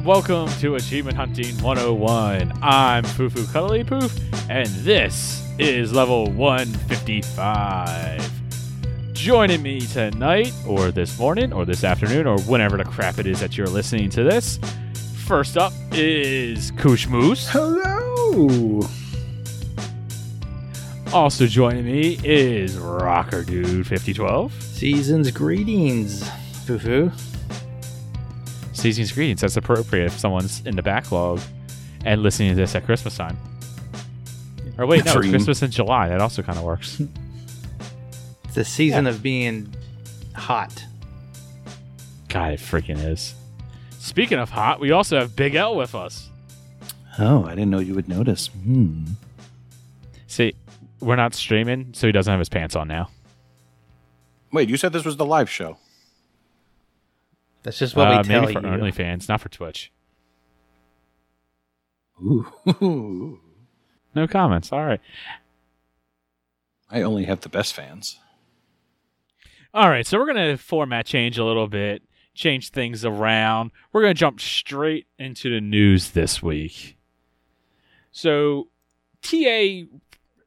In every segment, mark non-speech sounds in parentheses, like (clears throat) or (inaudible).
Hello and welcome to Achievement Hunting 101. I'm Fufu Cuddly Poof, and this is level 155. Joining me tonight, or this morning, or this afternoon, or whenever the crap it is that you're listening to this. First up is Kush Moose. Hello. Also joining me is Rocker Dude 5012. Season's greetings, Fufu. Season's greetings. That's appropriate if someone's in the backlog and listening to this at Christmas time. Or wait, no, it's Christmas in July. That also kind of works. It's (laughs) the season of being hot. God, it freaking is. Speaking of hot, we also have Big L with us. Oh, I didn't know you would notice. Hmm. See, we're not streaming, so he doesn't have his pants on now. Wait, you said this was the live show. That's just what Uh, we tell maybe for you. OnlyFans, not for Twitch. Ooh. No comments. All right. I only have the best fans. All right, so we're going to format change a little bit, change things around. We're going to jump straight into the news this week. So, TA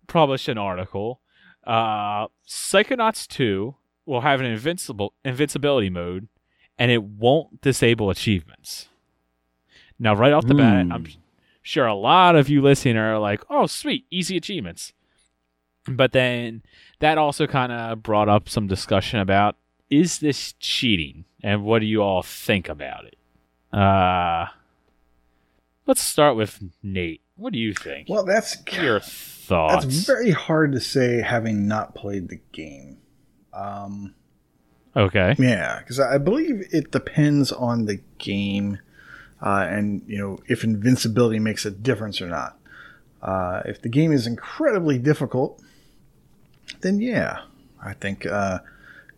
published an article. Uh, Psychonauts 2 will have an invincible invincibility mode, and it won't disable achievements. Now, right off the bat, Hmm. I'm sure a lot of you listening are like, "Oh, sweet, easy achievements." But then that also kind of brought up some discussion about is this cheating and what do you all think about it? Uh let's start with Nate. What do you think? Well, that's your thoughts? that's very hard to say having not played the game. Um, okay. yeah, because I believe it depends on the game, uh, and you know if invincibility makes a difference or not. Uh, if the game is incredibly difficult, then yeah, I think uh,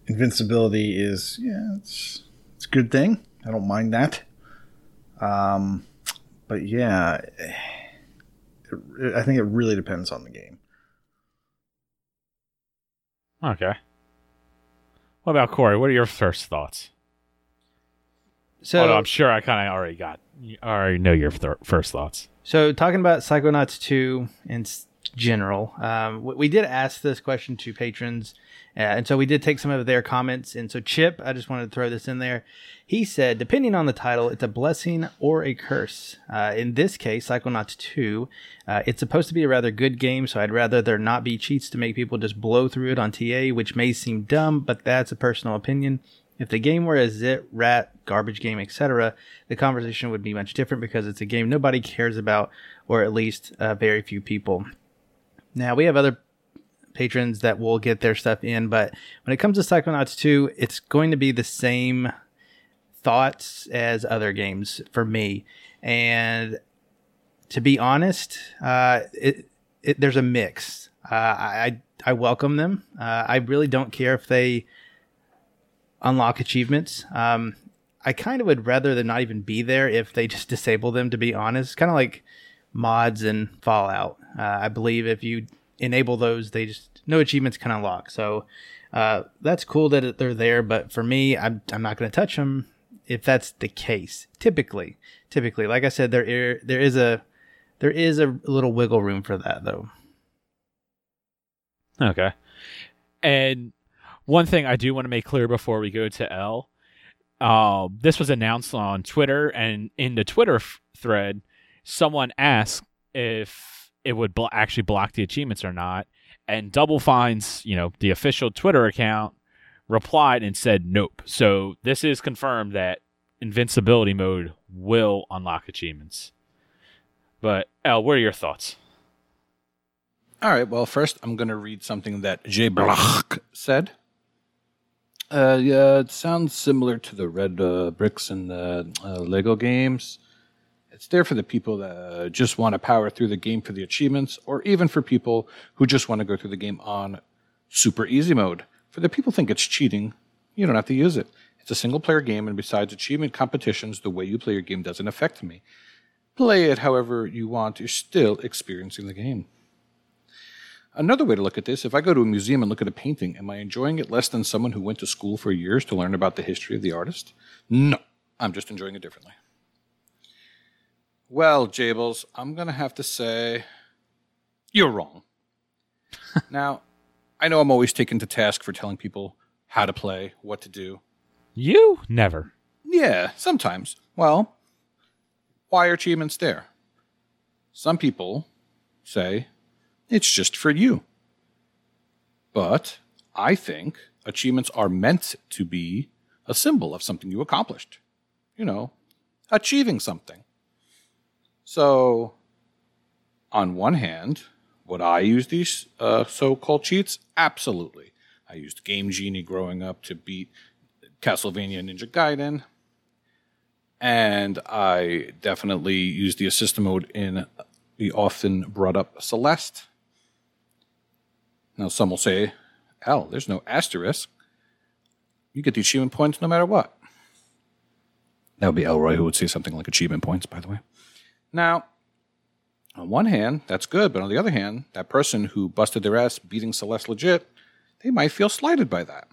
invincibility is yeah, it's it's a good thing. I don't mind that. Um, but yeah, it, I think it really depends on the game. Okay. What about Corey? What are your first thoughts? So, Although I'm sure I kind of already got, I already know your thir- first thoughts. so talking about Psychonauts 2 in s- general, um, we, did ask this question to patrons, uh, and so we did take some of their comments. And so, Chip, I just wanted to throw this in there. He said, depending on the title, it's a blessing or a curse. Uh, in this case, Psychonauts 2, uh, it's supposed to be a rather good game, so I'd rather there not be cheats to make people just blow through it on TA, which may seem dumb, but that's a personal opinion. If the game were a zit, rat, garbage game, etc., the conversation would be much different because it's a game nobody cares about, or at least uh, very few people. Now, we have other patrons that will get their stuff in, but when it comes to Psychonauts 2, it's going to be the same thoughts as other games for me. And to be honest, uh, it, it, there's a mix. Uh, I, I welcome them. Uh, I really don't care if they unlock achievements. Um, I kind of would rather them not even be there if they just (laughs) disable them. To be honest, kind of like mods and Fallout. Uh, I believe if you enable those, they just no achievements can unlock. So uh, that's cool that they're there. But for me, I'm I'm not going to touch them if that's the case. Typically, typically, like I said, there there is a there is a little wiggle room for that though. Okay. And one thing I do want to make clear before we go to L, uh, this was announced on Twitter, and in the Twitter f- thread, someone asked if it would blo- actually block the achievements or not, and Double Fine's, you know, the official Twitter account, replied and said nope. So this is confirmed that invincibility mode will unlock achievements. But Al, what are your thoughts? All right. Well, first I'm going to read something that J. Bloch said. Uh, yeah, it sounds similar to the red uh, bricks in the uh, Lego games. It's there for the people that uh, just want to power through the game for the achievements, or even for people who just want to go through the game on super easy mode. For the people think it's cheating, you don't have to use it. It's a single player game, and besides achievement competitions, the way you play your game doesn't affect me. Play it however you want, you're still experiencing the game. Another way to look at this if I go to a museum and look at a painting, am I enjoying it less than someone who went to school for years to learn about the history of the artist? No, I'm just enjoying it differently. Well, Jables, I'm going to have to say you're wrong. (laughs) now, I know I'm always taken to task for telling people how to play, what to do. You never. Yeah, sometimes. Well, why are achievements there? Some people say it's just for you. But I think achievements are meant to be a symbol of something you accomplished. You know, achieving something. So, on one hand, would I use these uh, so called cheats? Absolutely. I used Game Genie growing up to beat Castlevania Ninja Gaiden. And I definitely used the assist mode in the often brought up Celeste. Now, some will say, hell, there's no asterisk. You get the achievement points no matter what. That would be Elroy who would say something like achievement points, by the way. Now, on one hand, that's good, but on the other hand, that person who busted their ass beating Celeste legit, they might feel slighted by that.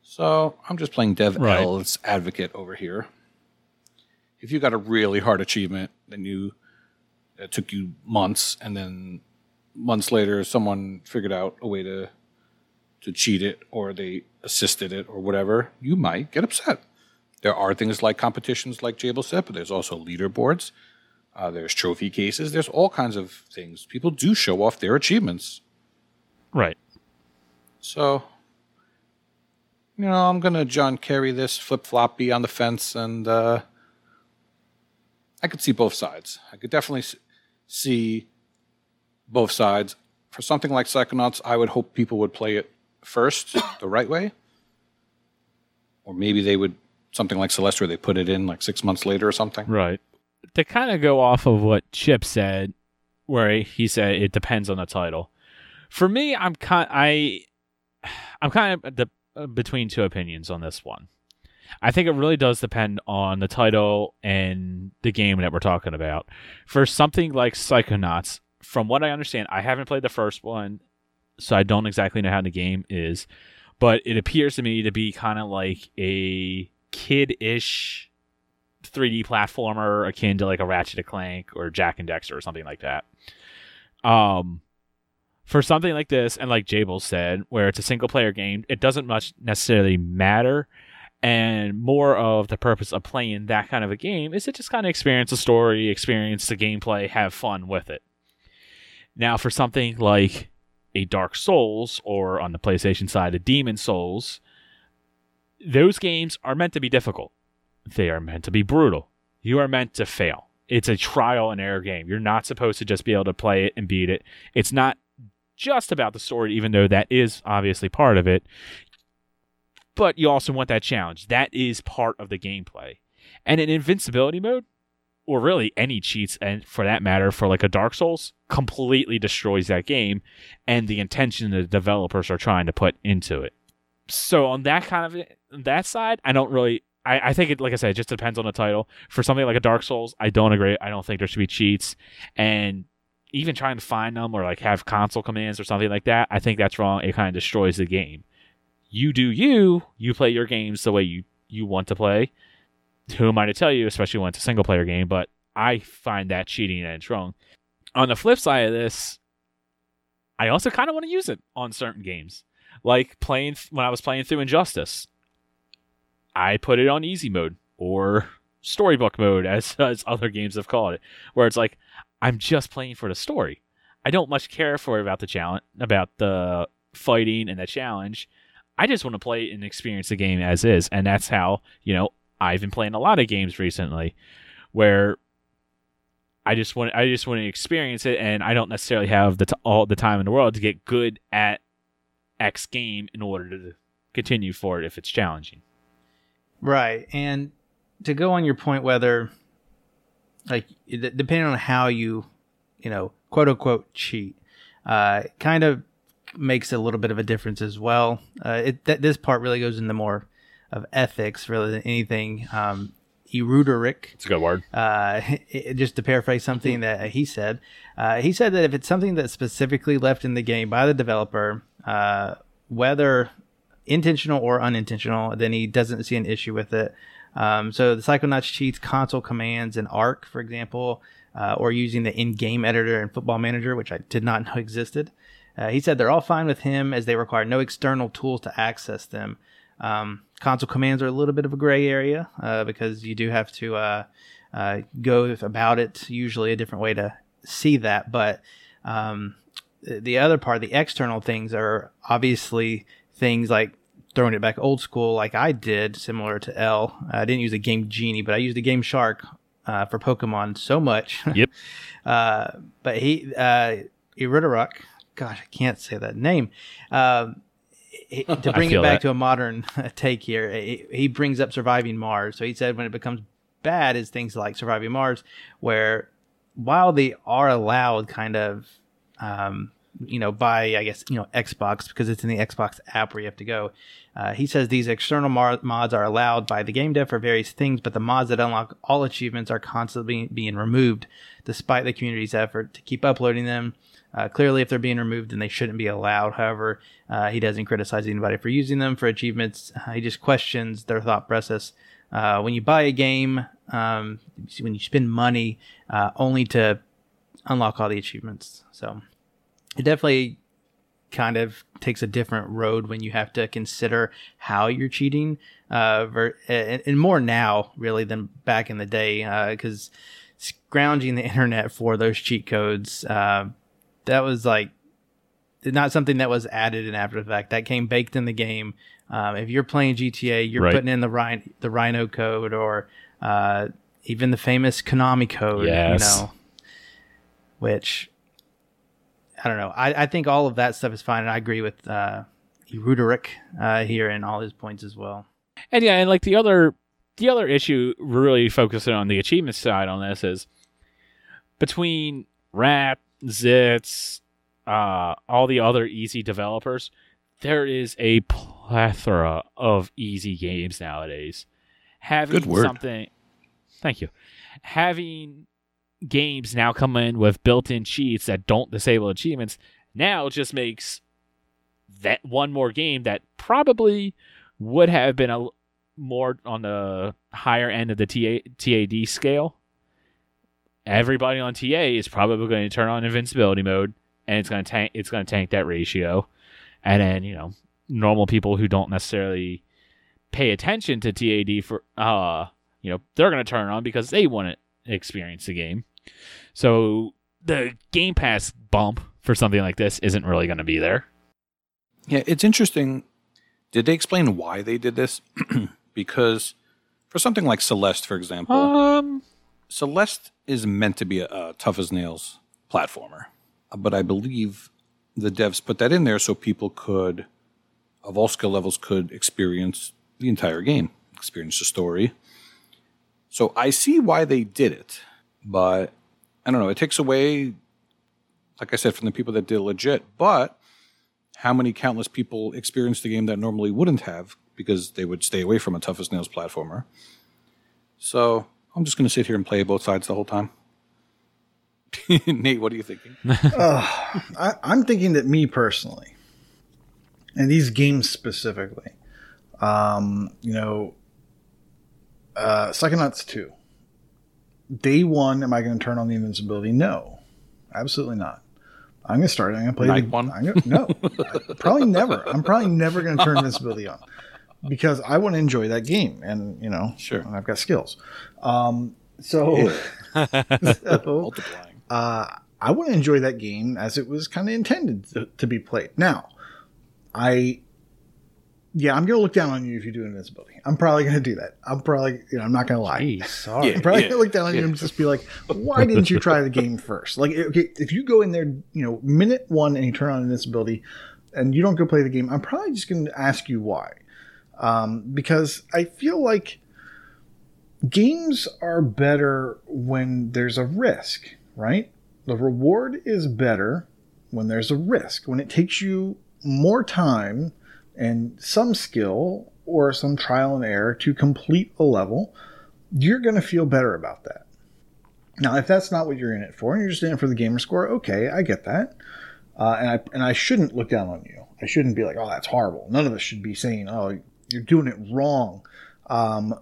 So I'm just playing Dev Right. L's advocate over here. If you got a really hard achievement, then you it took you months, and then months later, someone figured out a way to to cheat it, or they assisted it, or whatever, you might get upset. There are things like competitions, like Jable said, but there's also leaderboards. Uh, there's trophy cases. There's all kinds of things. People do show off their achievements. Right. So, you know, I'm gonna John Kerry this flip floppy on the fence, and uh, I could see both sides. I could definitely see both sides. For something like Psychonauts, I would hope people would play it first the right way, or maybe they would something like Celeste, they put it in like six months later or something. Right. To kind of go off of what Chip said, where he said it depends on the title. For me, I'm kind I I'm kind of the, between two opinions on this one. I think it really does depend on the title and the game that we're talking about. For something like Psychonauts, from what I understand, I haven't played the first one, so I don't exactly know how the game is, but it appears to me to be kind of like a kid-ish 3D platformer akin to like a Ratchet and Clank or Jak and Daxter or something like that. Um, for something like this, and like Jable said, where it's a single player game, it doesn't much necessarily matter. And more of the purpose of playing that kind of a game is to just kind of experience the story, experience the gameplay, have fun with it. Now, for something like a Dark Souls or on the PlayStation side, a Demon Souls, those games are meant to be difficult. They are meant to be brutal. You are meant to fail. It's a trial and error game. You're not supposed to just be able to play it and beat it. It's not just about the story, even though that is obviously part of it. But you also want that challenge. That is part of the gameplay. And in invincibility mode, or really any cheats, and for that matter, for like a Dark Souls, completely destroys that game and the intention the developers are trying to put into it. So on that kind of that side, I don't really. I, I think it, like I said, it just depends on the title. For something like a Dark Souls, I don't agree. I don't think there should be cheats, and even trying to find them or like have console commands or something like that, I think that's wrong. It kind of destroys the game. You do you. You play your games the way you you want to play. Who am I to tell you, especially when it's a single player game? But I find that cheating and it's wrong. On the flip side of this, I also kind of want to use it on certain games, like playing when I was playing through Injustice. I put it on easy mode or storybook mode, as (laughs) as other games have called it, where it's like I'm just playing for the story. I don't much care for about the challenge, about the fighting and the challenge. I just want to play and experience the game as is, and that's how you know I've been playing a lot of games recently, where I just want I just want to experience it, and I don't necessarily have the t- all the time in the world to get good at X game in order to continue for it if it's challenging. Right. And to go on your point, whether, like, depending on how you, you know, quote unquote cheat, uh, kind of makes a little bit of a difference as well. Uh, it, th- this part really goes into more of ethics rather than anything. Um, Eruderic, It's a good word. uh, (laughs) it- just to paraphrase something that he said, uh, he said that if it's something that's specifically left in the game by the developer, uh, whether intentional or unintentional, then he doesn't see an issue with it. Um, so the Psychonauts cheats console commands in ARK, for example, uh, or using the in-game editor in Football Manager, which I did not know existed. Uh, he said they're all fine with him as they require no external tools to access them. Um, console commands are a little bit of a gray area uh, because you do have to uh, uh, go about it usually a different way to see that. But um, the other part, the external things, are obviously things like throwing it back old school, like I did, similar to L. I didn't use a Game Genie, but I used a Game Shark uh, for Pokemon so much. (laughs) Yep. uh, but he, uh, Irudaruk, gosh, I can't say that name. Um, he- (laughs) to bring it back that. to a modern take here, he, he brings up surviving Mars. So he said when it becomes bad is things like surviving Mars, where while they are allowed, kind of, um, you know, by I guess you know Xbox because it's in the Xbox app where you have to go. Uh, he says these external mar- mods are allowed by the game dev for various things, but the mods that unlock all achievements are constantly being removed, despite the community's effort to keep uploading them. Uh, clearly, if they're being removed, then they shouldn't be allowed. However, uh, he doesn't criticize anybody for using them for achievements. Uh, he just questions their thought process. Uh, when you buy a game, um, when you spend money uh, only to unlock all the achievements, so it definitely kind of takes a different road when you have to consider how you're cheating uh ver- and, and more now really than back in the day because scrounging the (laughs) internet for those cheat codes uh that was like not something that was added in after the fact that came baked in the game um, if you're playing gta you're Right. putting in the rhino the rhino code or uh even the famous konami code Yes. you know which I don't know. I, I think all of that stuff is fine, and I agree with uh, Ruderick uh, here and all his points as well. And yeah, and like the other the other issue really focusing on the achievement side on this is between Rat, Zits, uh, all the other easy developers, there is a plethora of easy games nowadays. Having Good word. something thank you. Having games now come in with built-in cheats that don't disable achievements now just makes that one more game that probably would have been a more on the higher end of the TA, TAD scale. Everybody on TA is probably going to turn on invincibility mode, and it's going to tank. It's going to tank that ratio, and then you know normal people who don't necessarily pay attention to TAD for uh you know they're going to turn on because they want to experience the game. So the Game Pass bump for something like this isn't really going to be there. Yeah, it's interesting. Did they explain why they did this? (clears throat) because for something like Celeste, for example, Um, Celeste is meant to be a, a tough as nails platformer, Uh, but I believe the devs put that in there so people could, of all skill levels, could experience the entire game, experience the story. So I see why they did it, but I don't know. It takes away, like I said, from the people that did legit. But how many countless people experience the game that normally wouldn't have because they would stay away from a tough as nails platformer? So I'm just going to sit here and play both sides the whole time. (laughs) Nate, what are you thinking? (laughs) I, I'm thinking that me personally, and these games specifically, um, you know, uh, Psychonauts 2. Day one, am I going to turn on the invincibility? No, absolutely not. I'm going to start. I'm going to play Night the, one? I'm gonna, no, (laughs) probably never. I'm probably never going to turn invincibility on because I want to enjoy that game, and you know, Sure. and I've got skills. Um, so, (laughs) (laughs) so Multiplying. uh, I want to enjoy that game as it was kind of intended to, to be played. Now, I, yeah, I'm gonna look down on you if you do invincibility. I'm probably gonna do that. I'm probably, you know, I'm not gonna lie. Jeez, sorry. Yeah. I'm probably gonna look down on you and just be like, "Why didn't you try the game (laughs) first? Like, okay, if you go in there, you know, minute one and you turn on invincibility, and you don't go play the game, I'm probably just gonna ask you why, um, because I feel like games are better when there's a risk, right? The reward is better when there's a risk, when it takes you more time and some skill or some trial and error to complete a level, you're going to feel better about that. Now, if that's not what you're in it for, and you're just in it for the gamer score, okay, I get that. Uh, and I and I shouldn't look down on you. I shouldn't be like, oh, that's horrible. None of us should be saying, oh, you're doing it wrong. Um,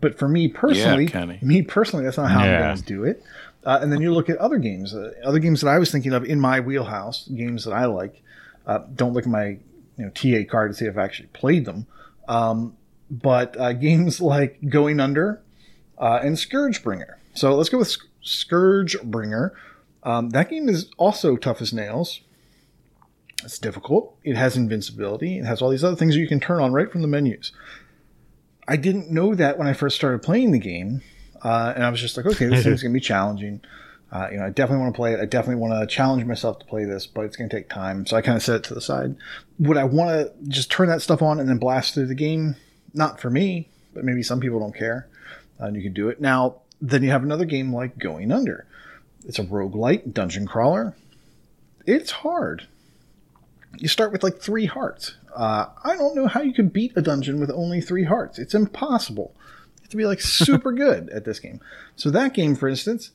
But for me personally, Kenny. me personally, that's not how Yeah. I'm going to do it. Uh, and then you look at other games, uh, other games that I was thinking of in my wheelhouse, games that I like. Uh, don't look at my you know TA card to see if I actually played them. Um, but uh, (laughs) games like Going Under uh, and Scourgebringer. So let's go with Sc- Scourgebringer. Um, that game is also tough as nails. It's difficult. It has invincibility. It has all these other things that you can turn on right from the menus. I didn't know that when I first started playing the game, uh, and I was just like, okay, this (laughs) thing's gonna be challenging. Uh, you know, I definitely want to play it. I definitely want to challenge myself to play this, but it's going to take time. So I kind of set it to the side. Would I want to just turn that stuff on and then blast through the game? Not for me, but maybe some people don't care, uh, and you can do it. Now, then you have another game like Going Under. It's a roguelite dungeon crawler. It's hard. You start with like three hearts. Uh, I don't know how you could beat a dungeon with only three hearts. It's impossible. You have to be like super (laughs) good at this game. So that game, for instance,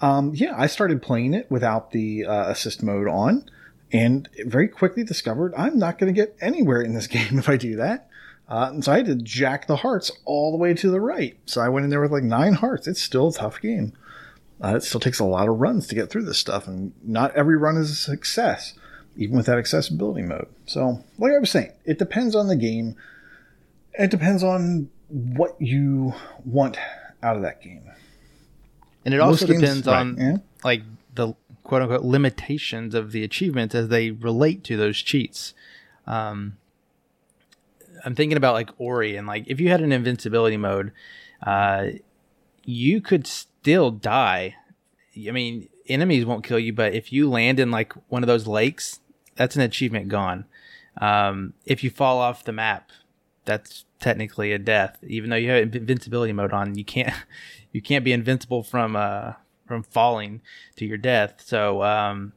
um, yeah, I started playing it without the uh, assist mode on, and very quickly discovered I'm not going to get anywhere in this (laughs) game if I do that. Uh, and so I had to jack the hearts all the way to the right. So I went in there with like nine hearts. It's still a tough game. Uh, it still takes a lot of runs to get through this stuff, and not every run is a success, even with that accessibility mode. So, like I was saying, it depends on the game. It depends on what you want out of that game. And it also games- depends right, on yeah. like the quote unquote limitations of the achievements as they relate to those cheats. Um, I'm thinking about like Ori and like if you had an invincibility mode, uh, you could still die. I mean, enemies won't kill you, but if you land in like one of those lakes, that's an achievement gone. Um, if you fall off the map, that's technically a death. Even though you have invincibility mode on, you can't you can't be invincible from uh from falling to your death. So um,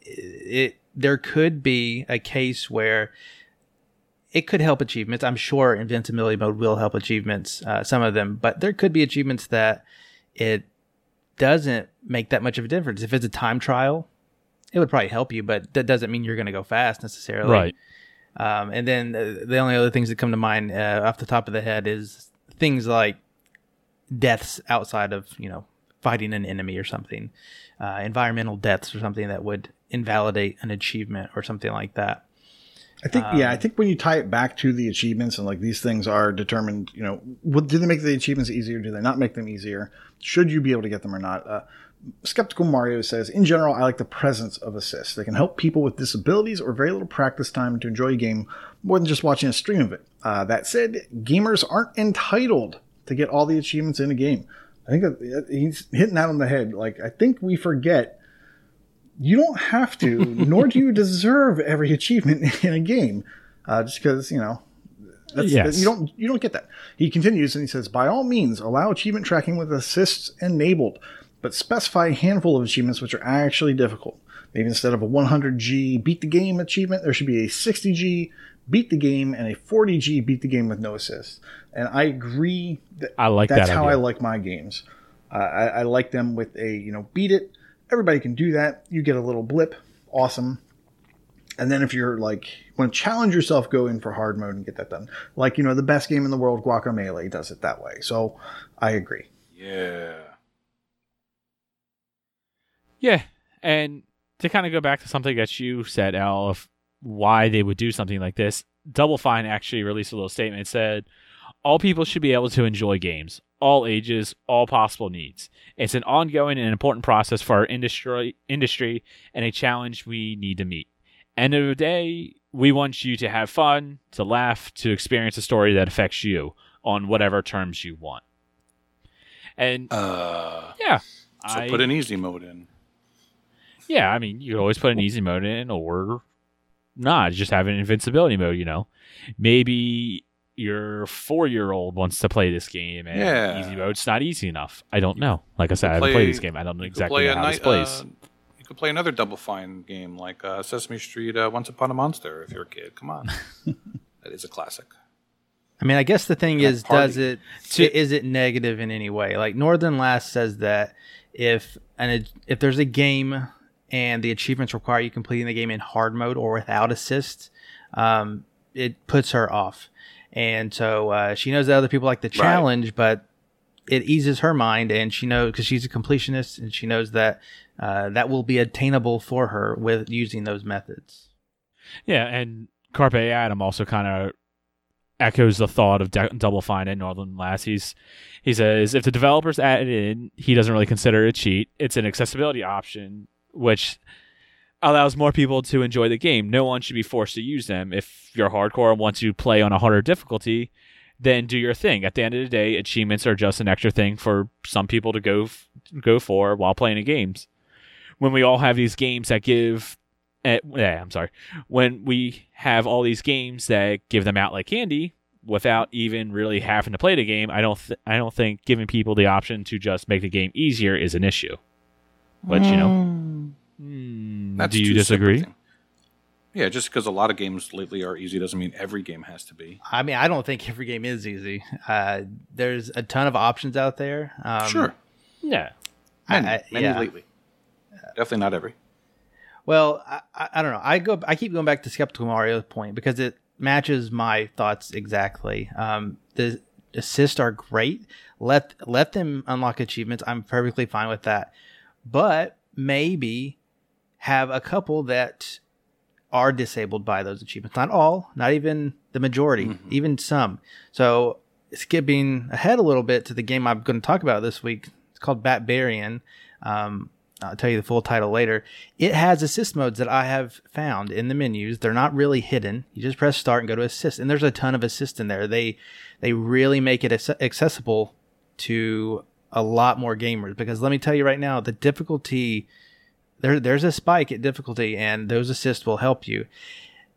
it there could be a case where it could help achievements. I'm sure invincibility mode will help achievements, uh, some of them, but there could be achievements that it doesn't make that much of a difference. If it's a time trial, it would probably help you, but that doesn't mean you're going to go fast necessarily. Right. Um, and then uh, the only other things that come to mind uh, off the top of the head is things like deaths outside of you know fighting an enemy or something, uh, environmental deaths or something that would invalidate an achievement or something like that. I think yeah, I think when you tie it back to the achievements and like these things are determined, you know, what, do they make the achievements easier? Do they not make them easier? Should you be able to get them or not? Uh, Skeptical Mario says, in general, I like the presence of assists. They can help people with disabilities or very little practice time to enjoy a game more than just watching a stream of it. Uh, that said, gamers aren't entitled to get all the achievements in a game. I think that he's hitting that on the head. Like I think we forget you don't have to, (laughs) nor do you deserve every achievement (laughs) in a game, uh, just because you know. That's, Yes. you don't you don't get that. He continues and he says, by all means, allow achievement tracking with assists enabled, but specify a handful of achievements which are actually difficult. Maybe instead of a 100G beat the game achievement, there should be a 60G beat the game and a 40G beat the game with no assists. And I agree that I like that's that how I like my games. Uh, I, I like them with a you know beat it. Everybody can do that. You get a little blip, awesome. And then if you're like want to challenge yourself, go in for hard mode and get that done. Like you know the best game in the world, Guacamelee, does it that way. So I agree. Yeah. Yeah, and to kind of go back to something that you said, Al, of why they would do something like this, Double Fine actually released a little statement. It said, "All people should be able to enjoy games, all ages, all possible needs. It's an ongoing and important process for our industry, industry, and a challenge we need to meet. End of the day, we want you to have fun, to laugh, to experience a story that affects you on whatever terms you want." And Uh, yeah, so I put an easy mode in. Yeah, I mean, you always put an easy mode in, or not. Just have an invincibility mode. You know, maybe your four-year-old wants to play this game, and Yeah. easy mode's not easy enough. I don't know. Like I said, I haven't play- played this game. I don't know exactly play a how this night- plays. uh, you could play another Double Fine game like uh, Sesame Street uh, Once Upon a Monster if you're a kid. Come on. (laughs) that is a classic. I mean, I guess the thing is, party. does it is it negative in any way? Like Northern Last says that if and if there's a game and the achievements require you completing the game in hard mode or without assists, um, it puts her off. and so uh, she knows that other people like the challenge, but it eases her mind, and she knows because she's a completionist, and she knows that uh, that will be attainable for her with using those methods. Yeah, and Carpe Adam also kind of echoes the thought of D- Double Fine and Northern Lassies. He says if the developers added in, he doesn't really consider it a cheat. It's an accessibility option, which allows more people to enjoy the game. No one should be forced to use them. If you're hardcore and want to play on a harder difficulty, then do your thing. At the end of the day, achievements are just an extra thing for some people to go f- go for while playing the games. When we all have these games that give eh, yeah, I'm sorry. When we have all these games that give them out like candy without even really having to play the game, I don't th- I don't think giving people the option to just make the game easier is an issue. But you know, mm, That's do you disagree? Yeah, just because a lot of games lately are easy doesn't mean every game has to be. I mean, I don't think every game is easy. Uh, there's a ton of options out there. Um, sure, Yeah, many, I- I- many yeah. lately. Definitely not every. Well, I, I, I don't know. I go. I keep going back to skeptical Mario's point because it matches my thoughts exactly. Um, the assists are great. Let let them unlock achievements. I'm perfectly fine with that. But maybe have a couple that are disabled by those achievements. Not all. Not even the majority. Even some. So skipping ahead a little bit to the game I'm going to talk about this week. It's called Batbarian. Um, I'll tell you the full title later. It has assist modes that I have found in the menus. They're not really hidden. You just press start and go to assist, and there's a ton of assist in there. They they really make it accessible to a lot more gamers because let me tell you right now, the difficulty there there's a spike at difficulty, and those assists will help you.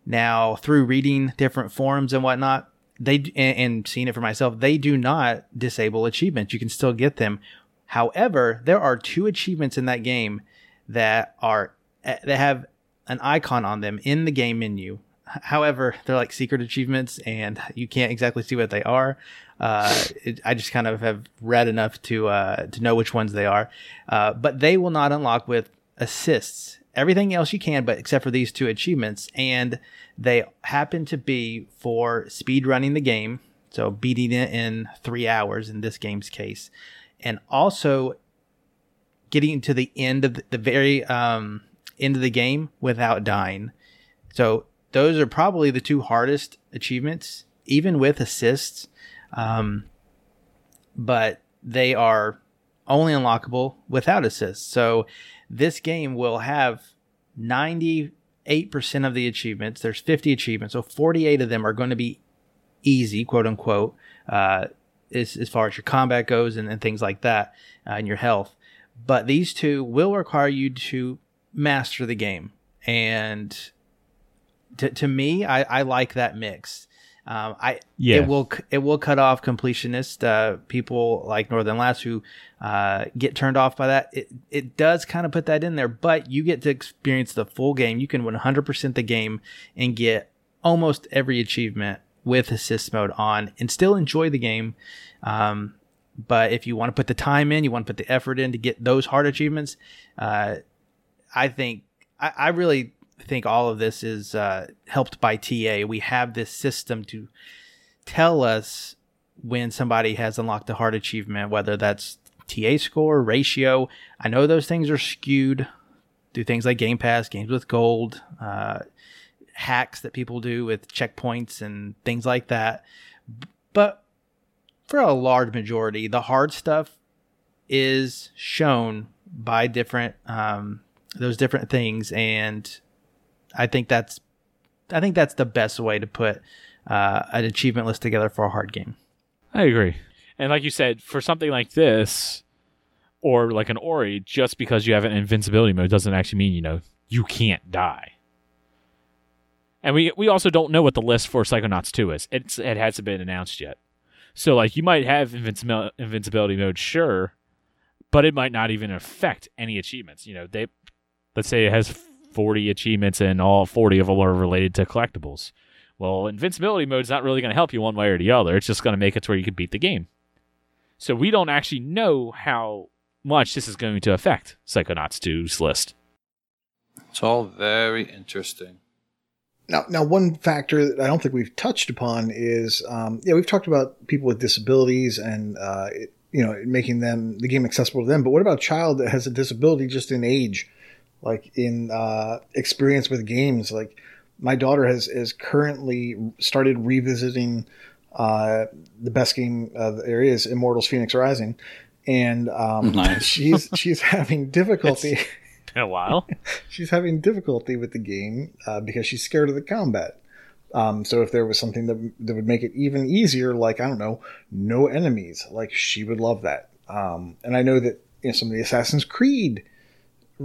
Now, through reading different forums and whatnot, they and, and seeing it for myself, they do not disable achievements. You can still get them. However, there are two achievements in that game that are eh, that have an icon on them in the game menu. However, they're like secret achievements, and you can't exactly see what they are. Uh, it, I just kind of have read enough to uh, to know which ones they are, uh, but they will not unlock with assists. Everything else you can, but except for these two achievements, and they happen to be for speed running the game, so beating it in three hours in this game's case, and also getting to the end of the, the very um, end of the game without dying. So those are probably the two hardest achievements, even with assists. Um, but they are only unlockable without assists. So this game will have 98% of the achievements. There's 50 achievements. So 48 of them are going to be easy, quote unquote, uh, as, as far as your combat goes and, and things like that, uh, and your health. But these two will require you to master the game. And to, to me, I, I like that mix. Um, I Yeah. it will it will cut off completionists, uh, people like Northern Last who uh, get turned off by that. It it does kind of put that in there, but you get to experience the full game. You can 100% the game and get almost every achievement with assist mode on, and still enjoy the game. Um, but if you want to put the time in, you want to put the effort in to get those hard achievements, uh, I think I, I really think all of this is uh, helped by TA. We have this system to tell us when somebody has unlocked a hard achievement, whether that's TA score, ratio. I know those things are skewed through things like Game Pass, games with gold, uh, hacks that people do with checkpoints and things like that. But for a large majority, the hard stuff is shown by different um, those different things, and I think that's I think that's the best way to put uh, an achievement list together for a hard game. I agree. And like you said, for something like this, or like an Ori, just because you have an invincibility mode doesn't actually mean you know you can't die. And we we also don't know what the list for Psychonauts 2 is. It's it hasn't been announced yet. So like you might have invincibil- invincibility mode, sure, but it might not even affect any achievements. You know, they let's say it has 40 achievements and all 40 of them are related to collectibles. Well, invincibility mode is not really going to help you one way or the other. It's just going to make it to where you can beat the game. So we don't actually know how much this is going to affect Psychonauts 2's list. It's all very interesting. now, now one factor that I don't think we've touched upon is, um, yeah, we've talked about people with disabilities and uh, it, you know making them the game accessible to them. But what about a child that has a disability just in age, like in uh, experience with games? Like my daughter has is currently started revisiting uh, the best game uh, there is, Immortals: Fenyx Rising, and um, Nice. (laughs) she's she's having difficulty. Been a while. (laughs) she's having difficulty with the game uh, because she's scared of the combat. Um, so if there was something that that would make it even easier, like I don't know, no enemies, like she would love that. Um, and I know that you know, some of the Assassin's Creed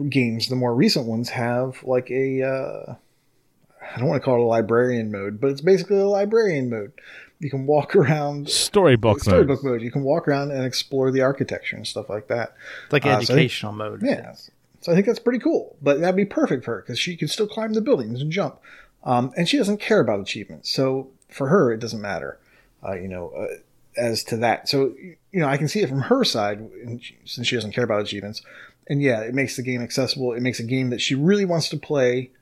games, the more recent ones, have like a uh, I don't want to call it a librarian mode, but it's basically a librarian mode. You can walk around Storybook mode. storybook mode. You can walk around and explore the architecture and stuff like that. It's like Uh, so think- educational mode. Yeah. So I think that's pretty cool. But that'd be perfect for her because she can still climb the buildings and jump. Um, and she doesn't care about achievements. So for her, it doesn't matter, uh, you know, uh, as to that. So, you know, I can see it from her side and she, since she doesn't care about achievements. And yeah, it makes the game accessible. It makes a game that she really wants to play,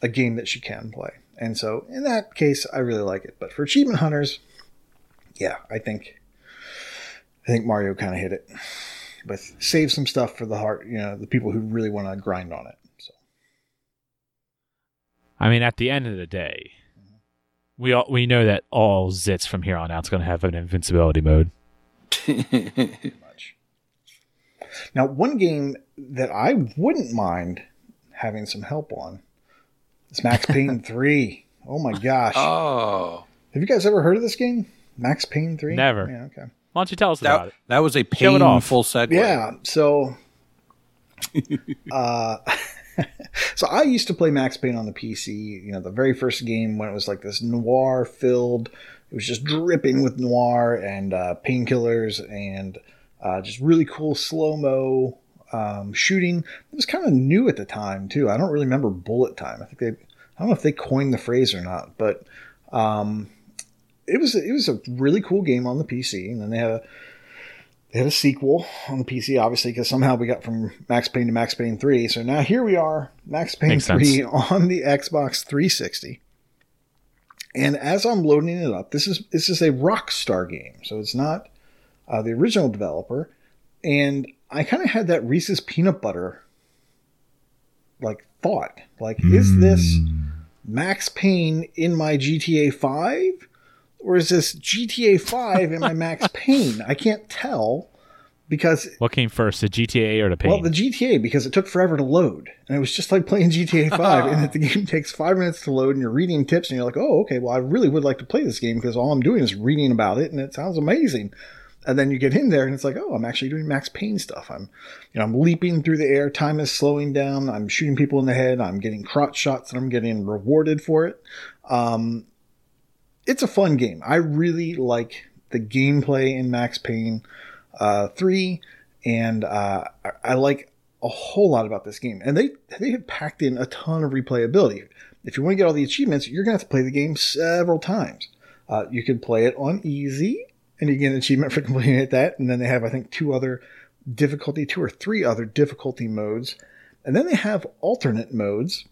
a game that she can play. And so in that case, I really like it. But for achievement hunters, yeah, I think, I think Mario kind of hit it but save some stuff for the heart, you know, the people who really want to grind on it. So I mean, at the end of the day, we all we know that all zits from here on out is going to have an invincibility mode. (laughs) much. Now, one game that I wouldn't mind having some help on is Max (laughs) Payne 3. Oh my gosh. oh, Have you guys ever heard of this game? Max Payne 3? Never. Yeah, okay. Why don't you tell us about that, it? that was a Show it off. painful segue. Yeah, so (laughs) uh (laughs) so I used to play Max Payne on the PC, you know, the very first game when it was like this noir filled it was just dripping with noir and uh, painkillers and uh, just really cool slow mo um, shooting. It was kind of new at the time too. I don't really remember bullet time. I think they, I don't know if they coined the phrase or not, but um, it was it was a really cool game on the PC. And then they had a they had a sequel on the PC, obviously, because somehow we got from Max Payne to Max Payne 3. So now here we are, Max Payne Makes 3 sense. (laughs) on the Xbox 360. And as I'm loading it up, this is this is a Rockstar game, so it's not uh, the original developer. And I kind of had that Reese's peanut butter like thought, like, is hmm. this Max Payne in my GTA 5? Or is this GTA 5 in my Max (laughs) Payne? I can't tell because What came first, the GTA or the Pain? well, the GTA because it took forever to load, and it was just like playing GTA (laughs) Five, and that the game takes five minutes to load, and you're reading tips, and you're like, oh, okay, well, I really would like to play this game because all I'm doing is reading about it, and it sounds amazing. And then you get in there, and it's like, oh, I'm actually doing Max Payne stuff. I'm, you know, I'm leaping through the air. Time is slowing down. I'm shooting people in the head. I'm getting crotch shots, and I'm getting rewarded for it. Um, it's a fun game. I really like the gameplay in Max Payne uh, 3, and uh, I, I like a whole lot about this game. And they they have packed in a ton of replayability. If you want to get all the achievements, you're going to have to play the game several times. Uh, you can play it on easy, and you get an achievement for completing it that. And then they have, I think, two other difficulty, two or three other difficulty modes. And then they have alternate modes,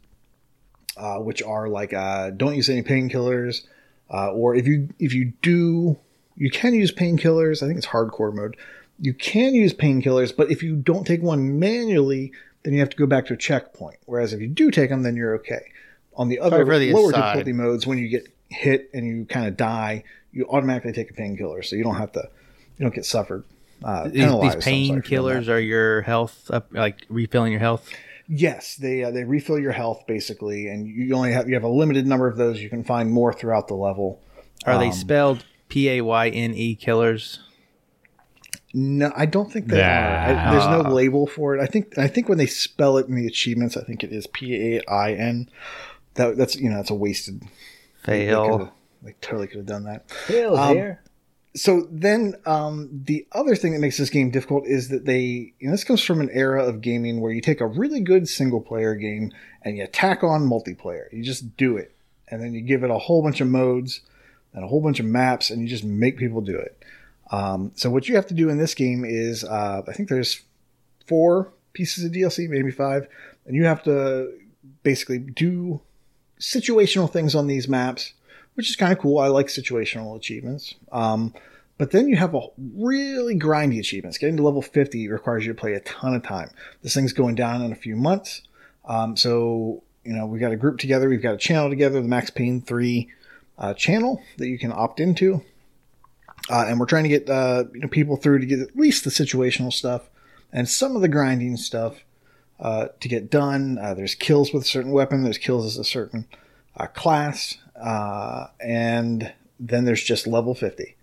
uh, which are like uh, don't use any painkillers, uh, or if you if you do, you can use painkillers. I think it's hardcore mode. You can use painkillers, but if you don't take one manually, then you have to go back to a checkpoint. Whereas if you do take them, then you're okay. On the other lower aside. difficulty modes, when you get hit and you kind of die, you automatically take a painkiller, so you don't have to, you don't get suffered. Uh, These, these penalized, I'm sorry for doing that. painkillers are your health up, like refilling your health. Yes, they uh, they refill your health basically, and you only have you have a limited number of those. You can find more throughout the level. Are they Um, spelled P A Y N E killers? No, I don't think they are. I, there's no label for it. I think I think when they spell it in the achievements, I think it is P A I N. That that's you know that's a wasted. They, Fail. They totally could have done that. Fail Um, there. so then um, the other thing that makes this game difficult is that they you know, this comes from an era of gaming where you take a really good single player game and you tack on multiplayer you just do it and then you give it a whole bunch of modes and a whole bunch of maps and you just make people do it um, so what you have to do in this game is uh, i think there's four pieces of dlc maybe five and you have to basically do situational things on these maps, which is kind of cool. I like situational achievements. Um, but then you have a really grindy achievements. Getting to level 50 requires you to play a ton of time. This thing's going down in a few months. Um, so, you know, we got a group together, we've got a channel together, the Max Payne 3 uh, channel that you can opt into. Uh, and we're trying to get uh, you know, people through to get at least the situational stuff and some of the grinding stuff uh, to get done. Uh, there's kills with a certain weapon, there's kills as a certain uh, class, uh, and then there's just level 50.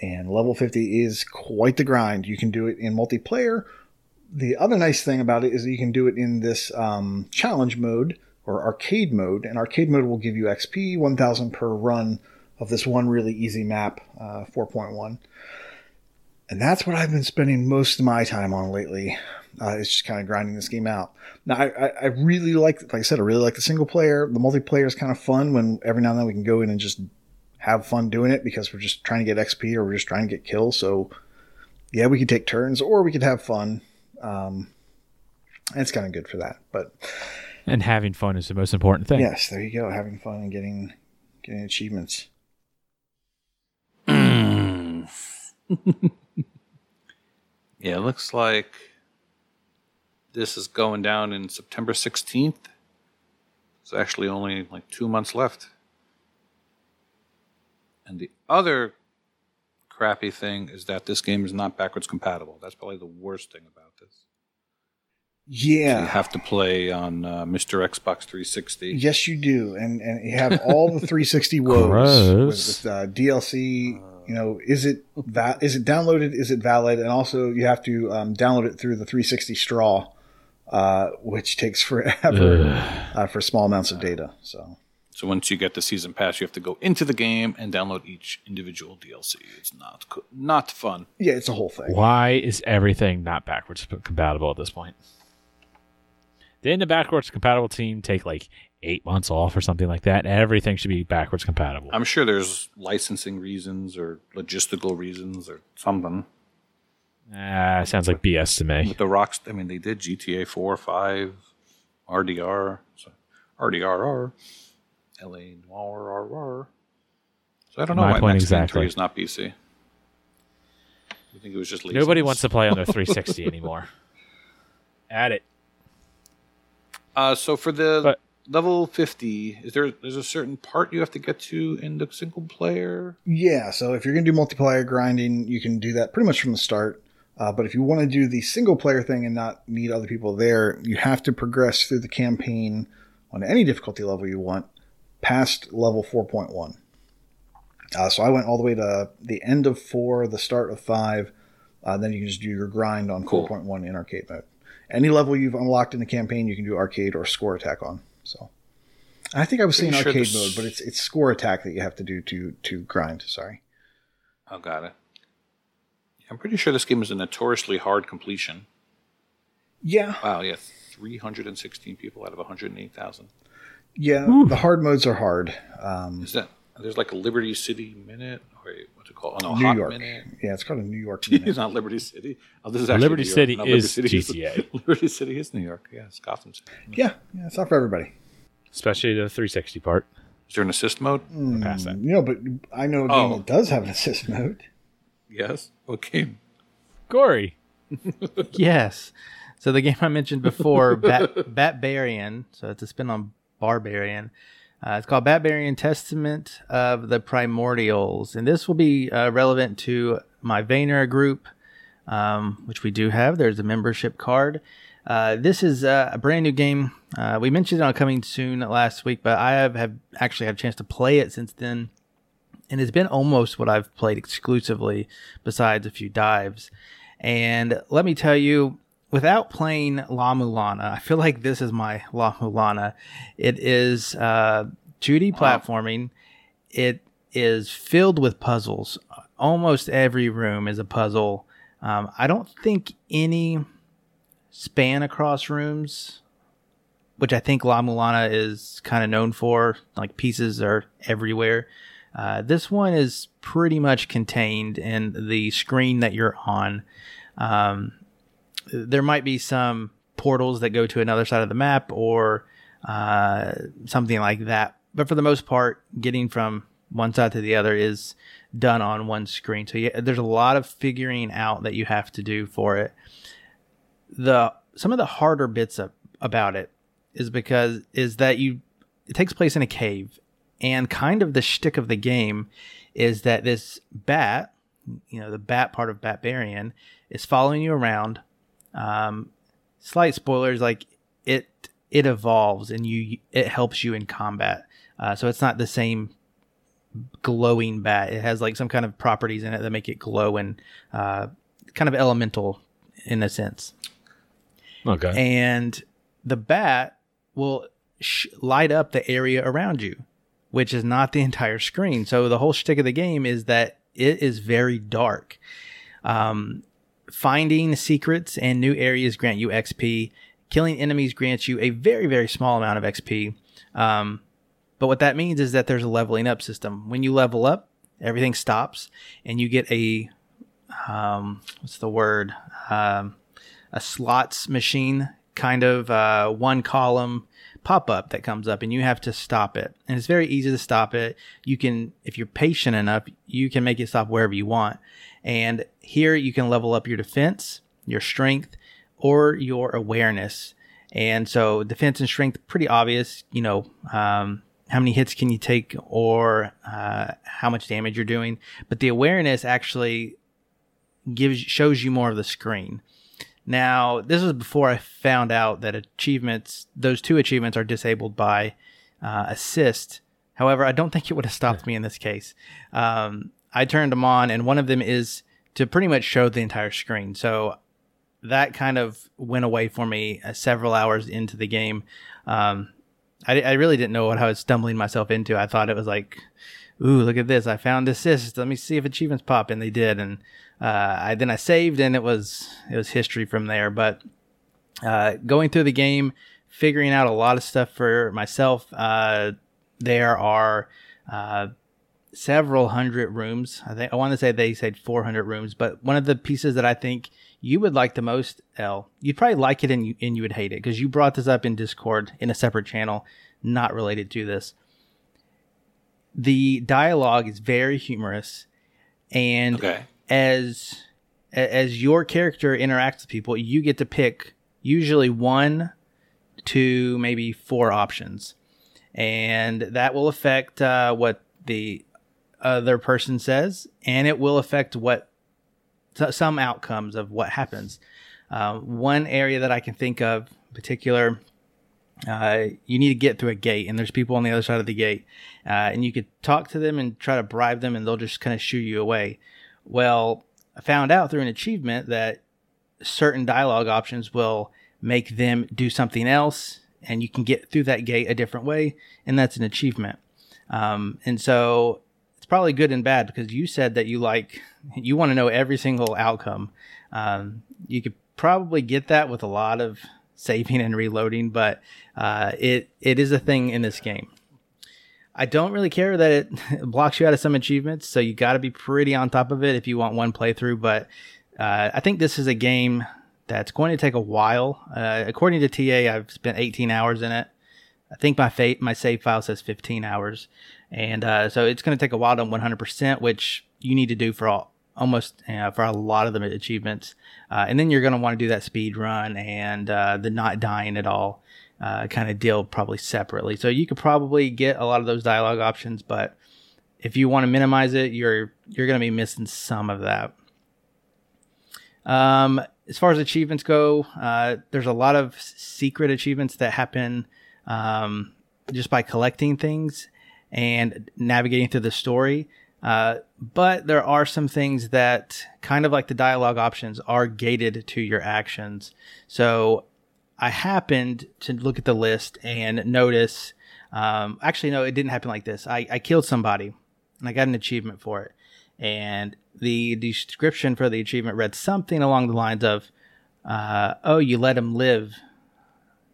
And level 50 is quite the grind. You can do it in multiplayer. The other nice thing about it is you can do it in this um, challenge mode or arcade mode. And arcade mode will give you XP, 1000 per run of this one really easy map, uh, 4.1. And that's what I've been spending most of my time on lately. Uh, it's just kind of grinding this game out. Now, I, I, I, really like, like I said, I really like the single player. The multiplayer is kind of fun when every now and then we can go in and just have fun doing it because we're just trying to get XP or we're just trying to get kills. So, yeah, we could take turns or we could have fun. Um, it's kind of good for that. But and having fun is the most important thing. Yes, there you go. Having fun and getting getting achievements. (clears throat) yeah, it looks like this is going down in September 16th. It's actually only like two months left. And the other crappy thing is that this game is not backwards compatible. That's probably the worst thing about this. Yeah. So you have to play on uh, Mr. Xbox 360. Yes, you do. And and you have all the 360 (laughs) woes with, with uh, DLC you know, is it va- is it downloaded? Is it valid? And also, you have to um, download it through the 360 straw, uh, which takes forever uh, for small amounts of data. So, so once you get the season pass, you have to go into the game and download each individual DLC. It's not not fun. Yeah, it's a whole thing. Why is everything not backwards compatible at this point? Didn't the backwards compatible team take like eight months off or something like that. Everything should be backwards compatible. I'm sure there's licensing reasons or logistical reasons or something. Ah, sounds like BS to me. With the rocks, I mean, they did GTA 4, 5, RDR, so RDRR, LA Noire, RR. So I don't know My why point Max exactly. 3 is not PC. You think it was just laziness? Nobody wants to play on their 360 anymore. (laughs) Add it. Uh, so for the but, level 50 is there there's a certain part you have to get to in the single player yeah so if you're going to do multiplayer grinding you can do that pretty much from the start uh, but if you want to do the single player thing and not need other people there you have to progress through the campaign on any difficulty level you want past level 4.1 uh, so i went all the way to the end of 4 the start of 5 uh, then you can just do your grind on cool. 4.1 in arcade mode any level you've unlocked in the campaign you can do arcade or score attack on so I think I was saying sure arcade mode, but it's it's score attack that you have to do to to grind. Sorry. Oh, got it. I'm pretty sure this game is a notoriously hard completion. Yeah. Wow. Yeah. 316 people out of 108,000. Yeah, Ooh. the hard modes are hard. Um, is that there's like a Liberty City minute? Wait, what's it called? Oh, no, New Hot York. Minute. Yeah, it's called a New York (laughs) minute. it's not Liberty City. Oh, this is actually Liberty City is Liberty City GTA. Is, (laughs) Liberty City is New York. Yeah, it's Gotham City. Yeah, yeah, it's not for everybody. Especially the 360 part. Is there an assist mode? Mm, Pass that. You know, but I know a game oh. that does have an assist mode. Yes. What game? Gory. (laughs) yes. So the game I mentioned before, (laughs) Bat Batbarian. So it's a spin on Barbarian. Uh, it's called Batbarian Testament of the Primordials, and this will be uh, relevant to my Vayner group, um, which we do have. There's a membership card. Uh, this is uh, a brand new game. Uh, we mentioned it on coming soon last week, but I have, have actually had a chance to play it since then, and it's been almost what I've played exclusively, besides a few dives. And let me tell you, without playing La Mulana, I feel like this is my La Mulana. It is uh, 2D platforming. It is filled with puzzles. Almost every room is a puzzle. Um, I don't think any span across rooms, which I think La Mulana is kind of known for. Like pieces are everywhere. Uh, this one is pretty much contained in the screen that you're on. Um, there might be some portals that go to another side of the map or uh, something like that. But for the most part, getting from one side to the other is done on one screen. So there's a lot of figuring out that you have to do for it. The some of the harder bits of, about it is because is that you it takes place in a cave, and kind of the shtick of the game is that this bat, you know, the bat part of Batbarian, is following you around. Um, slight spoilers, like it it evolves and you it helps you in combat. Uh, so it's not the same glowing bat. It has like some kind of properties in it that make it glow and uh, kind of elemental in a sense. Okay. And the bat will sh- light up the area around you, which is not the (laughs) entire screen. So the whole shtick of the game is that it is very dark. Um, finding secrets and new areas grant you XP. Killing enemies grants you a very, very small amount of XP. Um, but what that means is that there's a leveling up system. When you level up, everything stops and you get a, um, what's the word? Um, a slots machine kind of uh, one column pop up that comes up and you have to stop it. And it's very easy to stop it. You can, if you're patient enough, you can make it stop wherever you want. And here you can level up your defense, your strength, or your awareness. And so defense and strength, pretty obvious, you know, um, how many hits can you take or uh, how much damage you're doing. But the awareness actually gives shows you more of the screen. Now, this was before I found out that achievements, those two achievements, are disabled by uh, assist. However, I don't think it would have stopped me in this case. Um, I turned them on, and one of them is to pretty much show the entire screen. So that kind of went away for me uh, several hours into the game. Um, I, I really didn't know what I was stumbling myself into. I thought it was like, ooh, look at this. I found assist. Let me see if achievements pop. And they did. And uh, I then I saved and it was it was history from there. But uh, going through the game, figuring out a lot of stuff for myself. Uh, there are uh, several hundred rooms. I think I want to say they said 400 rooms, but one of the pieces that I think you would like the most, L, you'd probably like it and you, and you would hate it because you brought this up in Discord in a separate channel, not related to this. The dialogue is very humorous, and Okay. As as your character interacts with people, you get to pick usually one, two, maybe four options, and that will affect uh, what the other person says, and it will affect what so- some outcomes of what happens. Uh, one area that I can think of in particular, uh, you need to get through a gate, and there's people on the other side of the gate, uh, and you could talk to them and try to bribe them, and they'll just kind of shoo you away. Well, I found out through an achievement that certain dialogue options will make them do something else, and you can get through that gate a different way, and that's an achievement. Um, and so it's probably good and bad because you said that you like you want to know every single outcome. Um, you could probably get that with a lot of saving and reloading, but uh, it it is a thing in this game. I don't really care that it (laughs) blocks you out of some achievements, so you got to be pretty on top of it if you want one playthrough. But uh, I think this is a game that's going to take a while. Uh, according to TA, I've spent 18 hours in it. I think my fa- my save file says 15 hours, and uh, so it's going to take a while to 100%, which you need to do for all almost for a lot of the achievements. Uh, and then you're going to want to do that speed run and uh, the not dying at all uh, kind of deal probably separately. So you could probably get a lot of those dialogue options, but if you want to minimize it, you're you're going to be missing some of that. Um, as far as achievements go, uh, there's a lot of secret achievements that happen um, just by collecting things and navigating through the story. Uh, but there are some things that, kind of like the dialogue options, are gated to your actions. So I happened to look at the list and notice. Um, actually, no, it didn't happen like this. I, I killed somebody and I got an achievement for it. And the description for the achievement read something along the lines of, uh, "Oh, you let him live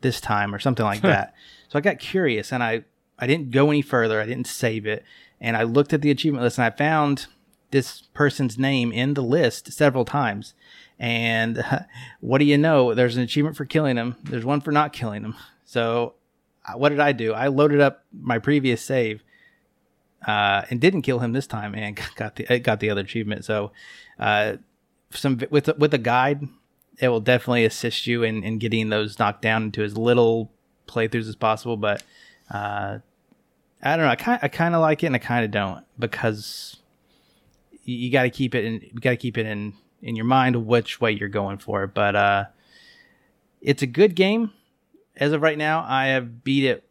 this time," or something like (laughs) that. So I got curious and I I didn't go any further. I didn't save it, and I looked at the achievement list and I found this person's name in the list several times. And what do you know? There's an achievement for killing him. There's one for not killing him. So uh, what did I do? I loaded up my previous save uh, and didn't kill him this time, and (laughs) got the got the other achievement. So, uh, some with with a guide, it will definitely assist you in, in getting those knocked down into as little playthroughs as possible. But uh, I don't know. I kind I kind of like it, and I kind of don't because you, you got to keep it in. You got to keep it in in your mind which way you're going for. But uh, it's a good game. As of right now, I have beat it.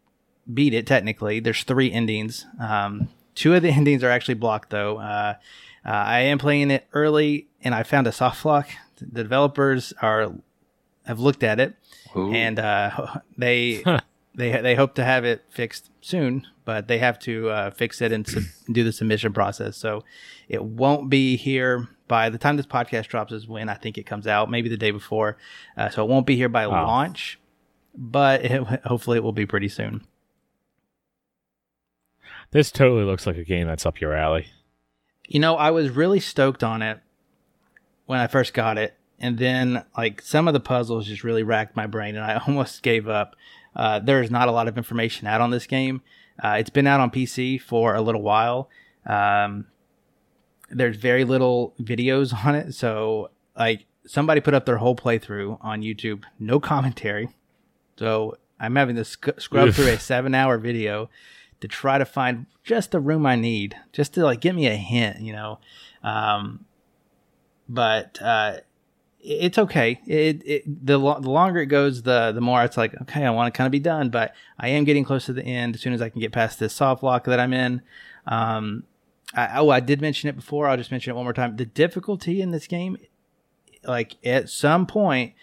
Beat it technically. There's three endings. Um, two of the (laughs) endings are actually blocked though. Uh, uh, I am playing it early, and I found a soft lock. The developers are have looked at it, Ooh. and uh, (laughs) they (laughs) they they hope to have it fixed soon. But they have to uh, fix it and sub- do the submission process. So it won't be here by the time this podcast drops. Is when I think it comes out, maybe the day before. Uh, so it won't be here by launch, but it, (laughs) hopefully it will be pretty soon. This totally looks like a game that's up your alley. You know, I was really stoked on it when I first got it, and then like some of the puzzles just really racked my brain, and I (laughs) almost gave up. Uh, there is not a lot of information out on this game. Uh, it's been out on PC for a little while. Um, there's very little videos (laughs) on it, so like somebody put up their whole playthrough on YouTube, no commentary. So I'm having to sc- scrub Oof. through a seven-hour video to try to find just the room I need, just to like give me a hint, you know. Um, but uh, it's okay. It, it the lo- the longer it goes, the the more it's like okay, I want to kind of be done. But I am getting close to the end. As soon as I can get past this soft lock that I'm in. Um, I, oh, I did mention it before. I'll just mention it one more time. The difficulty in this game, like at some point,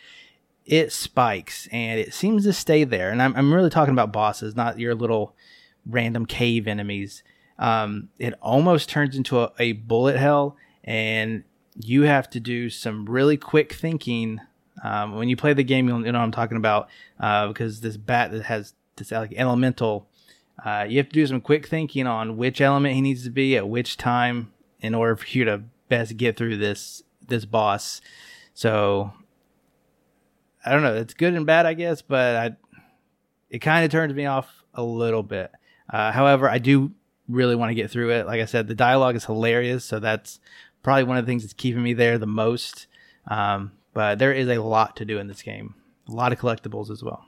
it spikes and it seems to stay there. And I'm, I'm really talking about bosses, not your little random cave enemies. Um, it almost turns into a, a bullet hell, and you have to do some really quick thinking. Um, when you play the game, you'll you know what I'm talking about uh, because this bat that has this like elemental, uh, you have to do some quick thinking on which element he needs to be at which time in order for you to best get through this this boss. So I don't know. It's good and bad, I guess, but I, it kind of turns me off a little bit. Uh, however, I do really want to get through it. Like I said, the dialogue is hilarious, so that's probably one of the things that's keeping me there the most. Um, but there is a lot to do in this game, a lot of collectibles as well.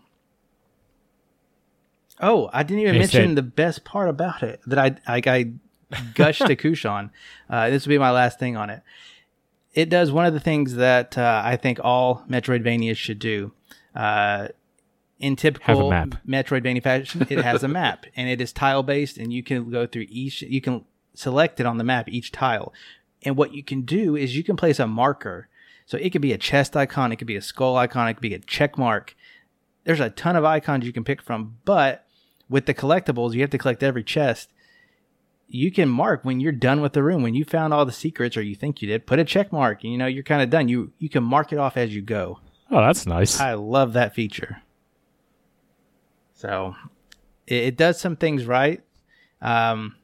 Oh, I didn't even mention said- the best part about it that I I, I gushed to (laughs) Kush on. Uh, this will be my last thing on it. It does one of the things that uh, I think all Metroidvanias should do. Uh, in typical. Metroidvania fashion, it has a map (laughs) and it is tile based, and you can go through each. You can select it on the map each tile, and what you can do is you can place a marker. So it could be a chest icon, it could be a skull icon, it could be a check mark. There's a ton of icons you can pick from, but with the collectibles, you have to collect every chest. You can mark when you're done with the room, when you found all the secrets, or you think you did. Put a check mark, and you know you're kind of done. You you can mark it off as you go. Oh, that's nice. I love that feature. So it, it does some things right, um,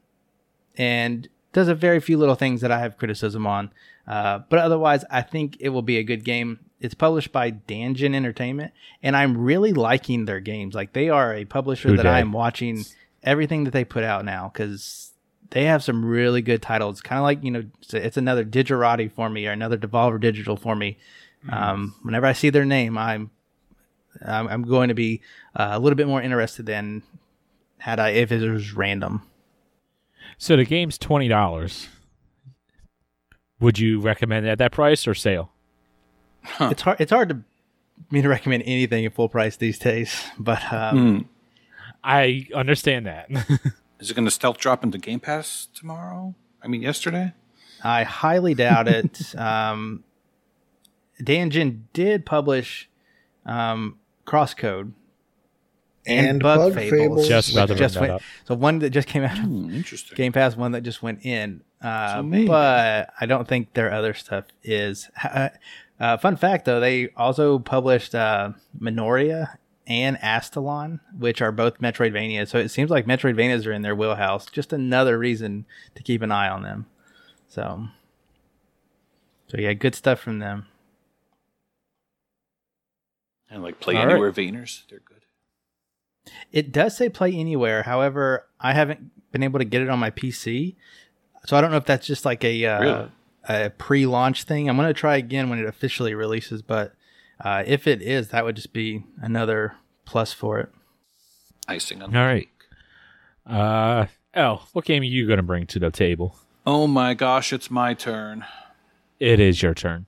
and does a very few little things that I have criticism on. Uh, but otherwise, I think it will be a good game. It's published by Dangen Entertainment, and I'm really liking their games. Like they are a publisher Who that I am watching everything that they put out now because they have some really good titles. Kind of like you know, it's, it's another Digerati for me or another Devolver Digital for me. Um, whenever I see their name, I'm I'm, I'm going to be uh, a little bit more interested than had I if it was random. so the game's twenty dollars. Would you recommend it at that price or sale? It's hard. It's hard to me to recommend anything at full price these days. But um, Hmm. I understand that. (laughs) Is it going to stealth drop into Game Pass tomorrow? I mean, yesterday? I highly doubt it. (laughs) um, Dangen did publish um, Crosscode And Bug Fables. Just about to which just bring that went, up. so one that just came out of Hmm, interesting. Game Pass, one that just went in. Uh, So but I don't think their other stuff is. Uh, fun fact though, they also published uh, Minoria and Astalon, which are both Metroidvania. So it seems like Metroidvanias are in their wheelhouse. Just another reason to keep an eye on them. So, so yeah, good stuff from them. And like Play All right. Anywhere Vayners. They're good. It does say play anywhere. However, I haven't been able to get it on my PC, so I don't know if that's just like a uh, Really? A pre-launch thing. I'm gonna try again when it officially releases, but uh, if it is, that would just be another plus for it. Icing on the ground. All right. Uh, El, what game are you going to bring to the table? Oh my gosh, it's my turn. It is your turn.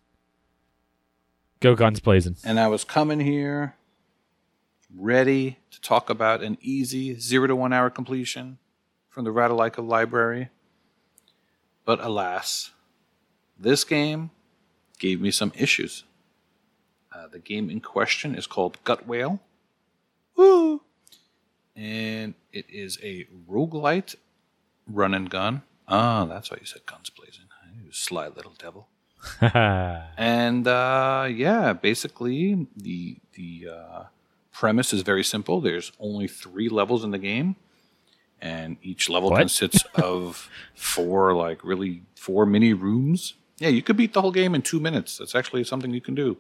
Go guns blazing. And I was coming here ready to talk about an easy zero to one hour completion from the Ratalaika library. But alas, this game gave me some issues. Uh, the game in question is called Gutwhale. Woo! And it is a roguelite run and gun. Ah, that's why you said guns blazing. You sly little devil. (laughs) And uh, yeah, basically the the uh, premise is very simple. There's only three levels in the game, and each level What? consists of (laughs) four like really four mini rooms. Yeah, you could beat the whole game in two minutes. That's actually something you can do,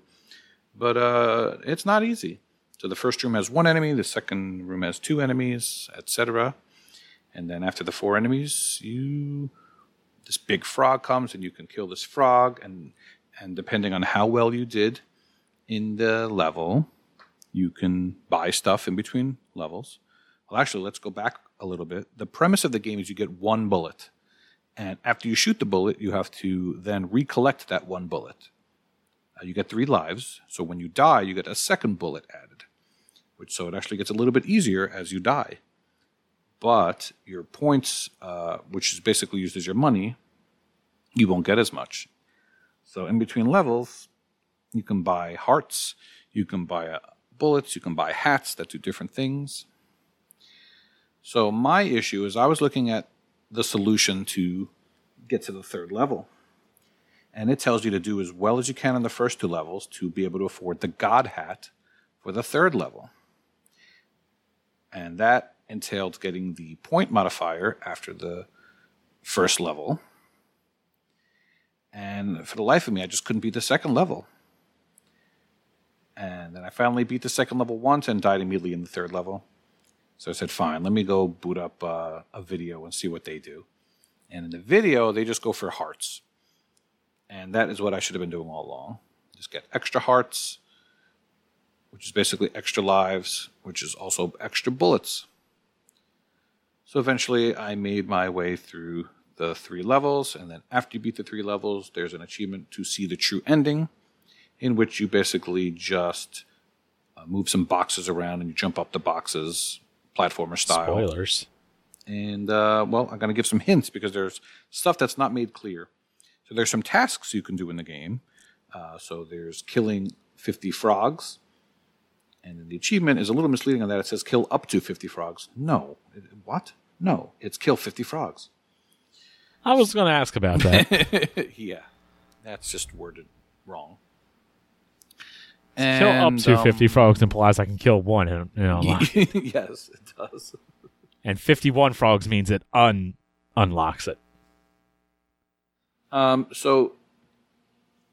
but uh, it's not easy. So the first room has one enemy, the second room has two enemies, etc. And then after the four enemies, you this big frog comes and you can kill this frog and and depending on how well you did in the level you can buy stuff in between levels well actually let's go back a little bit the premise of the game is you get one bullet and after you shoot the bullet you have to then recollect that one bullet Uh, you get three lives so when you die you get a second bullet added which so it actually gets a little bit easier as you die but your points, uh, which is basically used as your money, you won't get as much. So in between levels, you can buy hearts, you can buy uh, bullets, you can buy hats that do different things. So my issue is I was looking at the solution to get to the third level. And it tells you to do as well as you can on the first two levels to be able to afford the God hat for the third level. And that entailed getting the point modifier after the first level. And for the life of me, I just couldn't beat the second level. And then I finally beat the second level once and died immediately in the third level. So I said, fine, let me go boot up uh, a video and see what they do. And in the video, they just go for hearts. And that is what I should have been doing all along. Just get extra hearts, which is basically extra lives, which is also extra bullets. So eventually, I made my way through the three levels, and then after you beat the three levels, there's an achievement to see the true ending, in which you basically just uh, move some boxes around and you jump up the boxes, platformer style. Spoilers. And uh, well, I'm going to give some hints because there's stuff that's not made clear. So there's some tasks you can do in the game. Uh, so there's killing 50 frogs. And then the achievement is a little misleading on that. It says kill up to 50 frogs. No. What? No. It's kill 50 frogs. I was going to ask about that. (laughs) yeah. That's just worded wrong. Kill up to um, 50 frogs implies I can kill one in, in a lot. yes, it does. and 51 frogs means it un unlocks it. Um, so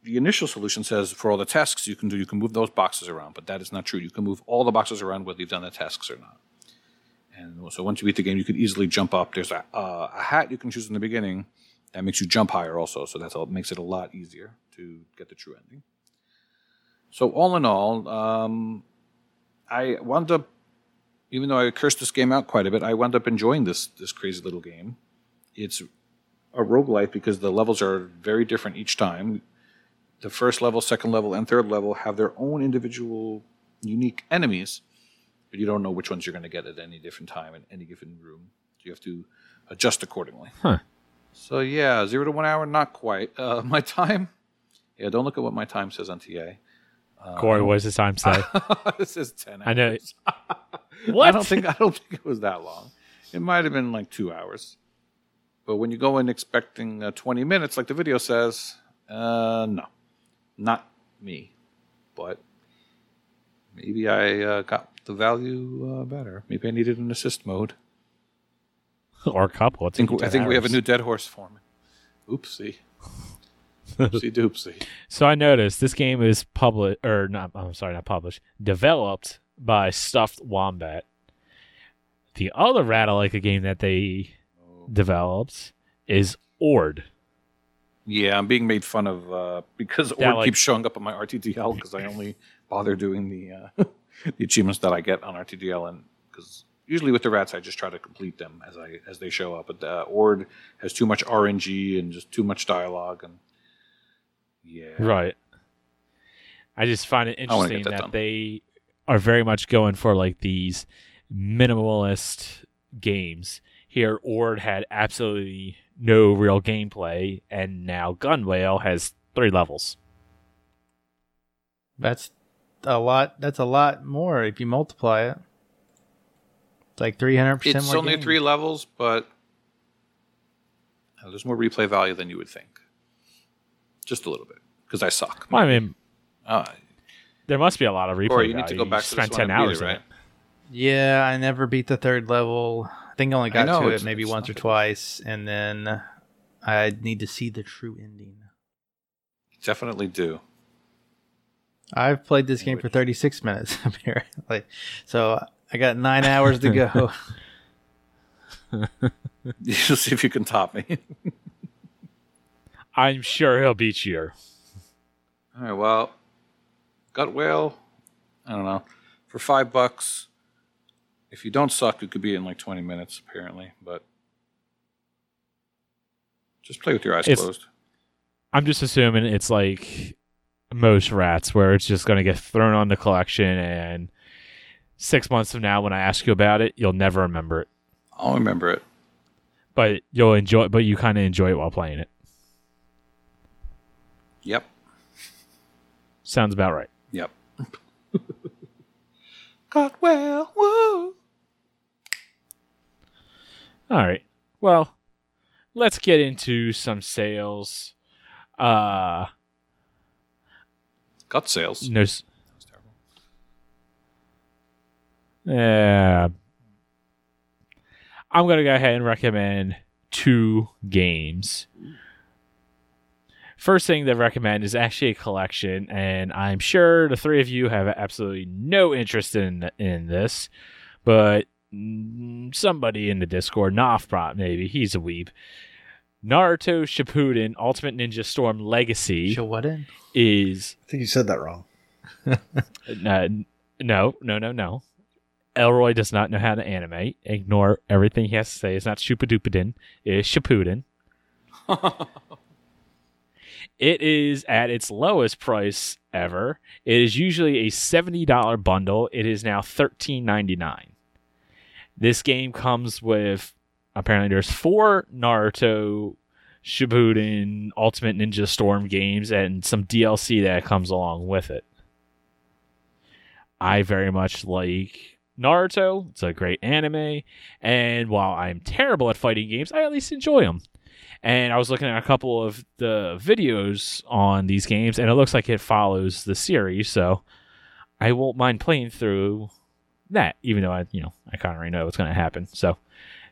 the initial solution says for all the tasks you can do, you can move those boxes around, but that is not true. You can move all the boxes around whether you've done the tasks or not. And so once you beat the game, you could easily jump up. There's a, uh, a hat you can choose in the beginning that makes you jump higher also, so that makes it a lot easier to get the true ending. So all in all, um, I wound up, even though I cursed this game out quite a bit, I wound up enjoying this this crazy little game. It's a roguelite because the levels are very different each time. The first level, second level, and third level have their own individual unique enemies, but you don't know which ones you're going to get at any different time in any given room. So you have to adjust accordingly. Huh. So yeah, zero to one hour, not quite. Uh, (laughs) my time, yeah, don't look at what my time says on TA. Corey, what does the time say? (laughs) it says ten. I know. hours. what? (laughs) I don't think I don't think it was that long. It might have been like two hours. But when you go in expecting uh, 20 minutes, like the video says, uh, no, not me. But maybe I uh, got the value uh, better. Maybe I needed an assist mode. or a couple. I think I think we have a new dead horse for me. Oopsie. Oopsie (laughs) doopsie. So I noticed this game is published, or not. I'm sorry, not published. Developed by Stuffed Wombat, The other Ratalaika game that they developed is Ord. Yeah, I'm being made fun of uh, because That, Ord like- keeps showing up on my RTDL because (laughs) I only bother doing the uh, (laughs) the achievements that I get on RTDL, and because usually with the rats I just try to complete them as I as they show up. But uh, Ord has too much RNG and just too much dialogue, and yeah, Right. I just find it interesting that that they are very much going for like these minimalist games. Here, Ord had absolutely no real gameplay, and now Gutwhale has three levels. That's a lot. That's a lot more if you multiply it. It's like three hundred percent it's more. only game. three levels, but uh, there's more replay value than you would think. Just a little bit because I suck. Well, I mean, Uh, there must be a lot of replay. Corey, you need to go back to spent this one ten and beat hours it, right? Yeah, I never beat the third level. I think I only got know, to it maybe once or not good. twice, and then I need to see the true ending. definitely do. I've played this game for 36 minutes (laughs) apparently, so I got nine hours to go. (laughs) (laughs) You'll see if you can top me. I'm sure he'll beat you. All right. Well, Gutwhale. I don't know. For five bucks, if you don't suck, it could be in like twenty minutes, apparently. But just play with your eyes It's- closed. I'm just assuming it's like most rats, where it's just going to get thrown on the collection, and six months from now, when I ask you about it, you'll never remember it. I'll remember it. But you'll enjoy. But you kind of enjoy it while playing it. Yep. Sounds about right. Yep. (laughs) Gutwhale. Woo. All right. Well, let's get into some sales. Uh, Gut sales. no. s- Yeah. I'm gonna go ahead and recommend two games. First thing to recommend is actually a collection, and I'm sure the three of you have absolutely no interest in in this, but somebody in the Discord, Nofprot maybe, he's a weeb. Naruto Shippuden Ultimate Ninja Storm Legacy Show what in? is I think you said that wrong. (laughs) uh, no, no, no, no. Elroy does not know how to animate. Ignore everything he has to say. It's not Shuppadupidin. It is Shippuden. (laughs) It is at its lowest price ever. It is usually a $70 bundle. It is now $13.99. This game comes with apparently there's four Naruto Shippuden Ultimate Ninja Storm games and some DLC that comes along with it. I very much like Naruto. It's a great anime, and while I'm terrible at fighting games, I at least enjoy them. And I was looking at a couple of the videos on these games, and it looks like it follows the series, so I won't mind playing through that, even though I, you know, I kind of already know what's going to happen. So,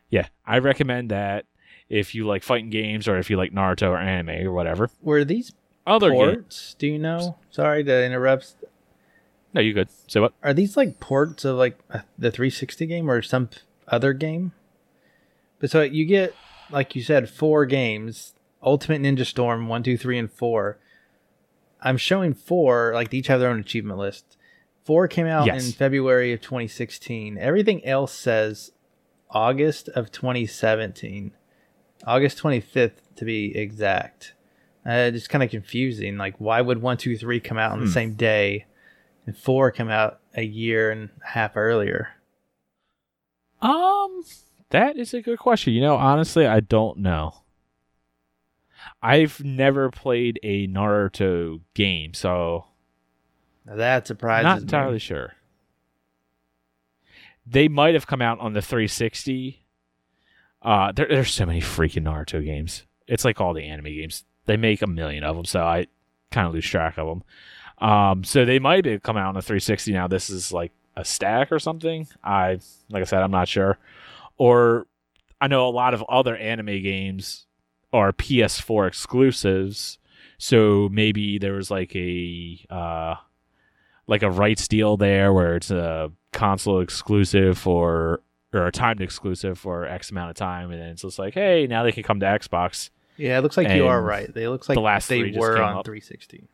yeah, I recommend that if you like fighting games or if you like Naruto or anime or whatever. Were these Other games. ports? Do you know? Sorry to interrupt. No, you good. Say what? Are these like ports of like the 360 game or some other game? But so you get, like you said, four games: Ultimate Ninja Storm one, two, three, and four. I'm showing four. Like they each have their own achievement list. Four came out Yes. in February of 2016. Everything else says August of 2017, August 25th to be exact. Uh, just kind of confusing. Like, why would one, two, three come out on the Hmm. same day, and four come out a year and a half earlier? Um, that is a good question. You know, honestly, I don't know. I've never played a Naruto game, so Now that surprises not me. entirely sure. They might have come out on the 360. Uh, there, there's so many freaking Naruto games. It's like all the anime games. They make a million of them, so I kind of lose track of them. Um, so they might have come out on the 360. Now this is like a stack or something. I, like I said, I'm not sure. Or I know a lot of other anime games are PS4 exclusives. So maybe there was like a uh, like a rights deal there where it's a console exclusive for or a timed exclusive for X amount of time, and then it's just like, hey, now they can come to Xbox. Yeah, it looks like you are right. They looks like the last they three were on up. 360.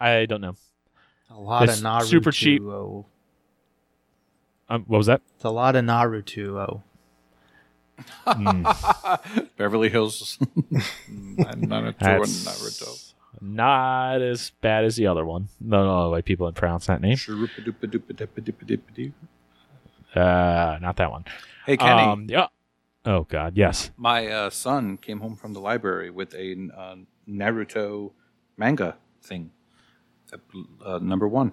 I don't know. A lot It's of Naruto. super cheap. Um, what was that? It's a lot of Naruto. Oh. Mm, (laughs) Beverly Hills. (laughs) Naruto Naruto. not as bad as the other one. No, no, the way people pronounce that name. Uh, not that one. Hey Kenny, Um, yeah. Oh God, yes. my uh, son came home from the library with a uh, Naruto manga thing. Uh, number one.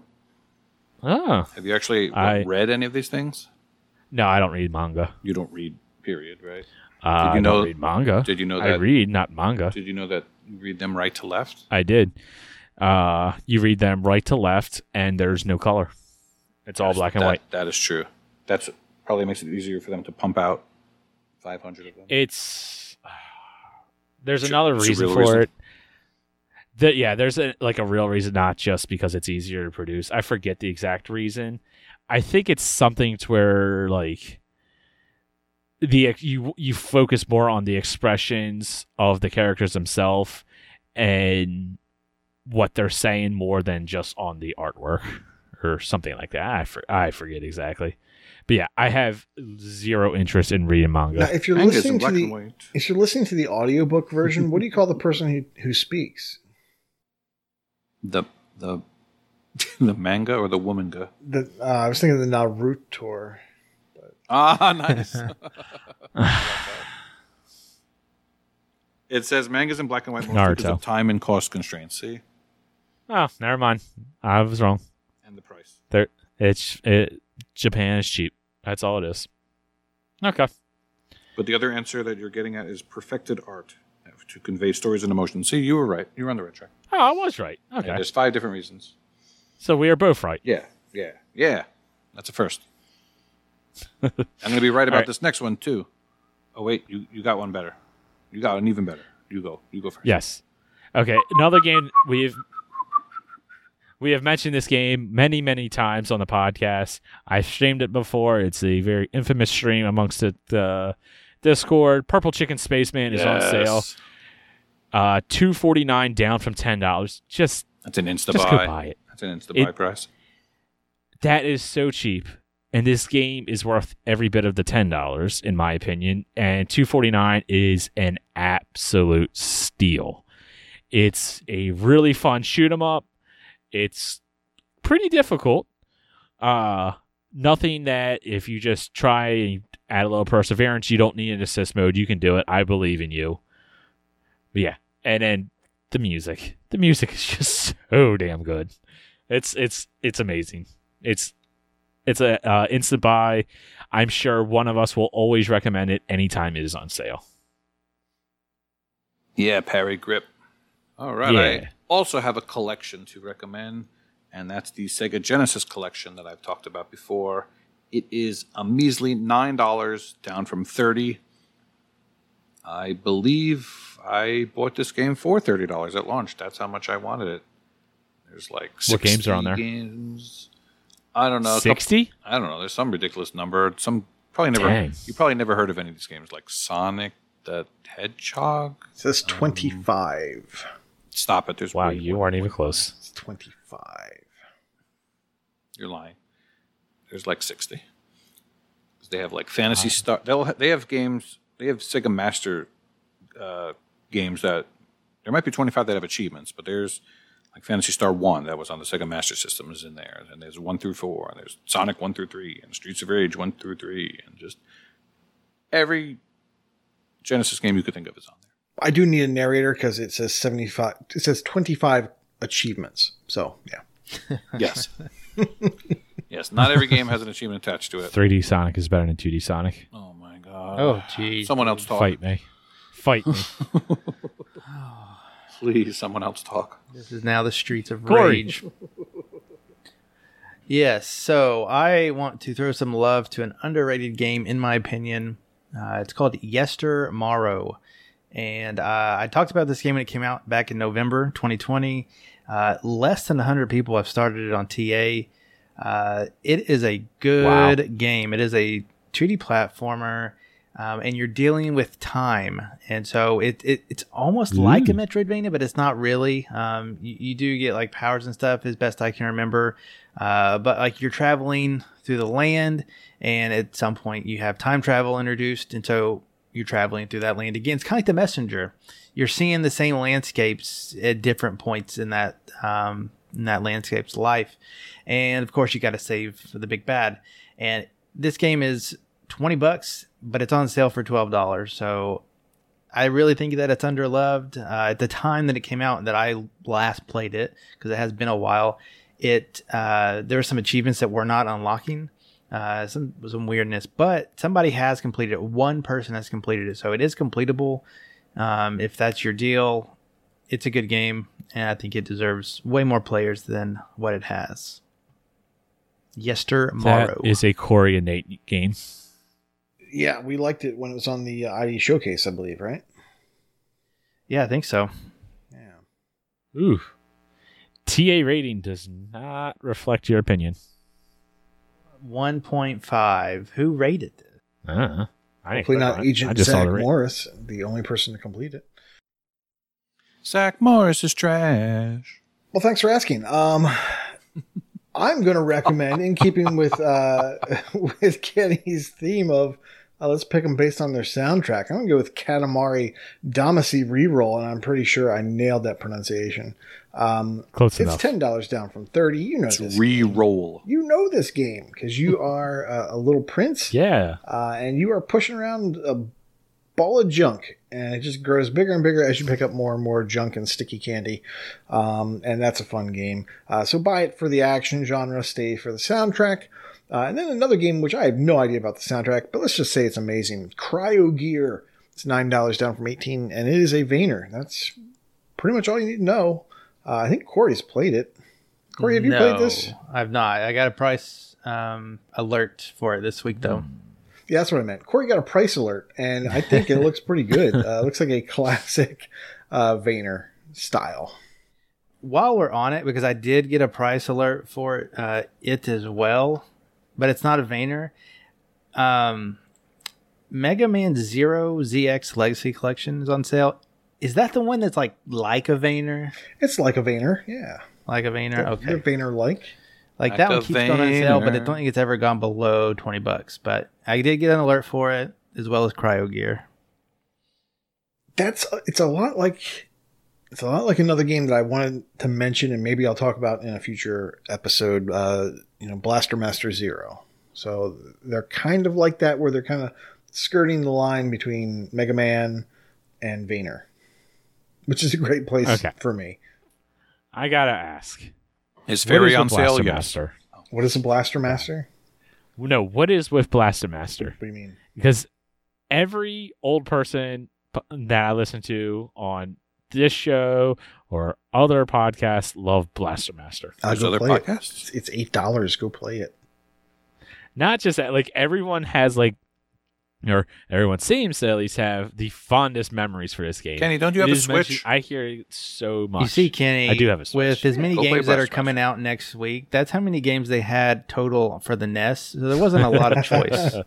Oh Have you actually what, I- read any of these things? no, I don't read manga. You don't read. Period. Right? Uh, Did you I know- don't read manga. Did you know that? I read, not manga. Did you know that you read them right to left? I did. Uh, you read them right to left, and there's no color. It's all black and That- white. That is true. That's probably makes it easier for them to pump out 500 of them. It's (sighs) there's another it's a reason real for reason. it. That yeah, there's a, like a real reason, not just because it's easier to produce. I forget the exact reason. I think it's something to where like the you you focus more on the expressions of the characters themselves and what they're saying more than just on the artwork (laughs) or something like that. I for, I forget exactly. But yeah, I have zero interest in reading manga. Now, if you're Manga's listening to the white. if you're listening to the audiobook version, what do you call the person who, who speaks? The the (laughs) the manga or the womanga? The uh, I was thinking of the Naruto. Ah, (laughs) nice. (laughs) it says mangas in black and white mostly because of time and cost constraints. See, Oh, never mind. I was wrong. and the price. There, it's it. Japan is cheap. That's all it is. Okay. But the other answer that you're getting at is perfected art to convey stories and emotions. See, you were right. You were on the right track. Oh, I was right. Yeah, Okay. there's five different reasons. So we are both right. Yeah, yeah, yeah. That's a first. (laughs) I'm going to be right about right. this next one too. Oh wait, you you got one better. You got an even better. You go. You go first. Yes. Okay. Another game we've we have mentioned this game many, many times on the podcast. I've streamed it before. It's a very infamous stream amongst the, the Discord. Purple Chicken Spaceman is on sale. Uh, two forty nine down from ten dollars. Just That's an insta just go buy. buy it. That's an insta It- buy price. That is so cheap. And this game is worth every bit of the ten dollars, in my opinion. And two forty nine is an absolute steal. It's a really fun shoot 'em up. It's pretty difficult. Uh nothing that if you just try and add a little perseverance, you don't need an assist mode. You can do it. I believe in you. But yeah. And then the music. The music is just (laughs) so damn good. It's it's it's amazing. It's it's a uh, instant buy. I'm sure one of us will always recommend it anytime it is on sale. Yeah, Parry Gripp. All right. Yeah. I also have a collection to recommend, and that's the Sega Genesis collection that I've talked about before. It is a measly nine dollars, down from thirty. I believe I bought this game for thirty dollars at launch. That's how much I wanted it. There's like What games are on there? Games. I don't know. Sixty? I don't know. There's some ridiculous number. Some probably never. Dang. You probably never heard of any of these games, like Sonic the Hedgehog. It says 25. Um, stop it. There's Wow, you more. aren't even close. It's 25. You're lying. There's like sixty. 'Cause They have like Phantasy Star. They'll they have games. They have Sega Master uh, games that there might be 25 that have achievements, but there's like Phantasy Star One that was on the Sega Master System is in there, and there's one through four, and there's Sonic one through three, and Streets of Rage one through three, and just every Genesis game you could think of is on there. I do need a narrator because it says 75. It says 25 achievements. So, yeah. (laughs) Yes. yes. Not every game has an achievement attached to it. 3D Sonic is better than 2D Sonic. Oh my god. Oh, geez. Someone else talk. Fight me. Fight me. (laughs) Please, someone else talk. This is now the streets of Corey. rage. yes, so I want to throw some love to an underrated game, in my opinion. Uh, it's called Yestermorrow. And uh, I talked about this game when it came out back in November 2020. Uh, less than 100 people have started it on TA. Uh, it is a good game. It is a 2D platformer, um, and you're dealing with time, and so it, it it's almost like a Metroidvania, but it's not really. Um, you, you do get like powers and stuff, as best I can remember, uh, but like you're traveling through the land, and at some point you have time travel introduced, and so you're traveling through that land again. It's kind of like the messenger. You're seeing the same landscapes at different points in that um, in that landscape's life, and of course you got to save for the big bad. And this game is twenty bucks, but it's on sale for twelve dollars. So I really think that it's underloved. Uh, at the time that it came out, that I last played it, because it has been a while, it uh, there were some achievements that were not unlocking uh, some some weirdness, but somebody has completed it. One person has completed it, so it is completable. Um, if that's your deal, it's a good game, and I think it deserves way more players than what it has. Yester That Morrow is a Corey and Nate game. Yeah, we liked it when it was on the uh, ID showcase, I believe, right? yeah, I think so. Yeah. Ooh. TA rating does not reflect your opinion. One point five. Who rated this? Uh, I didn't Hopefully click not on it. I Agent just Zach. Morris, the only person to complete it. Zach Morris is trash. Well, thanks for asking. Um, I'm going to recommend, in keeping with uh, (laughs) with Kenny's theme of uh, let's pick them based on their soundtrack. I'm going to go with Katamari Damacy Reroll, and I'm pretty sure I nailed that pronunciation. Um, Close it's enough. ten dollars down from thirty. You know It's this. re-roll. you know this game because you are a, a little prince, yeah. uh, and you are pushing around a ball of junk, and it just grows bigger and bigger as you pick up more and more junk and sticky candy. Um, and that's a fun game. Uh, so buy it for the action genre, stay for the soundtrack. Uh, and then another game which I have no idea about the soundtrack, but let's just say it's amazing. Cryo Gear. It's nine dollars down from eighteen, and it is a Vayner. That's pretty much all you need to know. Uh, I think Corey's played it. Corey, have you no, played this? I've not. I got a price um, alert for it this week, though. Yeah, that's what I meant. Corey got a price alert, and I think it looks pretty good. (laughs) Uh, it looks like a classic uh, Vayner style. While we're on it, because I did get a price alert for it, uh, it as well, but it's not a Vayner. Um, Mega Man Zero ZX Legacy Collection is on sale. Is that the one that's like like a Vayner? It's like a Vayner, yeah. Like a Vayner? They're, Okay. they're Vayner like. Like Like that one a keeps going on sale, but I don't think it's ever gone below twenty bucks. But I did get an alert for it, as well as Cryo Gear. That's it's a lot like it's a lot like another game that I wanted to mention, and maybe I'll talk about in a future episode. Uh, you know, Blaster Master Zero. So they're kind of like that, where they're kind of skirting the line between Mega Man and Vayner, which is a great place Okay. for me. I gotta ask. Is what Fairy on with sale? Blaster Yes. Master? What is a Blaster Master? No, what is with Blaster Master? What do you mean? Because every old person that I listen to on this show or other podcasts love Blaster Master. I'll There's other play it. podcasts. It's, it's eight dollars. Go play it. Not just that, like everyone has like, or everyone seems to at least have the fondest memories for this game. Kenny, don't you have It a Switch? I hear it so much. You see, Kenny, I do have a Switch. with as many Go games that are coming out next week. That's how many games they had total for the NES. So there wasn't a lot of choice. (laughs)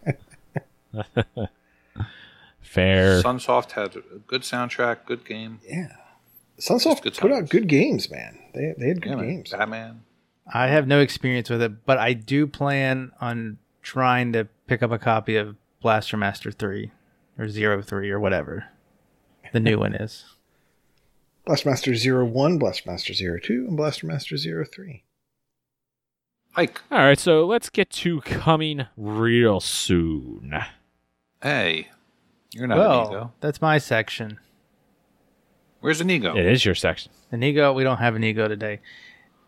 (laughs) Fair. Sunsoft had a good soundtrack, good game. Yeah. Sunsoft good put out good games, man. They they had good Yeah, man. games. Batman. I have no experience with it, but I do plan on trying to pick up a copy of Blaster Master Three or Zero Three or whatever the new one is. (laughs) Blaster Master Zero One, Blaster Master Zero Two, and Blaster Master Zero Three. Ike. All right, so let's get to coming real soon. Hey. You're not well, Inigo. that's my section. Where's Inigo? It is your section. An ego, we don't have an ego today.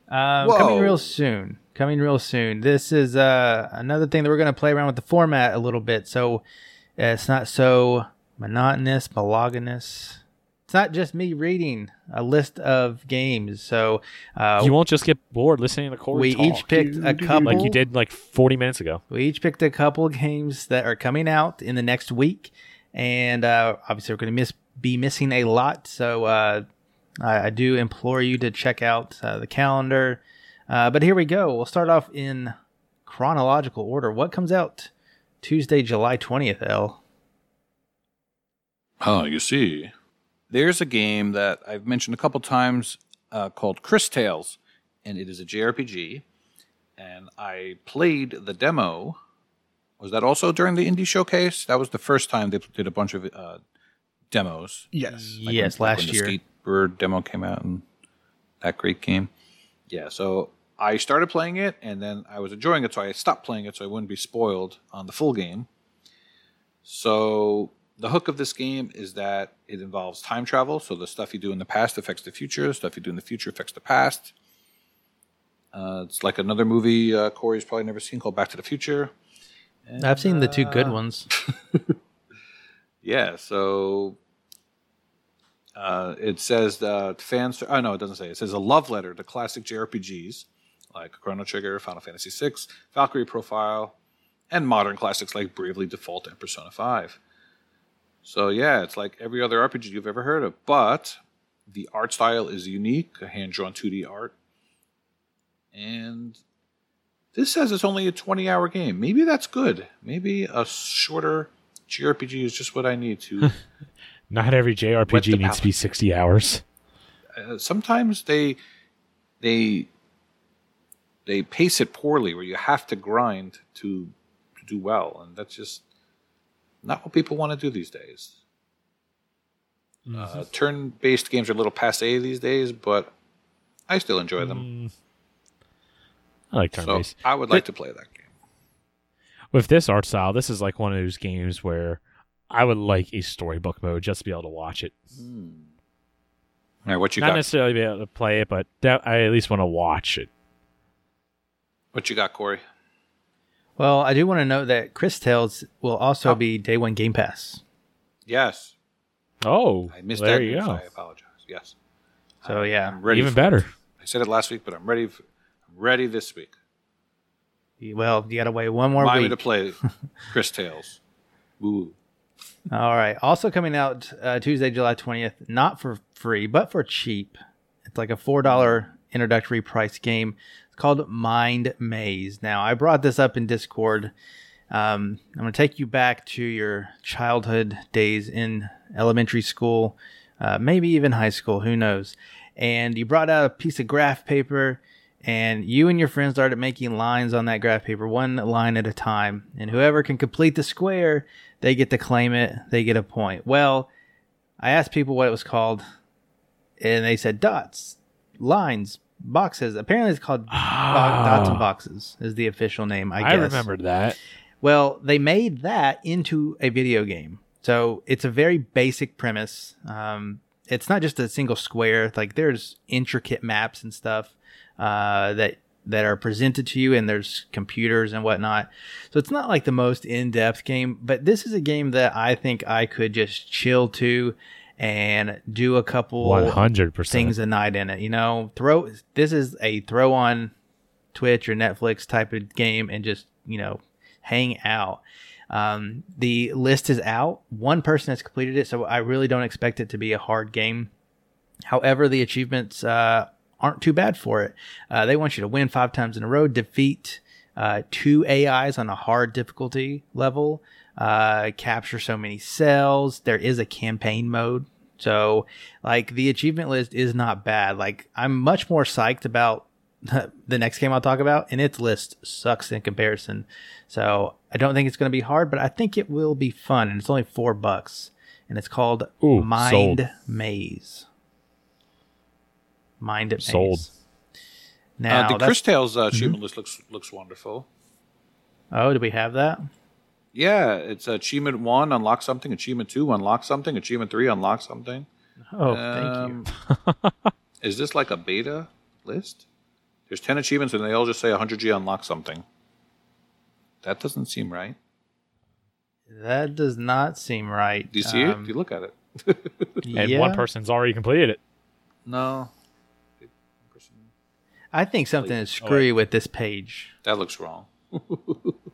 Um, Whoa. coming real soon. Coming real soon. This is uh, another thing that we're going to play around with the format a little bit, so uh, it's not so monotonous, monogamous. It's not just me reading a list of games. So uh, you won't just get bored listening to Corey we talk, each picked a couple. like you did like 40 minutes ago. We each picked a couple games that are coming out in the next week, and uh, obviously we're going to miss be missing a lot. So uh, I, I do implore you to check out uh, the calendar. Uh, but here we go. We'll start off in chronological order. What comes out Tuesday, July 20th, L? Oh, you see. There's a game that I've mentioned a couple times uh, called Cris Tales, and it is a JRPG. And I played the demo. Was that also during the indie showcase? That was the first time they did a bunch of uh, demos. Yes. Like yes, when, last when year. The Skatebird demo came out, and that great game. Yeah, so I started playing it, and then I was enjoying it, so I stopped playing it so I wouldn't be spoiled on the full game. So the hook of this game is that it involves time travel. So the stuff you do in the past affects the future. The stuff you do in the future affects the past. Uh, it's like another movie uh, Corey's probably never seen called Back to the Future. I've seen the two good uh, ones. (laughs) Yeah, so uh, it says uh, fans. Oh no, it doesn't say. It says a love letter to classic JRPGs like Chrono Trigger, Final Fantasy VI, Valkyrie Profile, and modern classics like Bravely Default and Persona 5. So yeah, it's like every other RPG you've ever heard of, but the art style is unique, a hand-drawn 2D art. And this says it's only a 20-hour game. Maybe that's good. Maybe a shorter JRPG is just what I need to (laughs) Not every JRPG needs to be 60 hours. uh, sometimes they they they pace it poorly where you have to grind to to do well and that's just not what people want to do these days. Uh, turn-based games are a little passe these days but i still enjoy them. I like turn-based. i would like to play that game. With this art style, this is like one of those games where I would like a storybook mode just to be able to watch it. Hmm. all right what you Not got necessarily be able to play it, but that, I at least want to watch it. what you got corey Well, I do want to note that Cris Tales will also Oh. be day one Game Pass. yes Oh, i missed there that you go. i apologize yes So yeah, i'm ready Even for- better. i said it last week but i'm ready for, i'm ready this week well, you got to wait one more Allow me week. to play (laughs) Cris Tales. Ooh. All right. Also coming out uh, Tuesday, July 20th, not for free, but for cheap. It's like a $4 introductory price game. It's called Mind Maze. Now, I brought this up in Discord. Um, I'm going to take you back to your childhood days in elementary school, uh, maybe even high school, who knows. And you brought out a piece of graph paper, and you and your friends started making lines on that graph paper, one line at a time. And whoever can complete the square, they get to claim it, they get a point. Well, I asked people what it was called, and they said dots, lines, boxes. Apparently, it's called bo- dots and boxes, is the official name, I I, guess. remembered that. Well, they made that into a video game. So it's a very basic premise. Um, it's not just a single square. Like there's intricate maps and stuff uh, that that are presented to you, and there's computers and whatnot. So it's not like the most in-depth game, but this is a game that I think I could just chill to and do a couple One hundred percent. things a night in it. You know, throw this is a throw on Twitch or Netflix type of game and just you know hang out. Um, the list is out. One person has completed it, so I really don't expect it to be a hard game. However, the achievements uh, aren't too bad for it. Uh, they want you to win five times in a row, defeat uh, two AIs on a hard difficulty level, uh, capture so many cells. There is a campaign mode. So, like, the achievement list is not bad. Like, I'm much more psyched about (laughs) the next game I'll talk about, and its list sucks in comparison. So, I don't think it's going to be hard, but I think it will be fun. And it's only four bucks. And it's called Ooh, Mind sold. Maze. Mind Maze. Sold. Now, uh, the that's- Cris Tales uh, achievement list looks looks wonderful. oh, do we have that? Yeah, it's achievement one, unlock something. Achievement two, unlock something. Achievement three, unlock something. Oh, thank you. Um, (laughs) Is this like a beta list? There's ten achievements, and they all just say 100G unlock something. That doesn't seem right. That does not seem right. Do you see it? Um, Do you look at it? (laughs) And yeah, one person's already completed it. No. I think something is screwy with this page. That looks wrong. (laughs)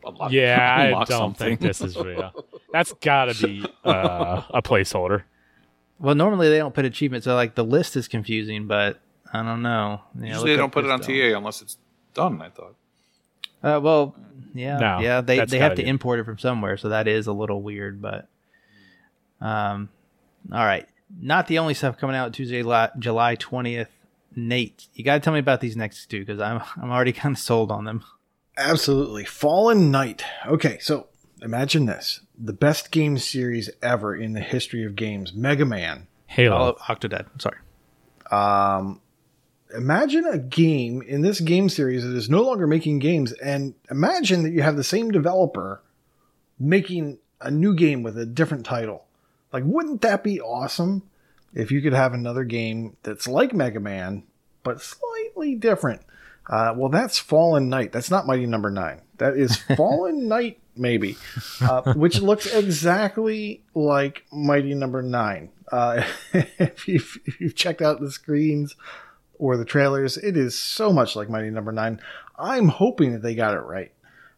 Unlock- Yeah, I don't something. think this is real. That's got to be uh, a placeholder. Well, normally they don't put achievements, so like the list is confusing, but I don't know. Yeah, Usually they don't put it on dome. TA unless it's done. I thought. Uh, well, yeah, No, yeah. They they have gotta be- import it from somewhere, so that is a little weird. But, um, all right. Not the only stuff coming out Tuesday, July twentieth. Nate, you got to tell me about these next two because I'm (laughs) I'm already kind of sold on them. Absolutely. Fallen Knight. Okay, so imagine this the best game series ever in the history of games Mega Man. Halo. Oh, Octodad. Sorry. Um, imagine a game in this game series that is no longer making games, and imagine that you have the same developer making a new game with a different title. Like, wouldn't that be awesome if you could have another game that's like Mega Man, but slightly different? Uh, well, that's Fallen Knight. That's not Mighty Number Nine. That is (laughs) Fallen Knight, maybe, uh, which (laughs) looks exactly like Mighty Number Nine. Uh, (laughs) if, you've, if you've checked out the screens or the trailers, it is so much like Mighty Number Nine. I'm hoping that they got it right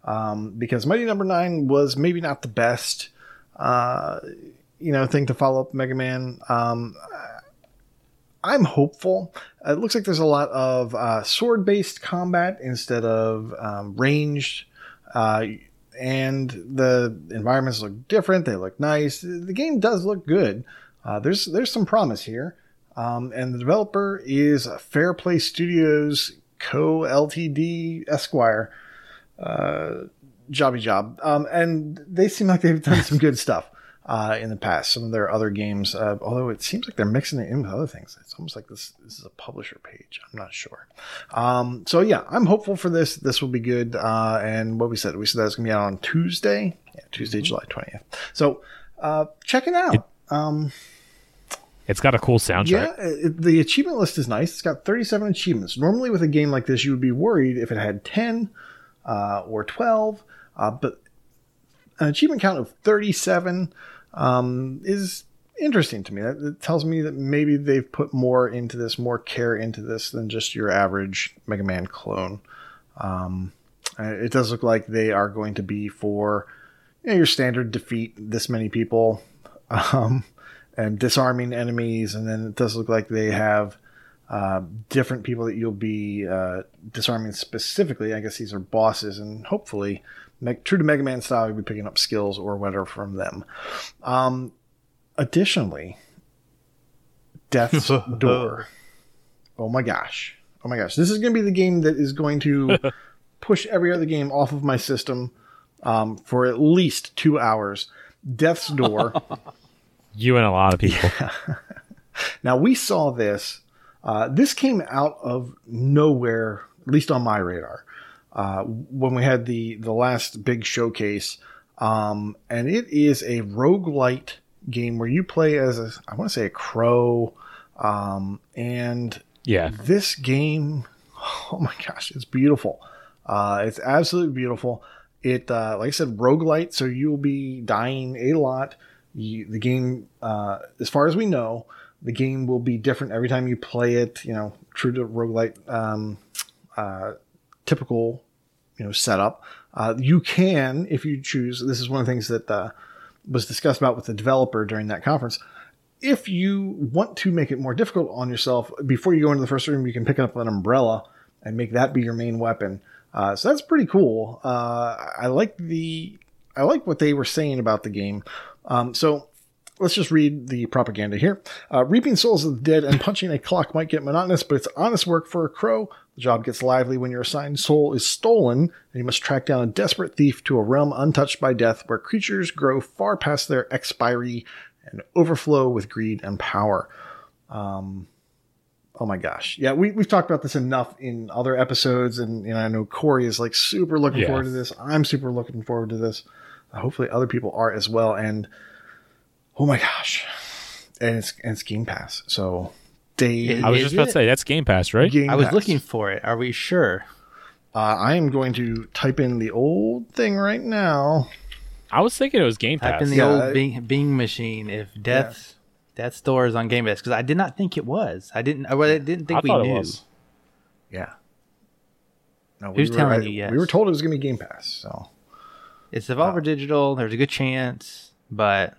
um, because Mighty Number Nine was maybe not the best, uh, you know, thing to follow up Mega Man. Um, I'm hopeful. It looks like there's a lot of uh, sword-based combat instead of um, ranged, uh, and the environments look different. They look nice. The game does look good. Uh, there's there's some promise here, um, and the developer is Fair Play Studios Co. Ltd. Esquire. Uh, jobby job, um, and they seem like they've done some good stuff uh, in the past. Some of their other games, uh, although it seems like they're mixing it in with other things. It's almost like this this is a publisher page. I'm not sure. Um, so yeah, I'm hopeful for this. This will be good. Uh, and what we said, we said that it's going to be out on Tuesday. Yeah, Tuesday, July 20th. So uh, check it out. um, It's got a cool soundtrack. yeah, it, the achievement list is nice. It's got 37 achievements. Normally, with a game like this, you would be worried if it had 10 uh, or 12, uh, but an achievement count of 37 um, is interesting to me. That tells me that maybe they've put more into this, more care into this than just your average Mega Man clone. Um, it does look like they are going to be for you know, your standard defeat this many people. (laughs) Um, and disarming enemies, and then it does look like they have uh, different people that you'll be uh, disarming specifically. I guess these are bosses, and hopefully, true to Mega Man style, you'll be picking up skills or whatever from them. Um, additionally, Death's (laughs) Door. Oh my gosh! Oh my gosh! This is going to be the game that is going to (laughs) push every other game off of my system um, for at least two hours. Death's Door. (laughs) You and a lot of people. Now we saw this. Uh, this came out of nowhere, at least on my radar, uh, when we had the the last big showcase. Um, and it is a roguelite game where you play as a I want to say a crow. Um, and yeah. this game, (laughs) oh my gosh, it's beautiful. Uh, it's absolutely beautiful. It, uh, like I said, roguelite, so you'll be dying a lot. You, the game, uh, as far as we know, the game will be different every time you play it. You know, true to roguelite, um, uh, typical, you know, setup. Uh, you can, if you choose. This is one of the things that uh, was discussed about with the developer during that conference if you want to make it more difficult on yourself, before you go into the first room, you can pick up an umbrella and make that be your main weapon. Uh, so that's pretty cool. Uh, I like the I like what they were saying about the game. Um, so let's just read the propaganda here. Uh, reaping souls of the dead and punching a clock might get monotonous, but it's honest work for a crow. The job gets lively when your assigned soul is stolen, and you must track down a desperate thief to a realm untouched by death, where creatures grow far past their expiry and overflow with greed and power. Um, oh my gosh, yeah, we we've talked about this enough in other episodes, and you know I know Corey is like super looking Yeah. forward to this. I'm super looking forward to this. hopefully, other people are as well. And oh my gosh, and it's and it's Game Pass, so day. It- I was just about it? to say that's Game Pass, right? Game I was Pass. looking for it. Are we sure? Uh, I am going to type in the old thing right now. I was thinking it was Game Type Pass. in the Yeah, old Bing, Bing machine if Death Death's Door is on Game Pass because I did not think it was. I didn't. Well, I didn't think I we knew. it was. Yeah. No, Who's were- telling I- you yes? We were told it was going to be Game Pass. So It's Devolver Digital. There's a good chance, but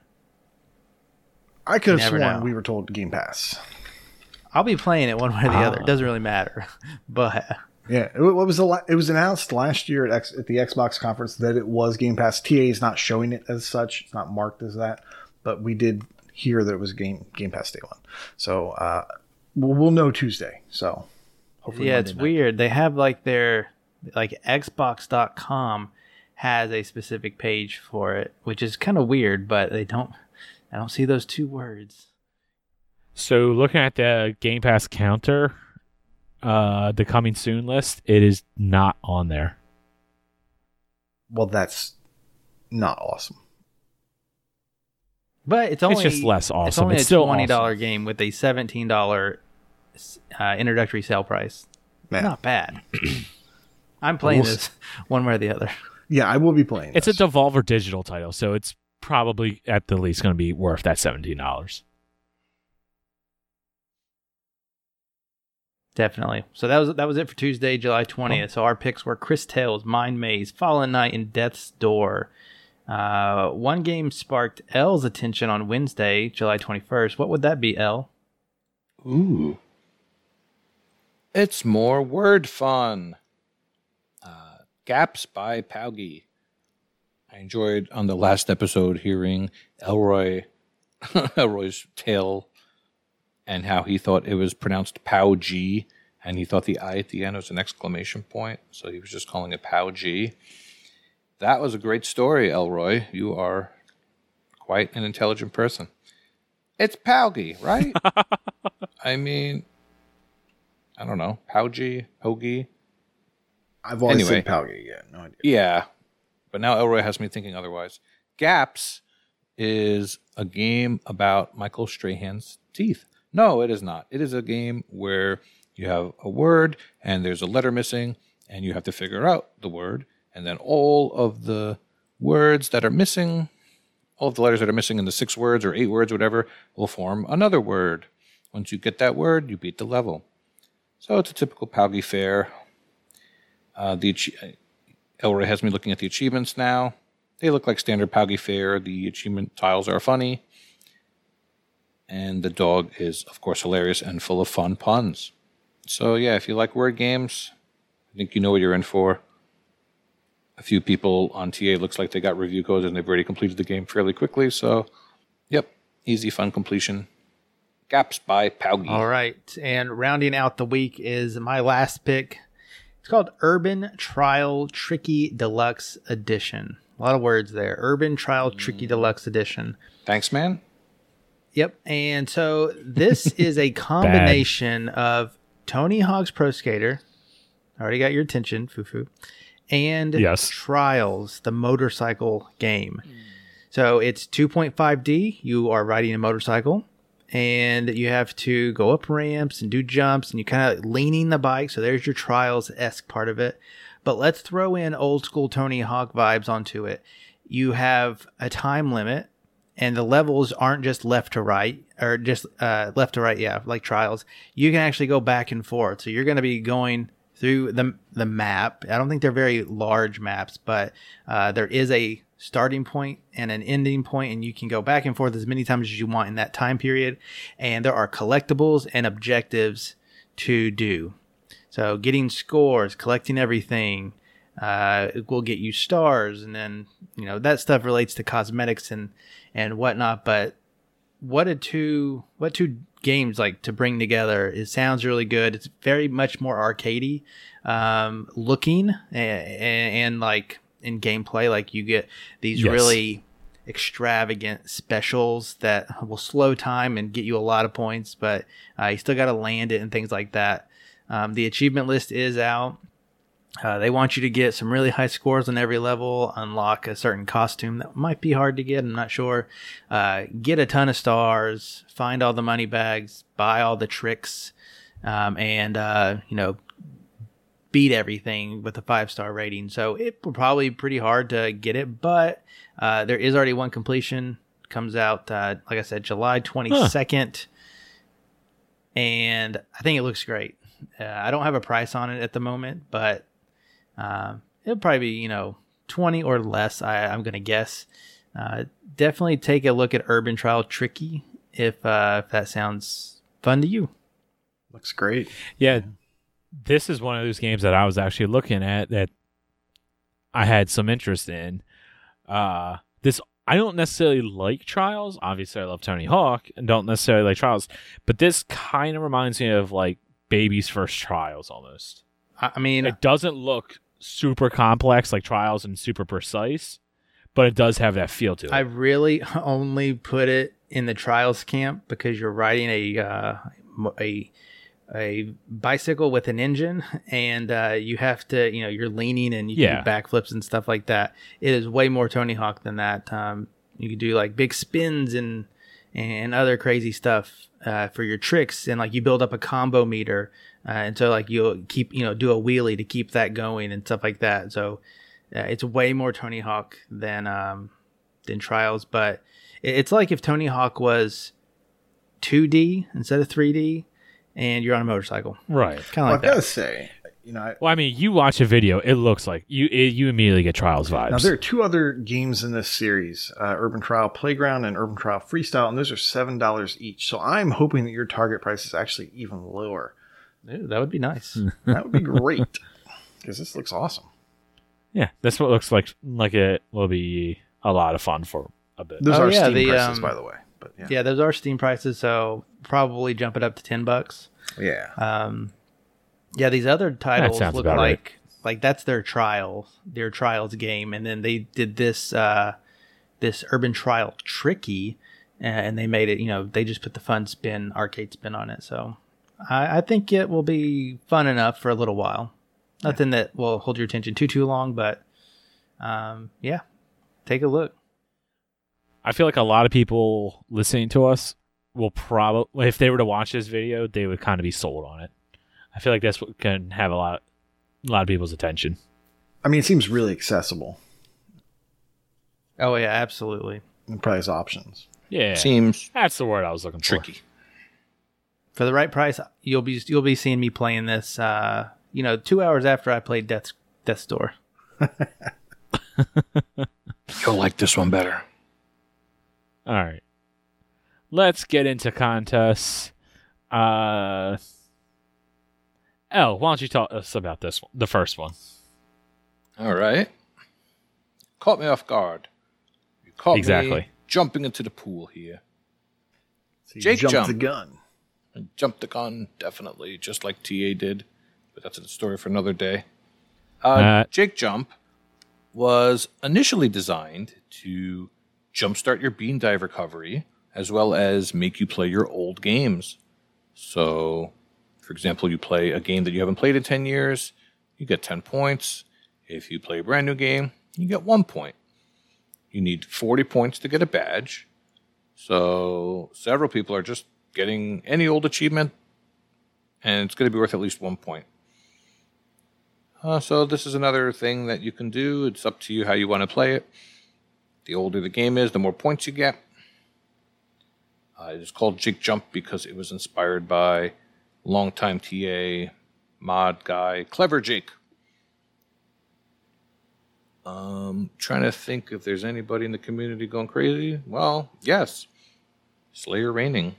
I could have sworn know. we were told Game Pass. I'll be playing it one way or the other. Ah. It doesn't really matter. (laughs) But Yeah, it, what was the la- it was announced last year at, X, at the Xbox conference that it was Game Pass. TA is not showing it as such; it's not marked as that, but we did hear that it was Game Game Pass Day One. So uh, we'll, we'll know Tuesday. So hopefully, yeah, Monday it's night. weird. They have like their like Xbox.com has a specific page for it, which is kind of weird, but they don't I don't see those two words. So looking at the Game Pass counter, uh, the coming soon list, it is not on there. Well, that's not awesome. But it's only it's just less awesome. It's only a still twenty awesome. game with a seventeen dollar uh, introductory sale price. Man. Not bad. (clears throat) I'm playing We'll this (laughs) one way or the other. Yeah, I will be playing. It's a. Devolver Digital title, so it's probably at the least going to be worth that seventeen dollars. Definitely. So that was that was it for Tuesday, July twentieth. So our picks were Cris Tales, Mind Maze, Fallen Knight, and Death's Door. Uh, one game sparked L's attention on Wednesday, July twenty first. What would that be, L? Ooh. It's more word fun. Uh, Gaps by POWGI. I enjoyed on the last episode hearing Elroy (laughs) Elroy's tale and how he thought it was pronounced Pow G and he thought the I at the end was an exclamation point, so he was just calling it Pow G. That was a great story, Elroy. You are quite an intelligent person. It's POWGI, right? (laughs) I mean, I don't know. POWGI, Hoagie. I've always anyway. said Palgi. Yeah, no idea. Yeah. But now Elroy has me thinking otherwise. Gaps is a game about Michael Strahan's teeth. No, it is not. It is a game where you have a word and there's a letter missing and you have to figure out the word and then all of the words that are missing all of the letters that are missing in the six words or eight words whatever will form another word. Once you get that word, you beat the level. So it's a typical POWGI fare. Uh, the Elroy has me looking at the achievements now. They look like standard POWGI fare. The achievement tiles are funny. And the dog is, of course, hilarious and full of fun puns. So, yeah, if you like word games, I think you know what you're in for. A few people on TA looks like they got review codes and they've already completed the game fairly quickly. So, yep, easy, fun completion. Gaps by POWGI. All right. And rounding out the week is my last pick. It's called Urban Trial Tricky Deluxe Edition. A lot of words there. Urban Trial Tricky mm. Deluxe Edition. Thanks, man. Yep. And so this (laughs) is a combination of Tony Hawk's Pro Skater. Already got your attention, Fufu. And Yes. Trials, the motorcycle game. Mm. So it's 2.5D. You are riding a motorcycle and you have to go up ramps and do jumps and you kind of leaning the bike. So there's your Trials esque part of it. But let's throw in old school Tony Hawk vibes onto it. You have a time limit and the levels aren't just left to right or just uh, left to right yeah like trials you can actually go back and forth so you're going to be going through the the map i don't think they're very large maps but uh, there is a starting point and an ending point and you can go back and forth as many times as you want in that time period. And there are collectibles and objectives to do. So getting scores collecting everything uh, will get you stars and then you know that stuff relates to cosmetics and and whatnot. But what a two what two games like to bring together. It sounds really good. It's very much more arcadey um looking and, and, like in gameplay like you get these Yes. really extravagant specials that will slow time and get you a lot of points but uh, you still got to land it and things like that um, the achievement list is out uh, they want you to get some really high scores on every level, unlock a certain costume that might be hard to get. I'm not sure. Uh, get a ton of stars, find all the money bags, buy all the tricks, um, and uh, you know beat everything with a five star rating. So it will probably be pretty hard to get it, but uh, there is already one completion. Comes out, uh, like I said, July 22nd, and I think it looks great. Uh, I don't have a price on it at the moment, but um, it'll probably be you know 20 or less. I, I'm gonna guess. Uh, definitely take a look at Urban Trial Tricky if uh, if that sounds fun to you. Looks great. Yeah, this is one of those games that I was actually looking at that I had some interest in. Uh, this I don't necessarily like Trials. Obviously, I love Tony Hawk and don't necessarily like Trials, but this kind of reminds me of like Baby's first Trials almost. I mean, It doesn't look super complex like Trials and super precise, but it does have that feel to it. I really (laughs) only put it in the trials camp because you're riding a uh, a a bicycle with an engine, and uh, you have to, you know, you're leaning and you can Yeah. do backflips and stuff like that. It is way more Tony Hawk than that. Um, you can do like big spins and and other crazy stuff uh, for your tricks, and like you build up a combo meter, uh, and so like you'll keep, you know, do a wheelie to keep that going and stuff like that. So uh, it's way more Tony Hawk than um, than Trials, but it's like if Tony Hawk was 2D instead of 3D, and you're on a motorcycle, right. kind of Well, like I've got to say, you know, I, Well, I mean, you watch a video, it looks like you it, you immediately get Trials vibes. now there are two other games in this series: uh, Urban Trial Playground and Urban Trial Freestyle, and those are seven dollars each. So I'm hoping that your target price is actually even lower. Ooh, that would be nice. (laughs) That would be great because this looks awesome. yeah, that's what looks like. Like it will be a lot of fun for a bit. Those Oh, are yeah, Steam the, prices, um, by the way. But yeah, yeah, those are Steam prices, so probably jump it up to 10 bucks. yeah. Um, yeah, these other titles look about right. like like that's their trial, their trials game, and then they did this uh, this urban trial tricky, uh, and they made it. You know, they just put the fun spin, arcade spin on it. So I, I think it will be fun enough for a little while. Nothing that will hold your attention too too long, but um, yeah, take a look. I feel like a lot of people listening to us will probably, if they were to watch this video, they would kind of be sold on it. I feel like that's what can have a lot, a lot of people's attention. I mean, it seems really accessible Oh yeah, absolutely. in price options. Yeah, Seems that's the word I was looking for. tricky. For the right price, you'll be you'll be seeing me playing this. Uh, you know, two hours after I played Death Death's Door. (laughs) You'll like this one better. All right, let's get into contests. Uh, L, why don't you talk us about this one, the first one? All right. Caught me off guard. You caught Exactly. me jumping into the pool here. So you Jake jumped, jump. the gun. I jumped the gun, definitely, just like TA did. But that's a story for another day. Uh, Uh, Jake Jump was initially designed to jumpstart your bean dive recovery, as well as make you play your old games. So, for example, you play a game that you haven't played in 10 years, you get 10 points. If you play a brand new game, you get one point. You need 40 points to get a badge. So, several people are just getting any old achievement, and it's going to be worth at least one point. Uh, so this is another thing that you can do. It's up to you how you want to play it. The older the game is, the more points you get. Uh, it is called Jig Jump because it was inspired by longtime TA mod guy Clever Jake. Um, trying to think if there's anybody in the community going crazy. Well, yes. Slayer Raining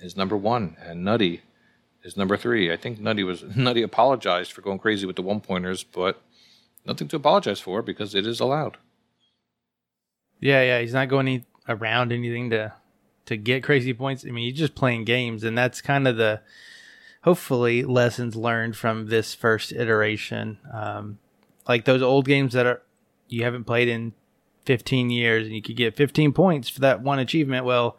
is number one, and Nutty is number three. I think Nutty was (laughs) Nutty apologized for going crazy with the one pointers, but nothing to apologize for because it is allowed. Yeah, yeah, he's not going any, around anything to to get crazy points. I mean, he's just playing games, and that's kind of the hopefully lessons learned from this first iteration. Um, like those old games that are you haven't played in 15 years, and you could get 15 points for that one achievement. Well,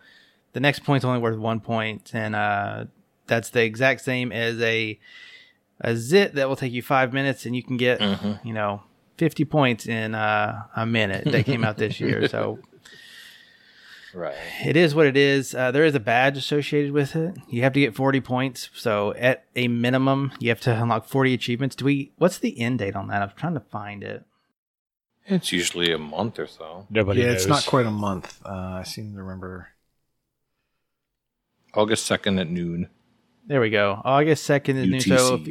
the next point's only worth one point, and uh, that's the exact same as a a zit that will take you five minutes, and you can get you know 50 points in uh, a minute that came out this year. So (laughs) Right. it is what it is. Uh, there is a badge associated with it. You have to get 40 points. So at a minimum, you have to unlock 40 achievements. Do we? What's the end date on that? I'm trying to find it. It's usually a month or so. Nobody yeah, knows. it's not quite a month. Uh, I seem to remember. August second at noon. There we go. August 2nd is new. So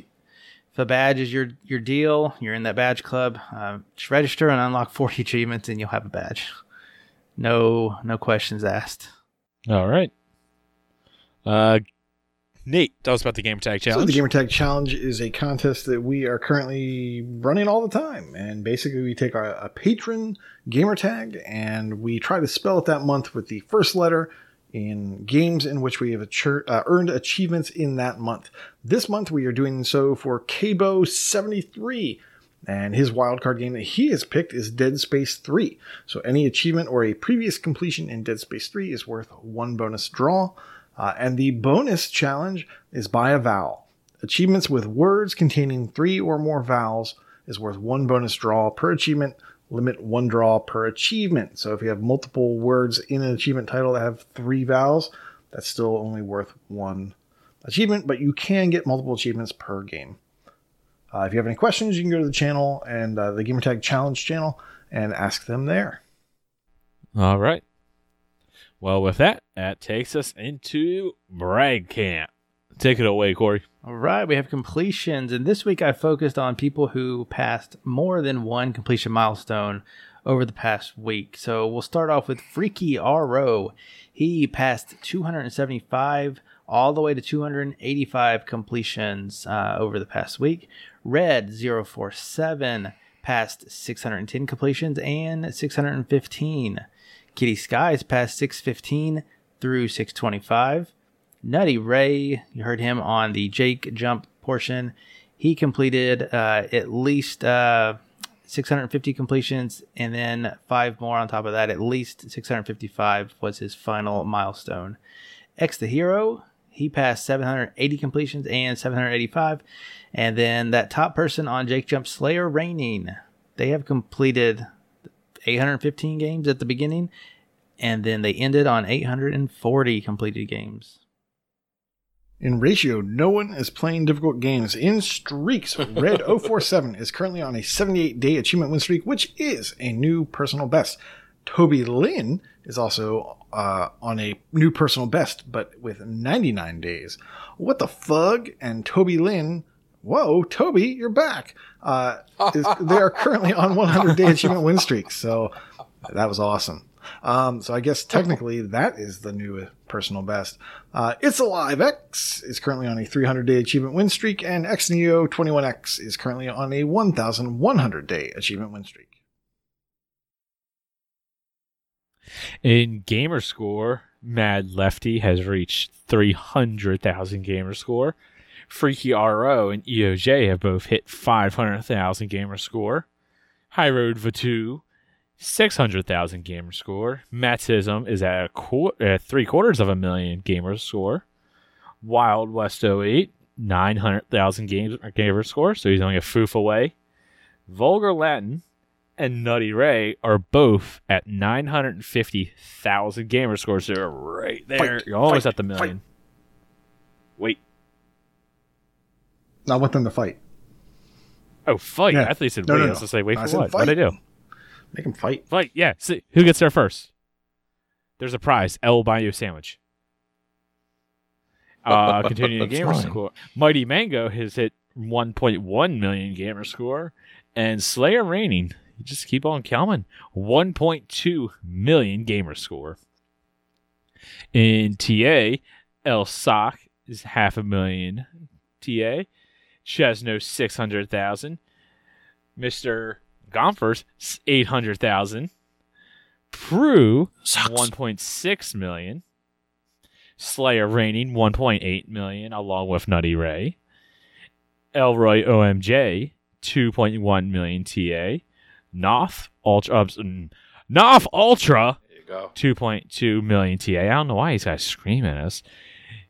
if, a badge is your your deal, you're in that badge club. Uh, just register and unlock 40 (laughs) achievements, and you'll have a badge. No, no questions asked. All right. Uh, Nate, tell us about the Gamer Tag So Challenge. the Gamertag Challenge is a contest that we are currently running all the time, and basically we take our, a patron gamertag and we try to spell it that month with the first letter in games in which we have uh, earned achievements in that month. This month we are doing so for Cabo seventy three. And his wildcard game that he has picked is Dead Space 3. So any achievement or a previous completion in Dead Space 3 is worth one bonus draw. Uh, and the bonus challenge is by a vowel. Achievements with words containing three or more vowels is worth one bonus draw per achievement. Limit one draw per achievement. So if you have multiple words in an achievement title that have three vowels, that's still only worth one achievement, but you can get multiple achievements per game. Uh, if you have any questions, you can go to the channel and uh, the Gamertag Challenge channel and ask them there. All right. Well, with that, that takes us into Brag Camp. Take it away, Corey. All right, we have completions, and this week I focused on people who passed more than one completion milestone over the past week. So we'll start off with Freaky RO. He passed 275 all the way to 285 completions uh, over the past week. Red 047 passed 610 completions and 615. Kitty Skies passed 615 through 625. Nutty Ray, you heard him on the Jake jump portion. He completed uh, at least uh, 650 completions, and then five more on top of that. At least 655 was his final milestone. X the Hero, he passed 780 completions and 785. And then that top person on Jake Jump, Slayer Raining, they have completed 815 games at the beginning, and then they ended on 840 completed games. In ratio, no one is playing difficult games in streaks. (laughs) Red 047 is currently on a 78 day achievement win streak, which is a new personal best. Toby Lynn is also uh, on a new personal best, but with 99 days. What the fug? And Toby Lynn, whoa, Toby, you're back. Uh, is, they are currently on 100 day (laughs) achievement win streaks. So that was awesome. Um, so I guess technically that is the new personal best. Uh, it's Alive X is currently on a 300 day achievement win streak, and X Neo 21X is currently on a 1,100 day achievement win streak. In gamer score, Mad Lefty has reached 300,000 gamer score. Freaky RO and EOJ have both hit 500,000 gamer score. High Road Vatu, 600,000 gamer score. Matsism is at a qu- uh, three quarters of a million gamer score. Wild West 08, 900,000 games, gamer score, so he's only a foof away. Vulgar Latin and Nutty Ray are both at 950,000 gamer scores. So they're right there. Fight, You're almost fight, at the million. Wait. I want them to fight. Oh, fight. Yeah. I thought you said No, wait. no, I was no. to say wait I for said what? What'd I do? Make them fight. Fight. Yeah. See, who gets there first? There's a prize. L will buy you a sandwich. Uh, (laughs) continuing the That's gamer fine. score. Mighty Mango has hit 1.1 million gamer score. And Slayer Raining, you just keep on coming. 1.2 million gamer score. In TA, El Sock is half a million TA. Chesno 600,000. Mr. Gomfers 800,000. Prue 1.6 million. Slayer Raining 1.8 million along with Nutty Ray. Elroy OMJ 2.1 million TA. Noth Ultra ups- mm, Noth Ultra There you go. 2.2 million TA. I don't know why these guys screaming at us.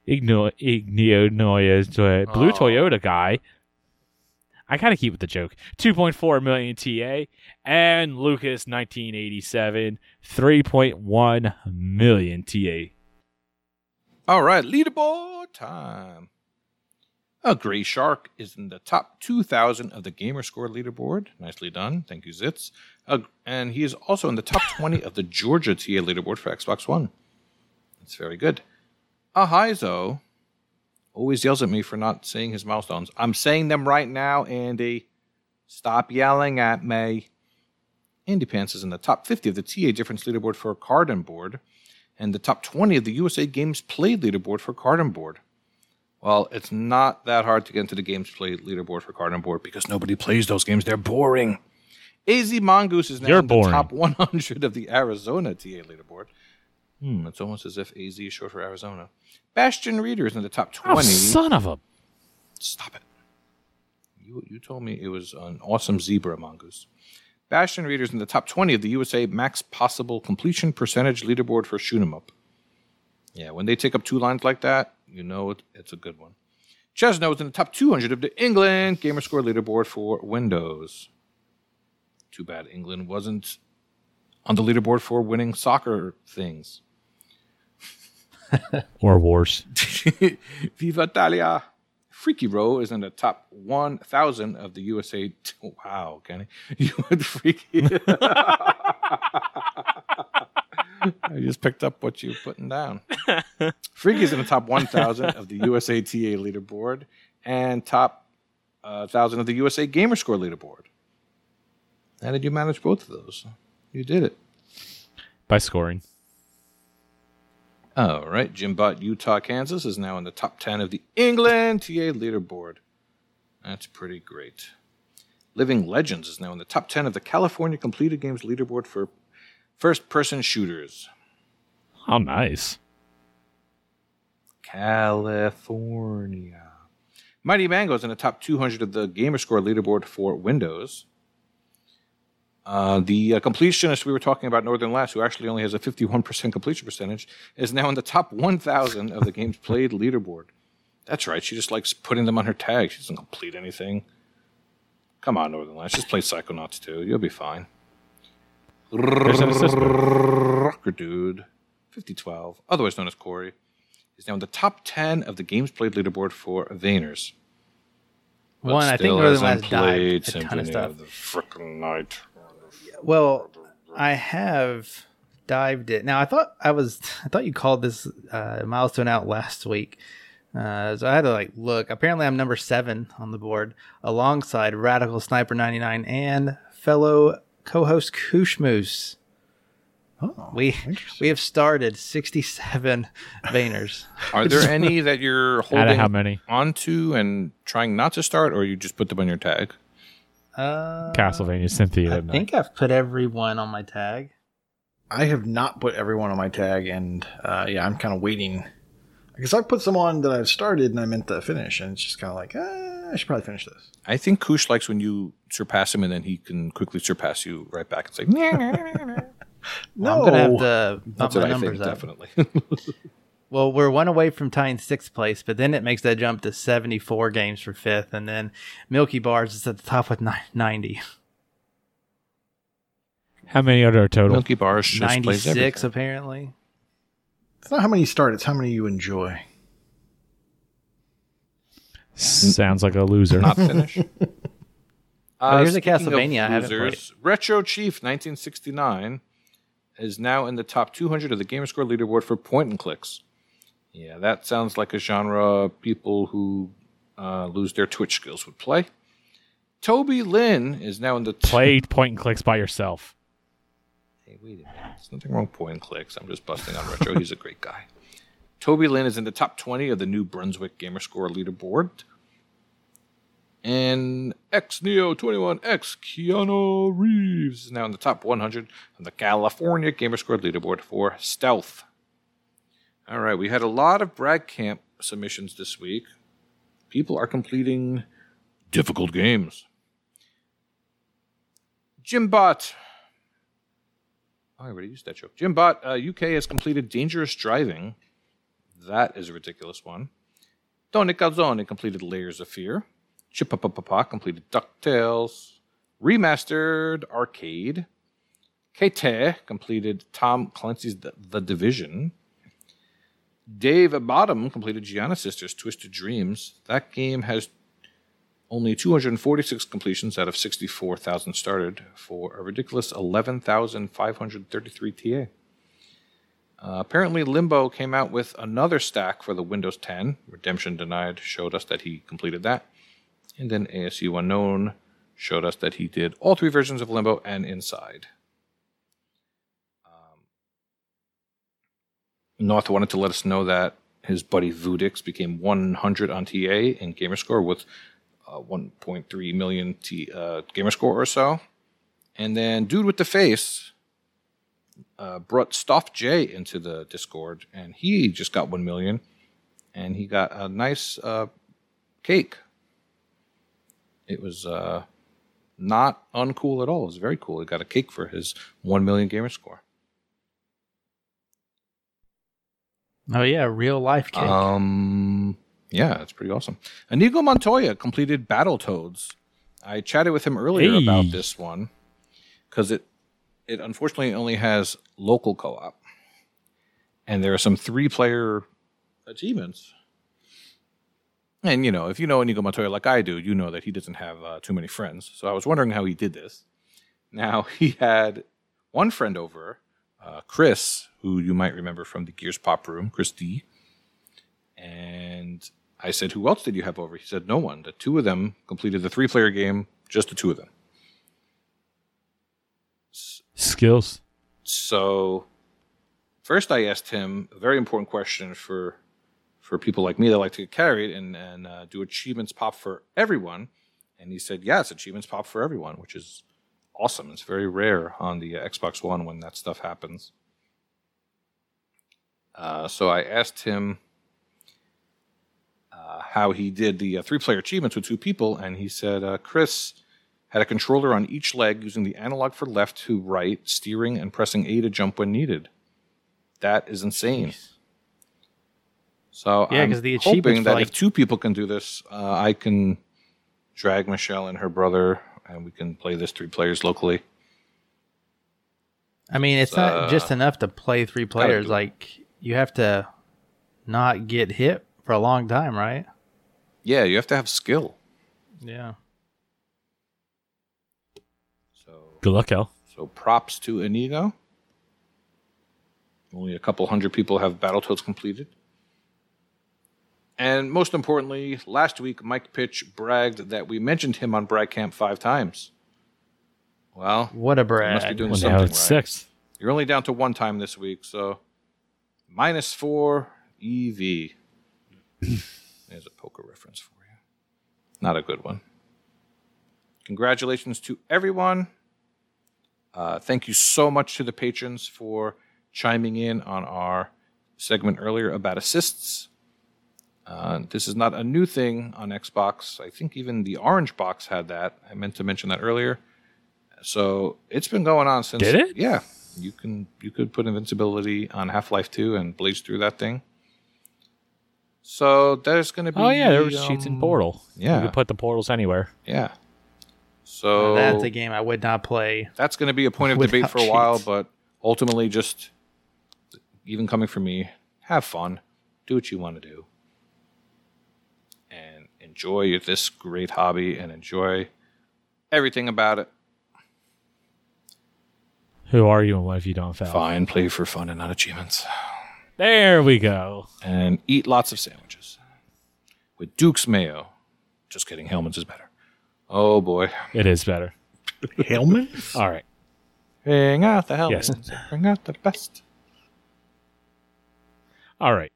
Igno Ignio Noya uh, Blue Oh. Toyota guy. I gotta keep with the joke. 2.4 million TA. And Lucas 1987, 3.1 million TA. All right, leaderboard time. A gray shark is in the top 2,000 of the Gamerscore leaderboard. Nicely done. Thank you, Zitz. Uh, and he is also in the top (laughs) 20 of the Georgia TA leaderboard for Xbox One. That's very good. Ahizo always yells at me for not saying his milestones. I'm saying them right now, Andy. Stop yelling at me. Andy Pants is in the top 50 of the TA difference leaderboard for card and board and the top 20 of the USA Games Played leaderboard for card and board. Well, it's not that hard to get into the games played leaderboard for card and board because nobody plays those games. They're boring. AZ Mongoose is now You're in the top 100 of the Arizona TA leaderboard. Hmm, it's almost as if AZ is short for Arizona. Bastion Reader is in the top 20. Oh, son of a. Stop it. You, you told me it was an awesome zebra mongoose. Bastion is in the top 20 of the USA max possible completion percentage leaderboard for shoot 'em up. Yeah, when they take up two lines like that, you know it, it's a good one. Chesno is in the top 200 of the England Gamerscore leaderboard for Windows. Too bad England wasn't on the leaderboard for winning soccer things. (laughs) Or wars. (laughs) Viva Italia. Freaky Row is in the top 1,000 of the USA. (laughs) Wow, Kenny. You went freaky. I just picked up what you were putting down. Freaky is in the top 1,000 of the USA TA leaderboard and top uh, 1,000 of the USA Gamerscore leaderboard. How did you manage both of those? You did it. By scoring. All right. Jim Butt, Utah, Kansas is now in the top 10 of the England TA leaderboard. That's pretty great. Living Legends is now in the top 10 of the California completed games leaderboard for first person shooters. How nice. California. Mighty Mango is in the top 200 of the Gamerscore leaderboard for Windows. Uh, the uh, completionist we were talking about, Northern Last, who actually only has a 51% completion percentage, is now in the top 1,000 of the games played leaderboard. That's right. She just likes putting them on her tag. She doesn't complete anything. Come on, Northern Lights. Just play Psychonauts 2. You'll be fine. There's an assistant. Rocker Dude, 5012, otherwise known as Corey, is now in the top 10 of the games played leaderboard for Vayners. But One, I think Northern Lights died a ton of stuff. the frickin' night. Well, I have dived it. Now I thought I was (laughs) I thought you called this uh, milestone out last week. Uh, so I had to like look. Apparently, I'm number seven on the board, alongside Radical Sniper 99 and fellow co-host Kushmoose. Oh, We we have started 67 Vayners. (laughs) Are there any that you're Out of holding how many? onto and trying not to start, or you just put them on your tag? Uh, Castlevania Cynthia. I think I've put everyone on my tag. I have not put everyone on my tag, and uh, yeah, I'm kind of waiting because I put some on that I've started and I meant to finish, and it's just kind of like eh, I should probably finish this. I think Kush likes when you surpass him and then he can quickly surpass you right back and say. (laughs) (laughs) No, I'm gonna have to bump That's my numbers think, up. definitely. (laughs) Well, we're one away from tying sixth place, but then it makes that jump to 74 games for fifth, and then Milky Bars is at the top with 90. How many are there total? Milky Bars just plays 96, everything. apparently. it's not how many you start; it's how many you enjoy. Sounds like a loser. not finish. (laughs) Uh, oh, here's a speaking of Castlevania I haven't losers, Retro Chief 1969 is now in the top 200 of the Gamerscore leaderboard for point and clicks. Yeah, that sounds like a genre people who uh, lose their Twitch skills would play. Toby Lynn is now in the t- Play point and clicks by yourself. Hey, wait a minute. There's nothing wrong with point and clicks. I'm just busting on Retro. He's a great guy. (laughs) Toby Lynn is in the top 20 of the New Brunswick Gamerscore leaderboard. And X Neo 21X Keanu Reeves is now in the top 100 of the California Gamerscore leaderboard for Stealth. All right, we had a lot of Brag Camp submissions this week. People are completing difficult games. Jimbot. Oh, I already used that joke. Jimbot, uh, UK has completed Dangerous Driving. That is a ridiculous one. Tony Calzone completed Layers of Fear. Chipapapapa completed DuckTales. Remastered Arcade. Kate completed Tom Clancy's The, the Division. Dave Bottom completed Giana Sisters Twisted Dreams. That game has only 246 completions out of 64,000 started for a ridiculous 11,533 TA. Uh, apparently, Limbo came out with another stack for the Windows 10. Redemption Denied showed us that he completed that. And then ASU Unknown showed us that he did all three versions of Limbo and Inside. North wanted to let us know that His buddy Vudix became 100 on TA in Gamerscore with uh, 1.3 million T, uh, Gamerscore or so. And then Dude with the Face uh, brought Stoff J into the Discord, and he just got 1 million. And he got a nice uh, cake. It was uh, not uncool at all. It was very cool. He got a cake for his 1 million gamer score. Oh yeah, real life cake. Um, yeah, it's pretty awesome. Inigo Montoya completed Battletoads. I chatted with him earlier Hey. about this one because it it unfortunately only has local co-op, and there are some three-player achievements. And you know, if you know Inigo Montoya like I do, you know that he doesn't have uh, too many friends. So I was wondering how he did this. Now (laughs) he had one friend over, uh, Chris, who you might remember from the Gears Pop Room, Chris D. And I said, Who else did you have over? He said, No one. The two of them completed the three player game, just the two of them. Skills. So, first I asked him a very important question for for people like me that like to get carried and, and uh, do achievements pop for everyone. And he said, Yes, achievements pop for everyone, which is awesome. It's very rare on the uh, Xbox One when that stuff happens. Uh, so I asked him uh, how he did the uh, three player achievements with two people, and he said uh, Chris had a controller on each leg using the analog for left to right, steering and pressing A to jump when needed. That is insane. So Yeah, I'm 'cause the achievements hoping that like- if two people can do this, uh, I can drag Michelle and her brother, and we can play this three players locally. I mean, it's uh, not just enough to play three players. Like you have to not get hit for a long time, right? Yeah, you have to have skill. Yeah. So Good luck, El. So props to Inigo. Only a couple hundred people have Battletoads completed. And most importantly, last week Mike Pitch bragged that we mentioned him on Brag Camp five times. Well, What a you must be brag. doing Well, something right. it's sixth. You're only down to one time this week, so minus four EV. (laughs) There's a poker reference for you. Not a good one. Congratulations to everyone. Uh, thank you so much to the patrons for chiming in on our segment earlier about assists. Uh, this is not a new thing on Xbox. I think even the Orange Box had that. I meant to mention that earlier. So it's been going on since. Did it? Yeah, you can you could put invincibility on Half Life Two and blaze through that thing. So there's going to be. Oh yeah, there was cheats in um, Portal. yeah. you could put the portals anywhere. Yeah. So That's a game I would not play. that's going to be a point of debate for a while, cheats. but ultimately, just even coming from me, have fun, do what you want to do, and enjoy this great hobby and enjoy everything about it. Who are you and what have you done, Fal? Fine, play for fun and not achievements, There we go. and eat lots of sandwiches with Duke's mayo. Just kidding, Hellmann's is better. Oh boy, It is better. Hellmann? All right. bring out the Yes. Hellmann's, bring out the best. All right.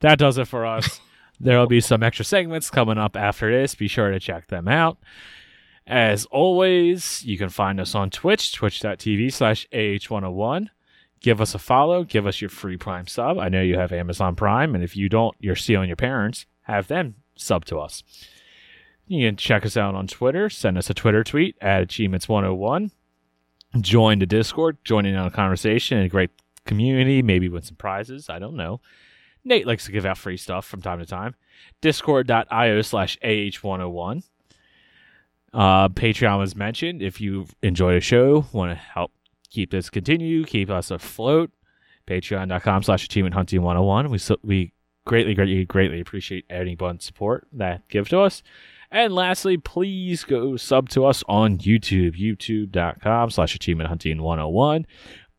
That does it for us. There'll be some extra segments coming up after this. Be sure to check them out. As always, you can find us on Twitch, twitch.tv slash AH101. Give us a follow. Give us your free Prime sub. I know you have Amazon Prime, and if you don't, you're stealing your parents. Have them sub to us. You can check us out on Twitter. Send us a Twitter tweet at Achievements101. Join the Discord. Join in on a conversation. A great community, maybe win some prizes. I don't know. Nate likes to give out free stuff from time to time. Discord.io slash AH101. Uh, Patreon was mentioned. If you enjoy the show, want to help keep this continue, keep us afloat, patreon.com slash achievement hunting 101. We, so, we greatly, greatly, greatly appreciate anyone's support that give to us. And lastly, please go sub to us on YouTube, youtube.com slash achievement hunting 101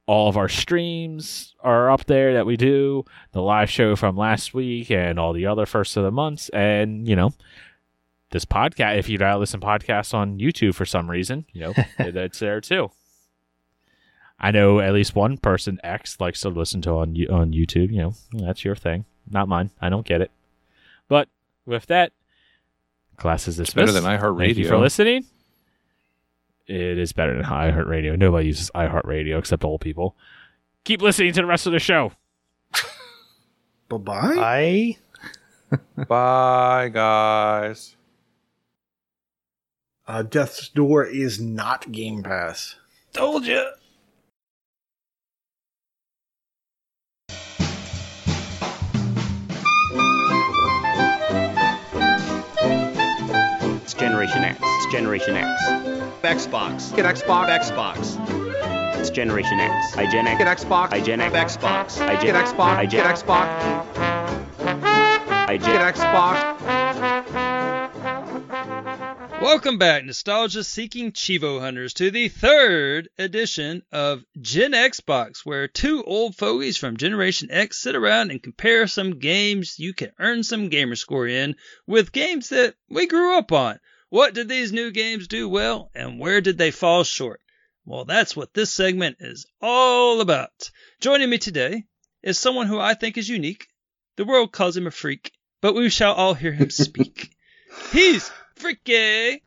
all of our streams are up there that we do the live show from last week and all the other first of the months and you know this podcast if you now listen podcasts on youtube for some reason you know (laughs) it's there too i know at least one person x likes to listen to on on youtube you know that's your thing not mine. I don't get it. But with that, class is dismissed. better than iHeartRadio Thank you for listening. It is better than iHeartRadio. Nobody uses iHeartRadio except old people. Keep listening to the rest of the show. (laughs) Bye bye. (laughs) I Bye, guys. Uh, Death's Door is not Game Pass. told you. Generation X. It's Xbox. Get Xbox. Xbox. It's Generation X. I Gen X. Get Xbox. I Gen X. Xbox. I Gen Get Xbox. I Gen Get Xbox. I Get Gen Xbox. Welcome back, nostalgia seeking cheevo hunters, to the third edition of Gen Xbox, where two old fogies from Generation X sit around and compare some games you can earn some gamer score in with games that we grew up on. What did these new games do well, and where did they fall short? Well, that's what this segment is all about. Joining me today is someone who I think is unique. The world calls him a freak, but we shall all hear him speak. (laughs) He's Freaky.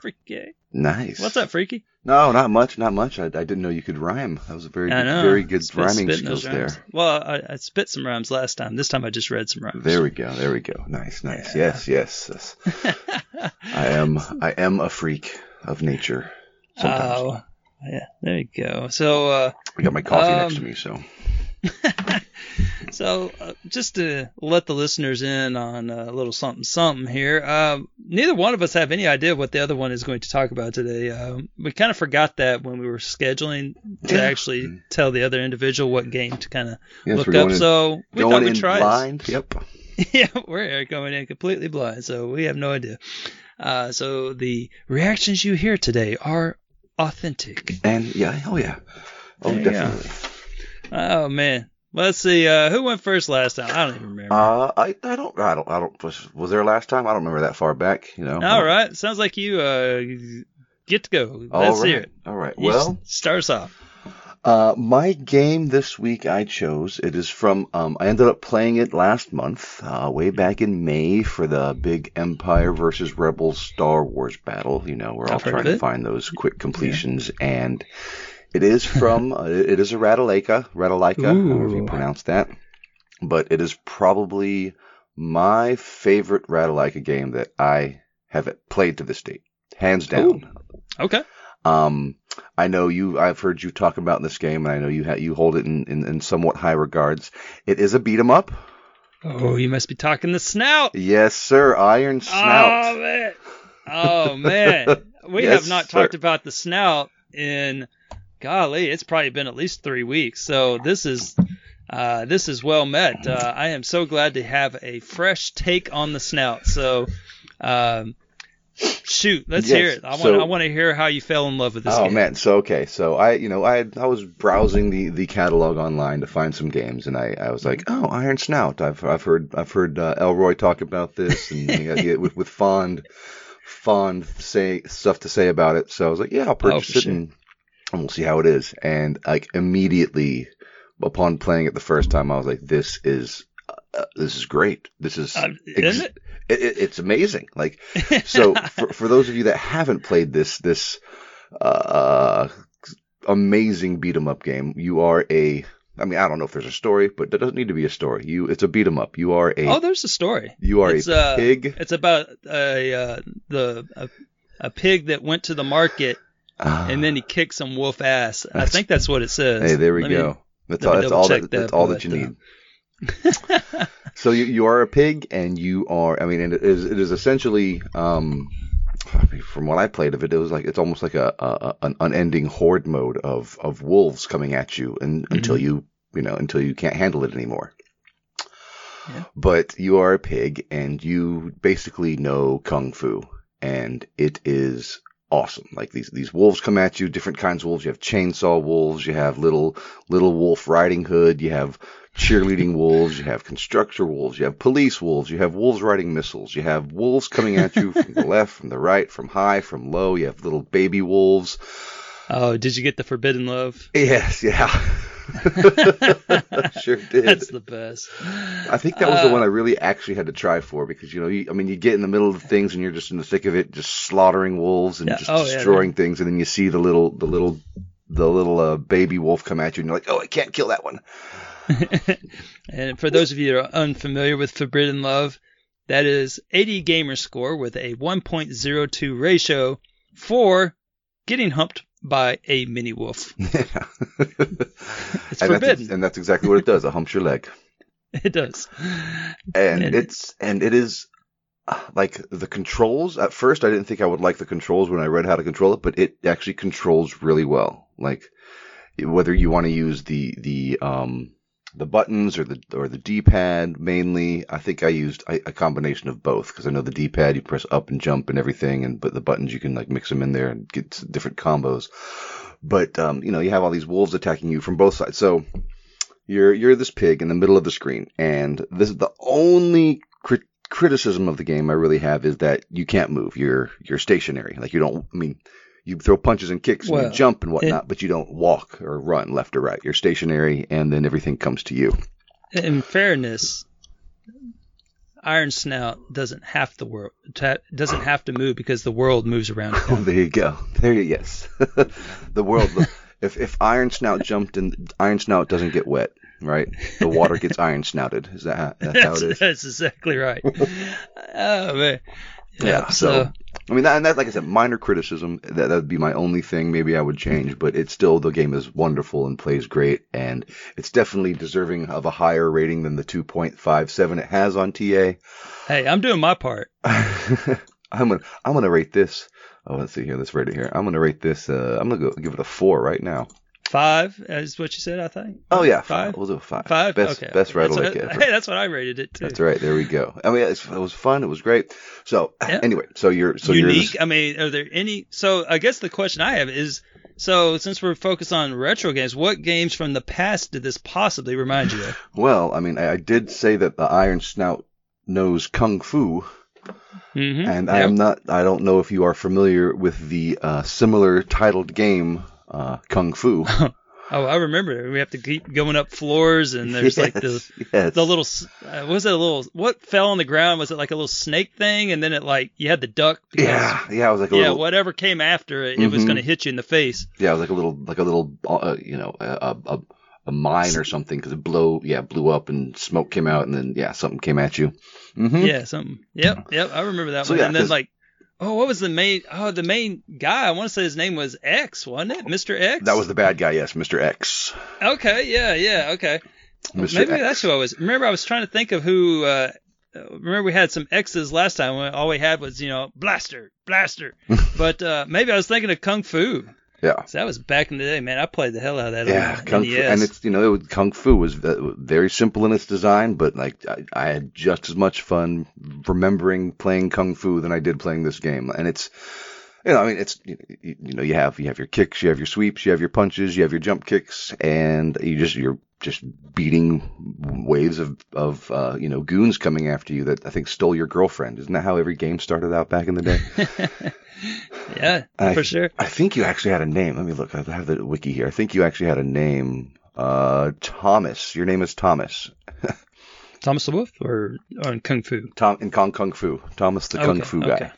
Freaky. Nice. What's up, Freaky? No, not much, not much. I, I didn't know you could rhyme. That was a very, good, very good Spit- rhyming skills there. Well, I, I spit some rhymes last time. This time I just read some rhymes. There we go. There we go. Nice, nice. Yes, yes. yes. (laughs) I am, I am a freak of nature. Sometimes Oh, yeah. There you go. So, uh, I got my coffee next to um, me, so (laughs) so uh, just to let the listeners in on a little something something here um, neither one of us have any idea what the other one is going to talk about today. Um, we kind of forgot that when we were scheduling to actually tell the other individual what game to kind of yes, look up. in, so we thought we'd in try blind. Yep. (laughs) yeah we're going in completely blind so we have no idea. Uh, so the reactions you hear today are authentic. And yeah, oh yeah, oh you go. Oh man let's see uh, who went first last time i don't even remember Uh, I, I don't, I don't, I don't. Was, was there last time? I don't remember that far back. You know. All right. Sounds like you uh get to go. All Let's right. hear it. All right. You Well, start us off. Uh, my game this week I chose. It is from. Um, I ended up playing it last month, uh, way back in May for the big Empire versus Rebels Star Wars battle. You know, we're all I've trying to find those quick completions, and it is from. (laughs) uh, it is a Ratalaika, Ratalaika, however you Ooh. pronounce that. But it is probably my favorite Ratalaika game that I have played to this date, hands down. Okay. Um, I know you. I've heard you talk about this game, and I know you ha- you hold it in, in, in somewhat high regards. It is a beat 'em up. Oh, you must be talking the snout. Yes, sir. Iron snout. Oh Snout. man. Oh man. (laughs) We Yes, have not sir. talked about the snout in golly, it's probably been at least three weeks. So this is uh, this is well met. Uh, I am so glad to have a fresh take on the snout. So um, shoot, let's Yes, hear it. I want so- I want to hear how you fell in love with this game. Oh game. man, so okay, so I, you know, I I was browsing the, the catalog online to find some games, and I, I was like, oh, Iron Snout. I've I've heard I've heard uh, Elroy talk about this, and with with fond fond say stuff to say about it. So I was like, yeah, I'll purchase Oh, it, sure. and, and we'll see how it is. And like immediately upon playing it the first time, I was like, this is uh, this is great. This is Uh, isn't it? it, it- it's amazing. Like (laughs) so for, for those of you that haven't played this this uh, amazing beat 'em up game, you are a I mean I don't know if there's a story, but there doesn't need to be a story. You it's a beat 'em up. You are a Oh, there's a story. you are it's, a uh, pig. It's about a uh, the a, a pig that went to the market Ah, and then he kicked some wolf ass. I think that's what it says. hey, there we Let me- go. That's all. That's all. That, that, that's all that you need. So you, you are a pig, and you are. I mean, and it is, it is essentially, um, from what I played of it, it was like it's almost like a, a a- an unending horde mode of of wolves coming at you, and Mm-hmm. until you you know until you can't handle it anymore. Yeah. But you are a pig, and you basically know kung fu, and it is awesome. Like these these wolves come at you, different kinds of wolves. You have chainsaw wolves, you have little little wolf riding hood, you have cheerleading (laughs) wolves, you have constructor wolves, you have police wolves, you have wolves riding missiles, you have wolves coming at you from the (laughs) left, from the right, from high, from low, you have little baby wolves. Oh, did you get the forbidden love? Yes, yeah. (laughs) sure did. That's the best. I think that was the Uh, one I really actually had to try for because you know, you, I mean, you get in the middle of things and you're just in the thick of it, just slaughtering wolves and Yeah. just Oh, yeah, destroying things, and then you see the little, the little, the little uh, baby wolf come at you, and you're like, oh, I can't kill that one. (laughs) And for those of you that are unfamiliar with Forbidden Love, that is 80 gamer score with a 1.02 ratio for getting humped by a mini wolf. (laughs) Yeah. (laughs) It's and forbidden. That's, and that's exactly what it does. It humps your leg. (laughs) It does. and And- it's and it is uh, like the controls at first i didn't think i would like the controls when i read how to control it but it actually controls really well like whether you want to use the the um the buttons or the or the d-pad mainly i think i used a, a combination of both because i know the d-pad you press up and jump and everything and but the buttons you can like mix them in there and get different combos but um you know you have all these wolves attacking you from both sides so you're you're this pig in the middle of the screen, and this is the only crit- criticism of the game I really have is that you can't move. You're you're stationary. Like you don't. I mean, you throw punches and kicks and you jump and whatnot, but you don't walk or run left or right. You're stationary, and then everything comes to you. In fairness, Iron Snout doesn't have to work, doesn't have to move because the world moves around. Oh, (laughs) there you go. There you go, yes. (laughs) the world. If if Iron Snout jumped and Iron Snout doesn't get wet, right? The water gets (laughs) iron snouted. Is that how, that's how it is? that's exactly right. oh man. Yeah. So, I mean, that, and that, like I said, minor criticism. That that would be my only thing. Maybe I would change, but it's still the game is wonderful and plays great, and it's definitely deserving of a higher rating than the 2.57 it has on TA. hey, I'm doing my part. (laughs) I'm gonna I'm gonna rate this. Oh, let's see here. Let's rate it here. I'm gonna rate this. Uh, I'm gonna go give it a four right now. Five is what you said, I think. Oh yeah, Five? We'll do a five. Five. Best okay. best rattle That's what- ever. Hey, that's what I rated it too. That's right. There we go. I mean, it's, it was fun. It was great. So Yeah. (laughs) anyway, so you're so you're Unique. this- I mean, are there any? So I guess the question I have is, so since we're focused on retro games, what games from the past did this possibly remind you of? (sighs) Well, I mean, I, I did say that the Iron Snout knows kung fu, Mm-hmm. and I am not. I don't know if you are familiar with the uh, similar titled game, uh, Kung Fu. (laughs) Oh, I remember. We have to keep going up floors, and there's like the (laughs) Yes, yes. the little uh, what was it a little what fell on the ground? Was it like a little snake thing? And then it like you had the duck. because- yeah, yeah. It was like a yeah, little. whatever came after it, it was Mhm. going to hit you in the face. Yeah, it was like a little, like a little, uh, you know, a, a, a mine or something because it blow, yeah, blew up and smoke came out, and then yeah, something came at you. hmm Yeah, something. Yep, yep. I remember that So, one. yeah, and then like, oh, what was the main? Oh, the main guy. I want to say his name was X, wasn't it, Mr. X? That was the bad guy. Yes, Mr. X. Okay, yeah, yeah, okay. Mr. Maybe X. that's who I was. Remember, I was trying to think of who. Uh, remember, we had some X's last time. When all we had was you know blaster, blaster. (laughs) but uh, maybe I was thinking of Kung Fu. Yeah. So that was back in the day, man. I played the hell out of that. Yeah, kung NES. fu, and it's you know it was, kung fu was very simple in its design, but like I, I had just as much fun remembering playing kung fu than I did playing this game, and it's you know I mean it's you, you know you have you have your kicks, you have your sweeps, you have your punches, you have your jump kicks, and you just you're just beating waves of of uh, you know goons coming after you that I think stole your girlfriend. Isn't that how every game started out back in the day? (laughs) (laughs) yeah, I- for sure. I think you actually had a name. Let me look. I have the wiki here. I think you actually had a name. Uh, Thomas. Your name is Thomas. (laughs) Thomas the Wolf or on Kung Fu. Tom in Kong Kung Fu. Thomas the Kung Okay, Fu guy. okay.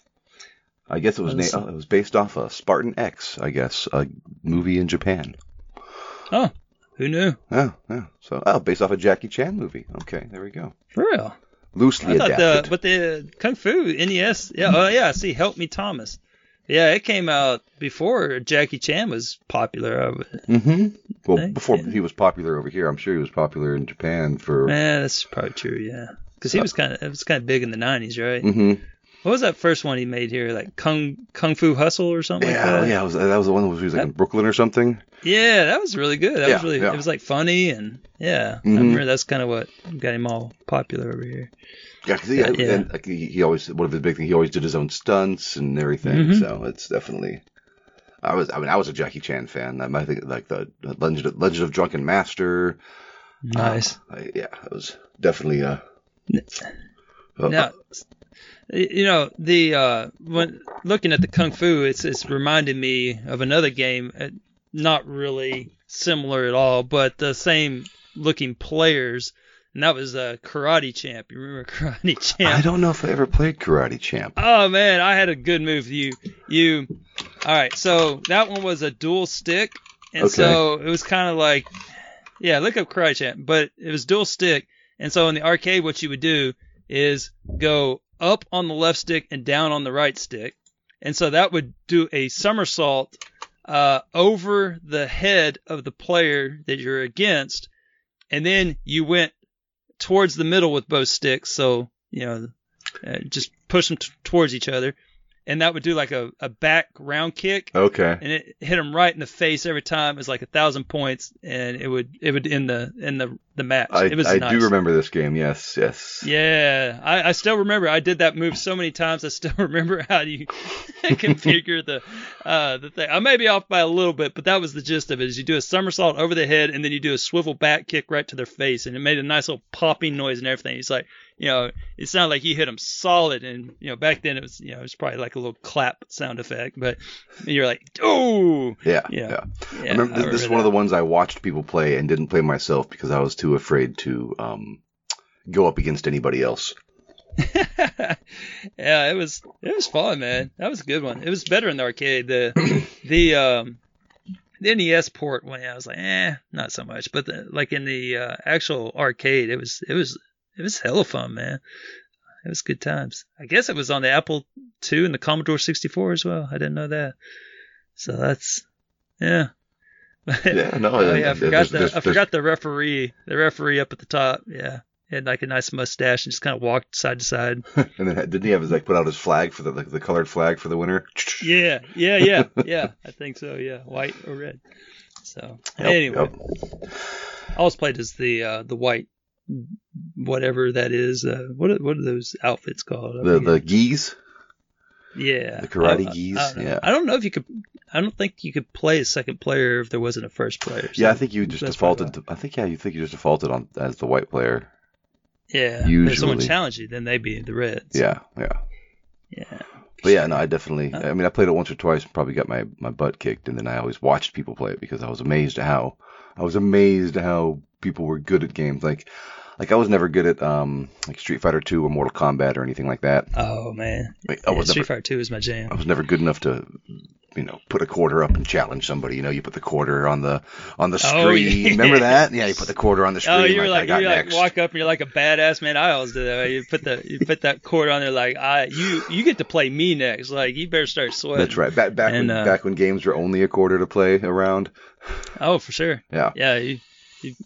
I guess it was na- oh, it was based off of Spartan X. I guess a movie in Japan. Oh, who knew? Oh, yeah. So oh, based off a Jackie Chan movie. Okay, there we go. For real. Loosely I thought the but the Kung Fu NES. Yeah, oh yeah. See, Help Me Thomas. Yeah, it came out before Jackie Chan was popular. I mm-hmm. Well, before yeah. he was popular over here, I'm sure he was popular in Japan for. Yeah, that's probably true. Yeah, because he was kind of it was kind of big in the '90s, right? hmm What was that first one he made here? Like Kung Kung Fu Hustle or something Yeah, like that. yeah. Was, that was the one that was, he was like in Brooklyn or something. Yeah, that was really good. That Yeah, was really yeah. it was like funny and yeah. I Mhm. remember that's kind of what got him all popular over here. Yeah, 'cause he, Yeah. And, like, he, he always one of his big things. He always did his own stunts and everything. Mhm. So it's definitely. I was. I mean, I was a Jackie Chan fan. I, I think like the Legend of, Legend of Drunken Master. Nice. Uh, I, yeah, it was definitely uh, uh, Now, you know the uh, when looking at the kung fu, it's it's reminded me of another game. Uh, not really similar at all, but the same looking players. And that was uh, Karate Champ. You remember (laughs) Karate Champ? I don't know if I ever played Karate Champ. Oh man, I had a good move. You, you. All right, so that one was a dual stick, and Okay. so it was kind of like, yeah, look up Karate Champ, but it was dual stick, and so in the arcade, what you would do is go up on the left stick and down on the right stick, and so that would do a somersault uh, over the head of the player that you're against, and then you went towards the middle with both sticks, so you know uh, just push them t- towards each other, and that would do like a, a back round kick, Okay. and it hit him right in the face every time. It was like a thousand points, and it would it would end the in the the match. I, it was I nice. do remember this game. Yes, yes. Yeah, I, I still remember. I did that move so many times. I still (laughs) remember how you (laughs) configure the uh, the thing. I may be off by a little bit, but that was the gist of it. Is you do a somersault over the head, and then you do a swivel back kick right to their face, and it made a nice little popping noise and everything. It's like you know, it sounded like you hit them solid, and you know, back then it was you know, it was probably like a little clap sound effect, but you're like, oh, Yeah, Yeah. yeah. yeah. I remember I this, this is one of the ones I watched people play and didn't play myself because I was too afraid to um, go up against anybody else. (laughs) yeah, it was it was fun, man. That was a good one. It was better in the arcade. The (clears throat) the um the NES port one, I was like, eh, not so much. But the, like in the uh, actual arcade, it was it was it was hella fun, man. It was good times. I guess it was on the Apple II and the Commodore 64 as well. I didn't know that. So that's yeah. (laughs) Yeah, no, oh, yeah, I forgot there's- the there's- I forgot the referee. The referee up at the top. Yeah, he had like a nice mustache and just kind of walked side to side. (laughs) And then didn't he have his like put out his flag for the the, the colored flag for the winner? (laughs) Yeah, yeah, yeah, yeah. I think so. Yeah, white or red. So Yep, anyway, yep. I always played as the uh, the white, whatever that is. Uh, what are, what are those outfits called? I The forget. the geese. Yeah, the karate I- I- geese, I don't yeah. I don't know if you could. I don't think you could play a second player if there wasn't a first player. Yeah, I think you just defaulted. To, I think yeah, you think you just defaulted on as the white player. Yeah, Usually. if someone challenged you, then they'd be the Reds. Yeah, yeah. yeah. But yeah, no, I definitely. Uh, I mean, I played it once or twice, and probably got my my butt kicked, and then I always watched people play it because I was amazed at how I was amazed at how people were good at games. Like, like I was never good at um like Street Fighter Two or Mortal Kombat or anything like that. Oh man, Like, yeah, Street never, Fighter Two is my jam. I was never good enough to, you know, put a quarter up and challenge somebody. You know, you put the quarter on the on the Oh, screen. yeah. Remember that? (laughs) Yeah, you put the quarter on the screen. Oh, you're like, like, I got you like walk up and you're like a badass man. I always do that. You put the you put that quarter on there like I you you get to play me next. Like you better start sweating. That's right. Back back And, when uh, back when games were only a quarter to play around. Oh, for sure. Yeah. Yeah. You,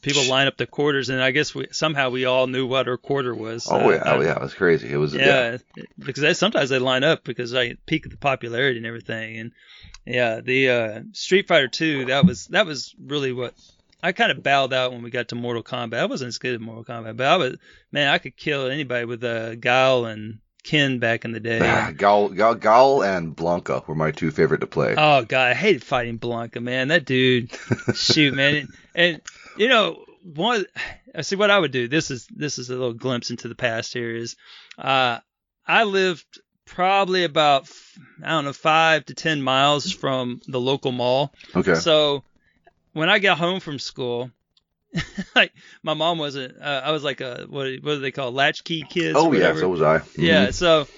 people line up the quarters, and I guess we somehow we all knew what our quarter was. Oh Uh, yeah, oh I- yeah, it was crazy. It was yeah. yeah, because they, sometimes they line up because I peak of the popularity and everything. And yeah, the uh, Street Fighter Two that was that was really what I kind of bowed out when we got to Mortal Kombat. I wasn't as good at Mortal Kombat, but I was man, I could kill anybody with uh, Guile and Ken back in the day. Ah, (laughs) Gal, Gal, Gal and Blanka were my two favorite to play. Oh god, I hated fighting Blanka, man. That dude, (laughs) shoot, man. And, and you know, one I see what I would do. This is this is a little glimpse into the past here. Is uh, I lived probably about I don't know five to ten miles from the local mall. okay. So when I got home from school. (laughs) like my mom wasn't. Uh, I was like a what? What do they call latchkey kids? oh yeah, so was I. Yeah, Mhm. so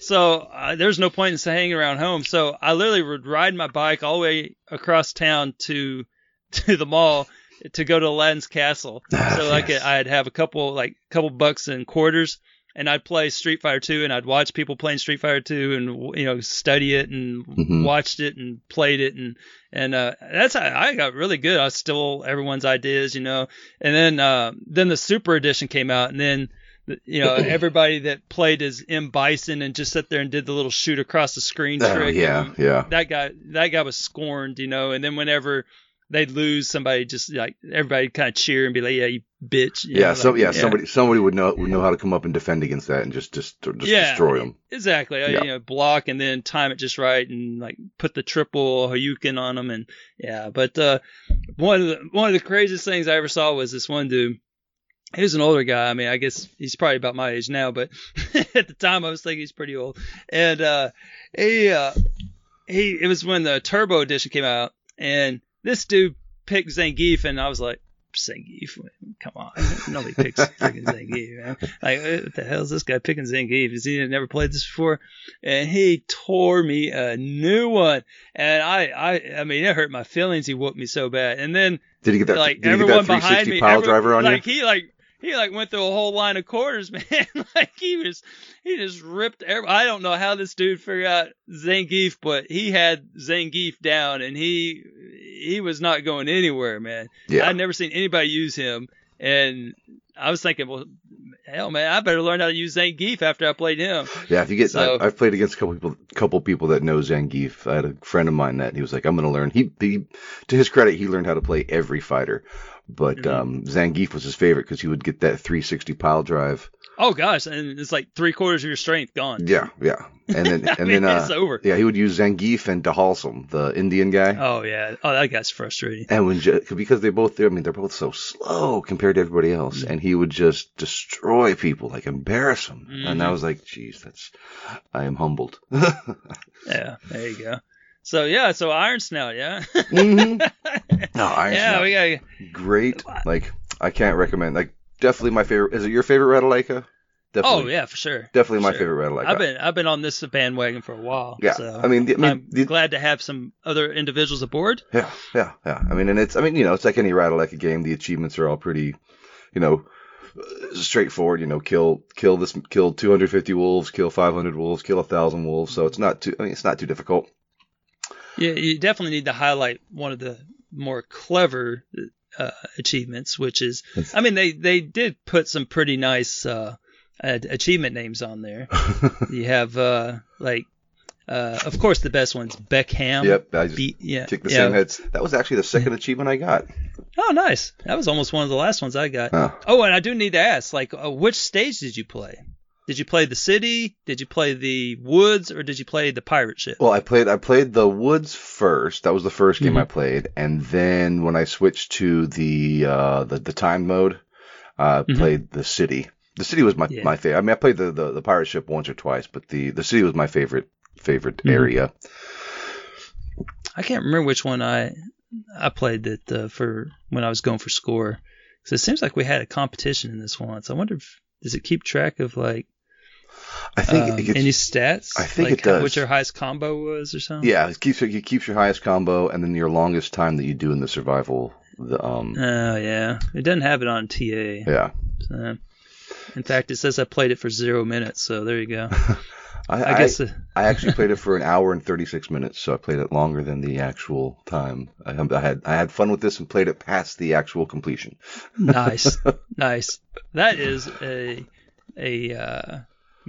so uh, there's no point in hanging around home. So I literally would ride my bike all the way across town to (laughs) to the mall to go to Aladdin's Castle. Ah, so like yes. I'd have a couple like couple bucks and quarters, and I'd play Street Fighter 2, and I'd watch people playing Street Fighter 2, and you know study it and Mhm. watched it and played it, and and uh, that's how I got really good. I stole everyone's ideas, you know, and then uh, then the Super Edition came out, and then you know (clears throat) everybody that played as M Bison and just sat there and did the little shoot across the screen Oh, trick. yeah, yeah. That guy that guy was scorned, you know, and then whenever they'd lose, somebody just like everybody kind of cheer and be like, "Yeah, you bitch." you Yeah, know, so like, yeah, somebody somebody would know would know how to come up and defend against that and just just just Yeah. destroy them. Exactly. Yeah. You know, block and then time it just right and like put the triple Hadouken on them and yeah. But uh, one of the one of the craziest things I ever saw was this one dude. He was an older guy. I mean, I guess he's probably about my age now, but (laughs) at the time I was thinking he's pretty old. And uh, he uh, he it was when the Turbo Edition came out, and this dude picked Zangief, and I was like, Zangief, come on, nobody picks (laughs) freaking Zangief, man. Like, what the hell is this guy picking Zangief? Has he never played this before? And he tore me a new one, and I, I, I mean, it hurt my feelings. He whooped me so bad, and then Did he get that? like did he get everyone that behind 360 me, pile every- driver on like you? he like he like went through a whole line of quarters, (laughs) man. like he was he just ripped. Every, I don't know how this dude figured out Zangief, but he had Zangief down, and he he was not going anywhere, man. Yeah. I'd never seen anybody use him, and I was thinking, well, hell, man, I better learn how to use Zangief after I played him. Yeah, if you get, So- I, I've played against a couple people, couple people that know Zangief. I had a friend of mine that he was like, I'm going to learn. He, he, to his credit, he learned how to play every fighter, but Mhm. um, Zangief was his favorite because he would get that 360 pile drive. Oh gosh, and it's like three quarters of your strength gone. Yeah, yeah, and then (laughs) and mean, then uh, it's over. yeah, he would use Zangief and Dhalsim, the Indian guy. Oh yeah. Oh, that guy's frustrating. And when because they both, I mean, they're both so slow compared to everybody else, Mm-hmm. and he would just destroy people, like embarrass them. And I Mhm. was like, geez, that's, I am humbled. (laughs) Yeah, there you go. So yeah, so Iron Snout, yeah. Mhm. (laughs) No, Iron yeah, Snout. we got. great. Like I can't recommend. Like definitely my favorite. Is it your favorite Ratalaika? Definitely. Oh yeah, for sure. Definitely my Sure. favorite Ratalaika. I've been I've been on this bandwagon for a while. Yeah, so I mean, the- I mean, I'm the- glad to have some other individuals aboard. Yeah, yeah, yeah. I mean, and it's. I mean, you know, it's like any Ratalaika game. The achievements are all pretty, you know, uh, straightforward. You know, kill kill this kill 250 wolves, kill 500 wolves, kill a thousand wolves. So it's not too. I mean, it's not too difficult. Yeah, you definitely need to highlight one of the more clever uh, achievements, which is, I mean, they they did put some pretty nice uh, achievement names on there. (laughs) you have uh, like, uh, of course, the best one's Beckham. Yep, I just Be- yeah, the yeah. same heads. That was actually the second (laughs) achievement I got. Oh, nice. That was almost one of the last ones I got. Huh. Oh, and I do need to ask, like, uh, which stage did you play? Did you play the city? Did you play the woods, or did you play the pirate ship? Well, I played I played the woods first. That was the 1st game Mhm. I played, and then when I switched to the uh, the the time mode, I Mhm. played the city. The city was my Yeah. my favorite. I mean, I played the, the the pirate ship once or twice, but the the city was my favorite favorite Mhm. area. I can't remember which one I I played that uh, for when I was going for score. Because it seems like we had a competition in this once. I wonder if does it keep track of like I think um, it gets, any stats? I think like it does. What your highest combo was or something? yeah, it keeps it keeps your highest combo, and then your longest time that you do in the survival. The um Oh yeah. It doesn't have it on TA. yeah. So, in fact, it says I played it for zero minutes. So there you go. (laughs) I, I guess. uh, I actually played it (laughs) for an hour and 36 minutes, so I played it longer than the actual time. I, I had I had fun with this and played it past the actual completion. nice, (laughs) nice. That is a a uh,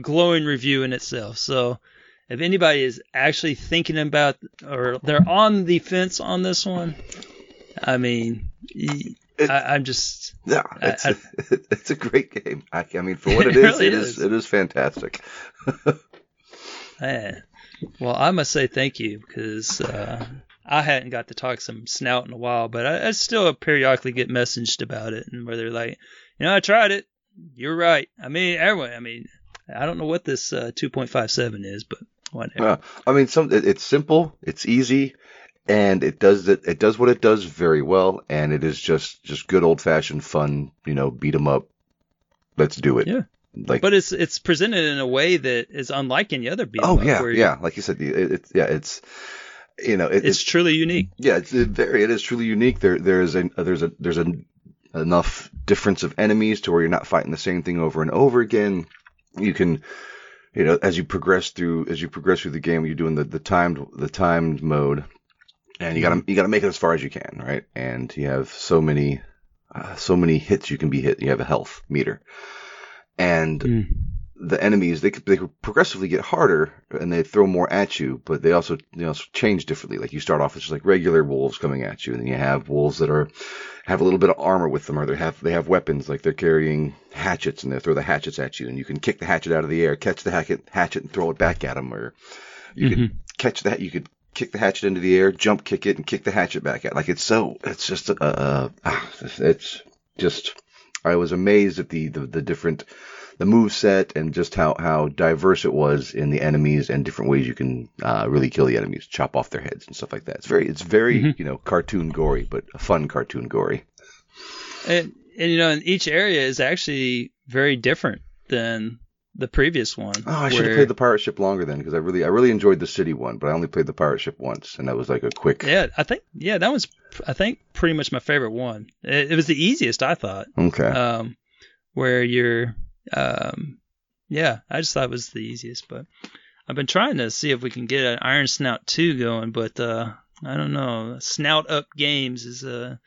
glowing review in itself. So, if anybody is actually thinking about or they're on the fence on this one, I mean, It- I, am just Yeah, I- it's I- a, (laughs) it's a great game. I, I mean, for what it (laughs) It is, really it is is. it is fantastic. (laughs) man. Well, I must say thank you because uh, I hadn't got to talk some snout in a while, but I, I still periodically get messaged about it, and where they're like, you know, I tried it. You're right. I mean, everyone. I mean, I don't know what this uh, 2.57 is, but whatever. Yeah, I mean, some it's simple, it's easy, and it does it it does what it does very well, and it is just just good old fashioned fun. You know, beat 'em up. Let's do it. Yeah. Like but it's it's presented in a way that is unlike any other beat. oh yeah where yeah like you said it, it's yeah it's you know it, it's truly unique. Yeah, it's it very. It is truly unique. There, there is a there's a there's a enough difference of enemies to where you're not fighting the same thing over and over again. You can, you know, as you progress through as you progress through the game, you're doing the the timed the timed mode, and you gotta you gotta make it as far as you can, right? And you have so many uh, so many hits you can be hit. You have a health meter, and Mm. The enemies they could, they could progressively get harder and they throw more at you, but they also you know change differently. Like you start off with just like regular wolves coming at you, and then you have wolves that are have a little bit of armor with them, or they have they have weapons like they're carrying hatchets and they throw the hatchets at you, and you can kick the hatchet out of the air, catch the hatchet hatchet and throw it back at them, or you can catch that you could kick the hatchet into the air, jump kick it, and kick the hatchet back at. Like it's so it's just uh, uh it's just I was amazed at the the, the different the move set and just how how diverse it was in the enemies and different ways you can uh, really kill the enemies, chop off their heads and stuff like that. It's very it's very Mhm. you know cartoon gory, but a fun cartoon gory. And, and you know, and each area is actually very different than the previous one. Oh, I should have where- played the pirate ship longer then because I really I really enjoyed the city one, but I only played the pirate ship once, and that was like a quick. Yeah, I think yeah, that was I think pretty much my favorite one. It, it was the easiest I thought. Okay. Um, where you're um, yeah, I just thought it was the easiest, but I've been trying to see if we can get an Iron Snout 2 going, but uh, I don't know. Snout Up Games is uh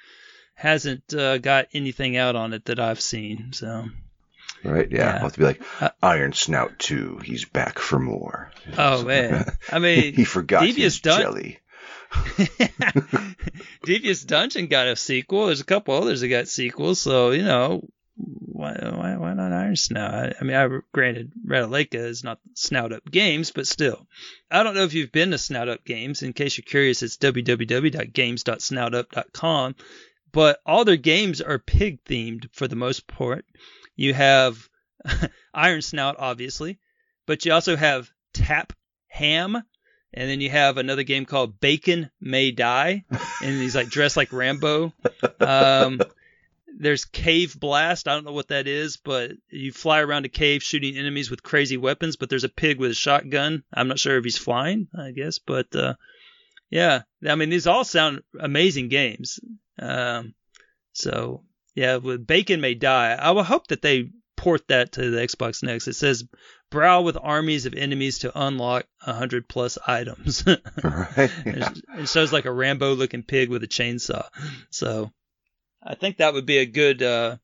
hasn't uh, got anything out on it that I've seen, so Right? Yeah. Yeah. I'll have to be like Uh, Iron Snout Two. He's back for more. oh (laughs) man. (laughs) I mean he forgot Devious his Dun- jelly. (laughs) Devious Dungeon got a sequel. There's a couple others that got sequels, so you know why why, why not Iron Snout? I, I mean, I granted Ratalaika is not Snout Up Games, but still, I don't know if you've been to Snout Up Games. In case you're curious, it's www.games.snoutup.com. But all their games are pig themed for the most part. You have (laughs) Iron Snout, obviously, but you also have Tap Ham, and then you have another game called Bacon May Die, and he's like dressed like Rambo. Um, (laughs) there's Cave Blast. I don't know what that is, but you fly around a cave shooting enemies with crazy weapons. But there's a pig with a shotgun. I'm not sure if he's flying. I guess, but uh, yeah, I mean these all sound amazing games. Um, so yeah, with Bacon May Die, I will hope that they port that to the Xbox Next. It says brow with armies of enemies to unlock 100 plus items. (laughs) (laughs) Right. Yeah. it, it shows like a Rambo looking pig with a chainsaw. So I think that would be a good, uh,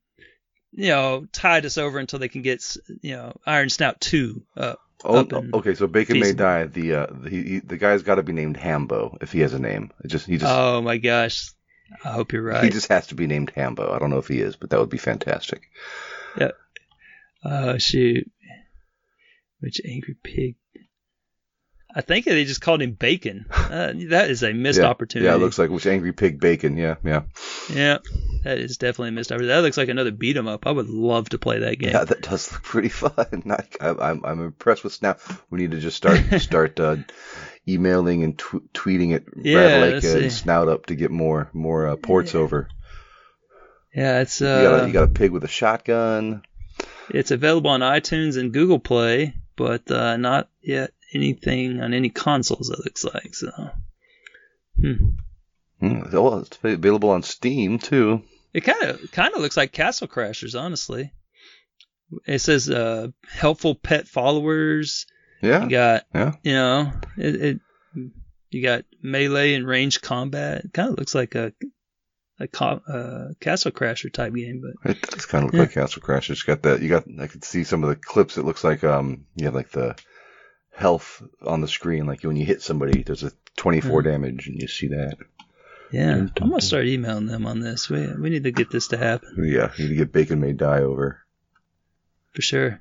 you know, tide us over until they can get, you know, Iron Snout 2 up. Oh, okay. So Bacon may die. The uh, the, he, the guy's got to be named Hambo if he has a name. It just he just Oh my gosh. I hope you're right. he just has to be named Hambo. I don't know if he is, but that would be fantastic. Oh shoot. Which angry pig? I think they just called him Bacon. Uh, that is a missed yeah. opportunity. Yeah, it looks like which angry pig bacon. Yeah, yeah, Yeah, that is definitely a missed opportunity. That looks like another beat 'em up. I would love to play that game. yeah. That does look pretty (laughs) fun. I, I, I'm I'm impressed with Snap. We need to just start (laughs) start uh, emailing and tw- tweeting at Yeah, and Snout up to get more more uh, ports over. Yeah, it's uh, You got a, you got a pig with a shotgun. it's available on iTunes and Google Play, but uh, not yet anything on any consoles. It looks like so. Hmm. Hmm, well, it's available on Steam too. It kind of kind of looks like Castle Crashers, honestly. It says uh, helpful pet followers. Yeah, You got yeah. you know it, it you got melee and range combat. It kind of looks like a a co- uh, Castle Crasher type game, but It does kind of look Yeah. like Castle Crash. It's got that. You got. I could see some of the clips. It looks like um. You have like the health on the screen. Like when you hit somebody, there's a 24 Hmm. damage, and you see that. yeah, I'm gonna start emailing them on this. We we need to get this to happen Yeah, you need to get Bacon May Die over. for sure.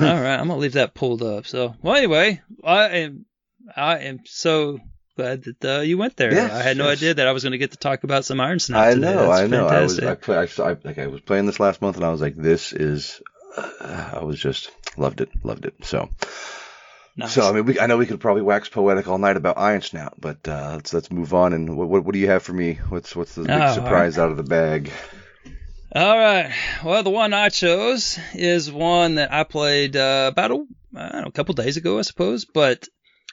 All right, I'm gonna leave that pulled up. So well, anyway, I am I am so glad that uh, you went there. Yes, I had no yes. idea that I was gonna get to talk about some Iron Snout. I know, I know. I was. I, play, I, I, like, I was playing this last month, and I was like, this is. Uh, I was just loved it, loved it. So, Nice. so I mean, we, I know we could probably wax poetic all night about Iron Snout, but uh, let's let's move on. And what, what what do you have for me? What's what's the big Oh, surprise out of the bag? All right. Well, the one I chose is one that I played uh, about a, I don't know, a couple days ago, I suppose, but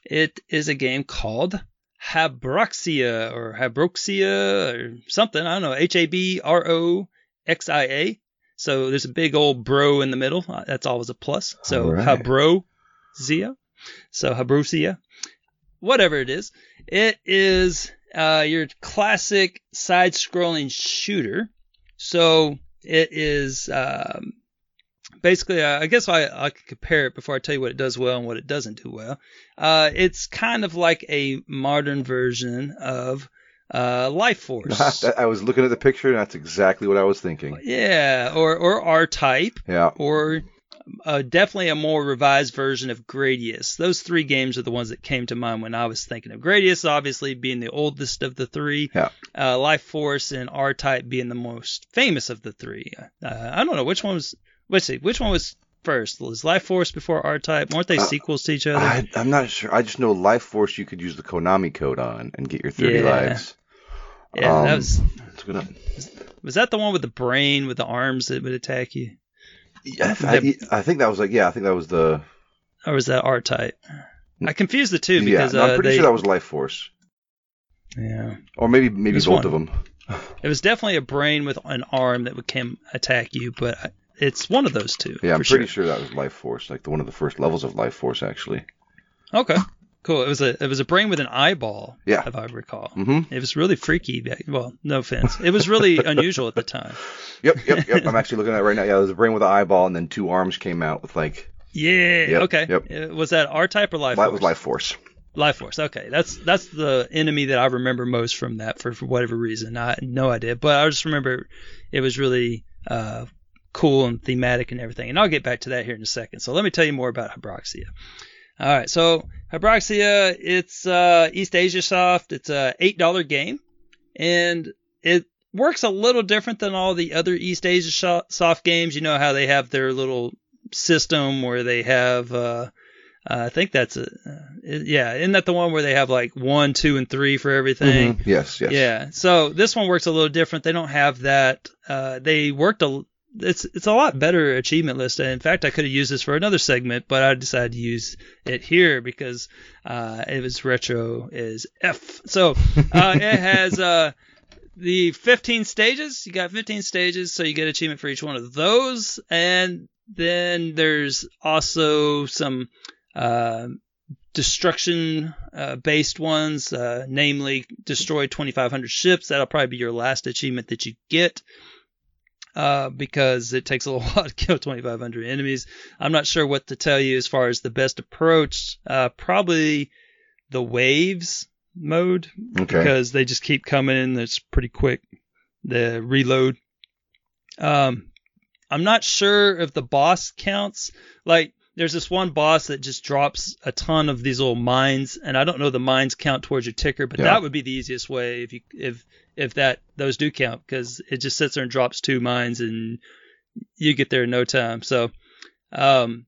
it is a game called Habroxia or Habroxia or something. I don't know. H A B R O X I A. So there's a big old bro in the middle. Uh, That's always a plus. So All right. Habrozia. So Habrosia. Whatever it is. It is uh, your classic side scrolling shooter. So it is um, basically, uh, I guess I, I could compare it before I tell you what it does well and what it doesn't do well. Uh, it's kind of like a modern version of uh, Life (laughs) Force. I was looking at the picture, and that's exactly what I was thinking. yeah, or or R Type, Yeah. or uh, definitely a more revised version of Gradius. Those three games are the ones that came to mind when I was thinking of Gradius, obviously being the oldest of the three. Yeah. Uh, Life Force and R Type being the most famous of the three. Uh, I don't know which one was. Let's see, which one was first? Was Life Force before R Type? Weren't they Uh, sequels to each other? I, I'm not sure. I just know Life Force you could use the Konami code on and get your 30 Yeah. lives. yeah, that um, was. It up. Was that the one with the brain with the arms that would attack you, Yeah, I, I think that was like yeah. I think that was the or was that R Type? I confused the two because yeah. no, uh, I'm pretty they, sure that was Life Force, yeah. or maybe maybe both one? of them. It was definitely a brain with an arm that would come attack you, but it's one of those two. Yeah, I'm pretty sure. sure that was Life Force, like the one of the first levels of Life Force actually. Okay, cool. It was a it was a brain with an eyeball. Yeah. if I recall. mm-hmm. It was really freaky. Well, no offense. It was really (laughs) unusual at the time. Yep, yep, yep. I'm actually looking at it right now. Yeah, it was a brain with an eyeball, and then two arms came out with like Yeah. Yep, okay. yep. Uh, Was that R type or life? that was Life Force. Life Force. Okay, that's that's the enemy that I remember most from that for, for whatever reason. I no idea, but I just remember it was really uh, cool and thematic and everything. And I'll get back to that here in a second. So let me tell you more about Hybroxia. All right, so Hybroxia, it's uh, East Asia Soft. It's a eight dollar game, and it works a little different than all the other East Asia Soft games. You know how they have their little system where they have. Uh, uh, I think that's a, uh, yeah. Isn't that the one where they have like one, two, and three for everything? Mhm. Yes, yes. Yeah. So this one works a little different. They don't have that. Uh, they worked a. It's it's a lot better achievement list. In fact, I could have used this for another segment, but I decided to use it here because uh, it was retro is F. So uh, it has uh, the 15 stages. You got 15 stages, so you get achievement for each one of those, and then there's also some uh, destruction uh, based ones, uh, namely destroy 2,500 ships. That'll probably be your last achievement that you get. Uh, because it takes a little (laughs) while to kill 2,500 enemies. I'm not sure what to tell you as far as the best approach. Uh, probably the waves mode Okay. because they just keep coming in. It's pretty quick. The reload. Um, I'm not sure if the boss counts. Like, there's this one boss that just drops a ton of these little mines, and I don't know the mines count towards your ticker, but Yeah. that would be the easiest way if you if if that those do count because it just sits there and drops two mines and you get there in no time. So, um,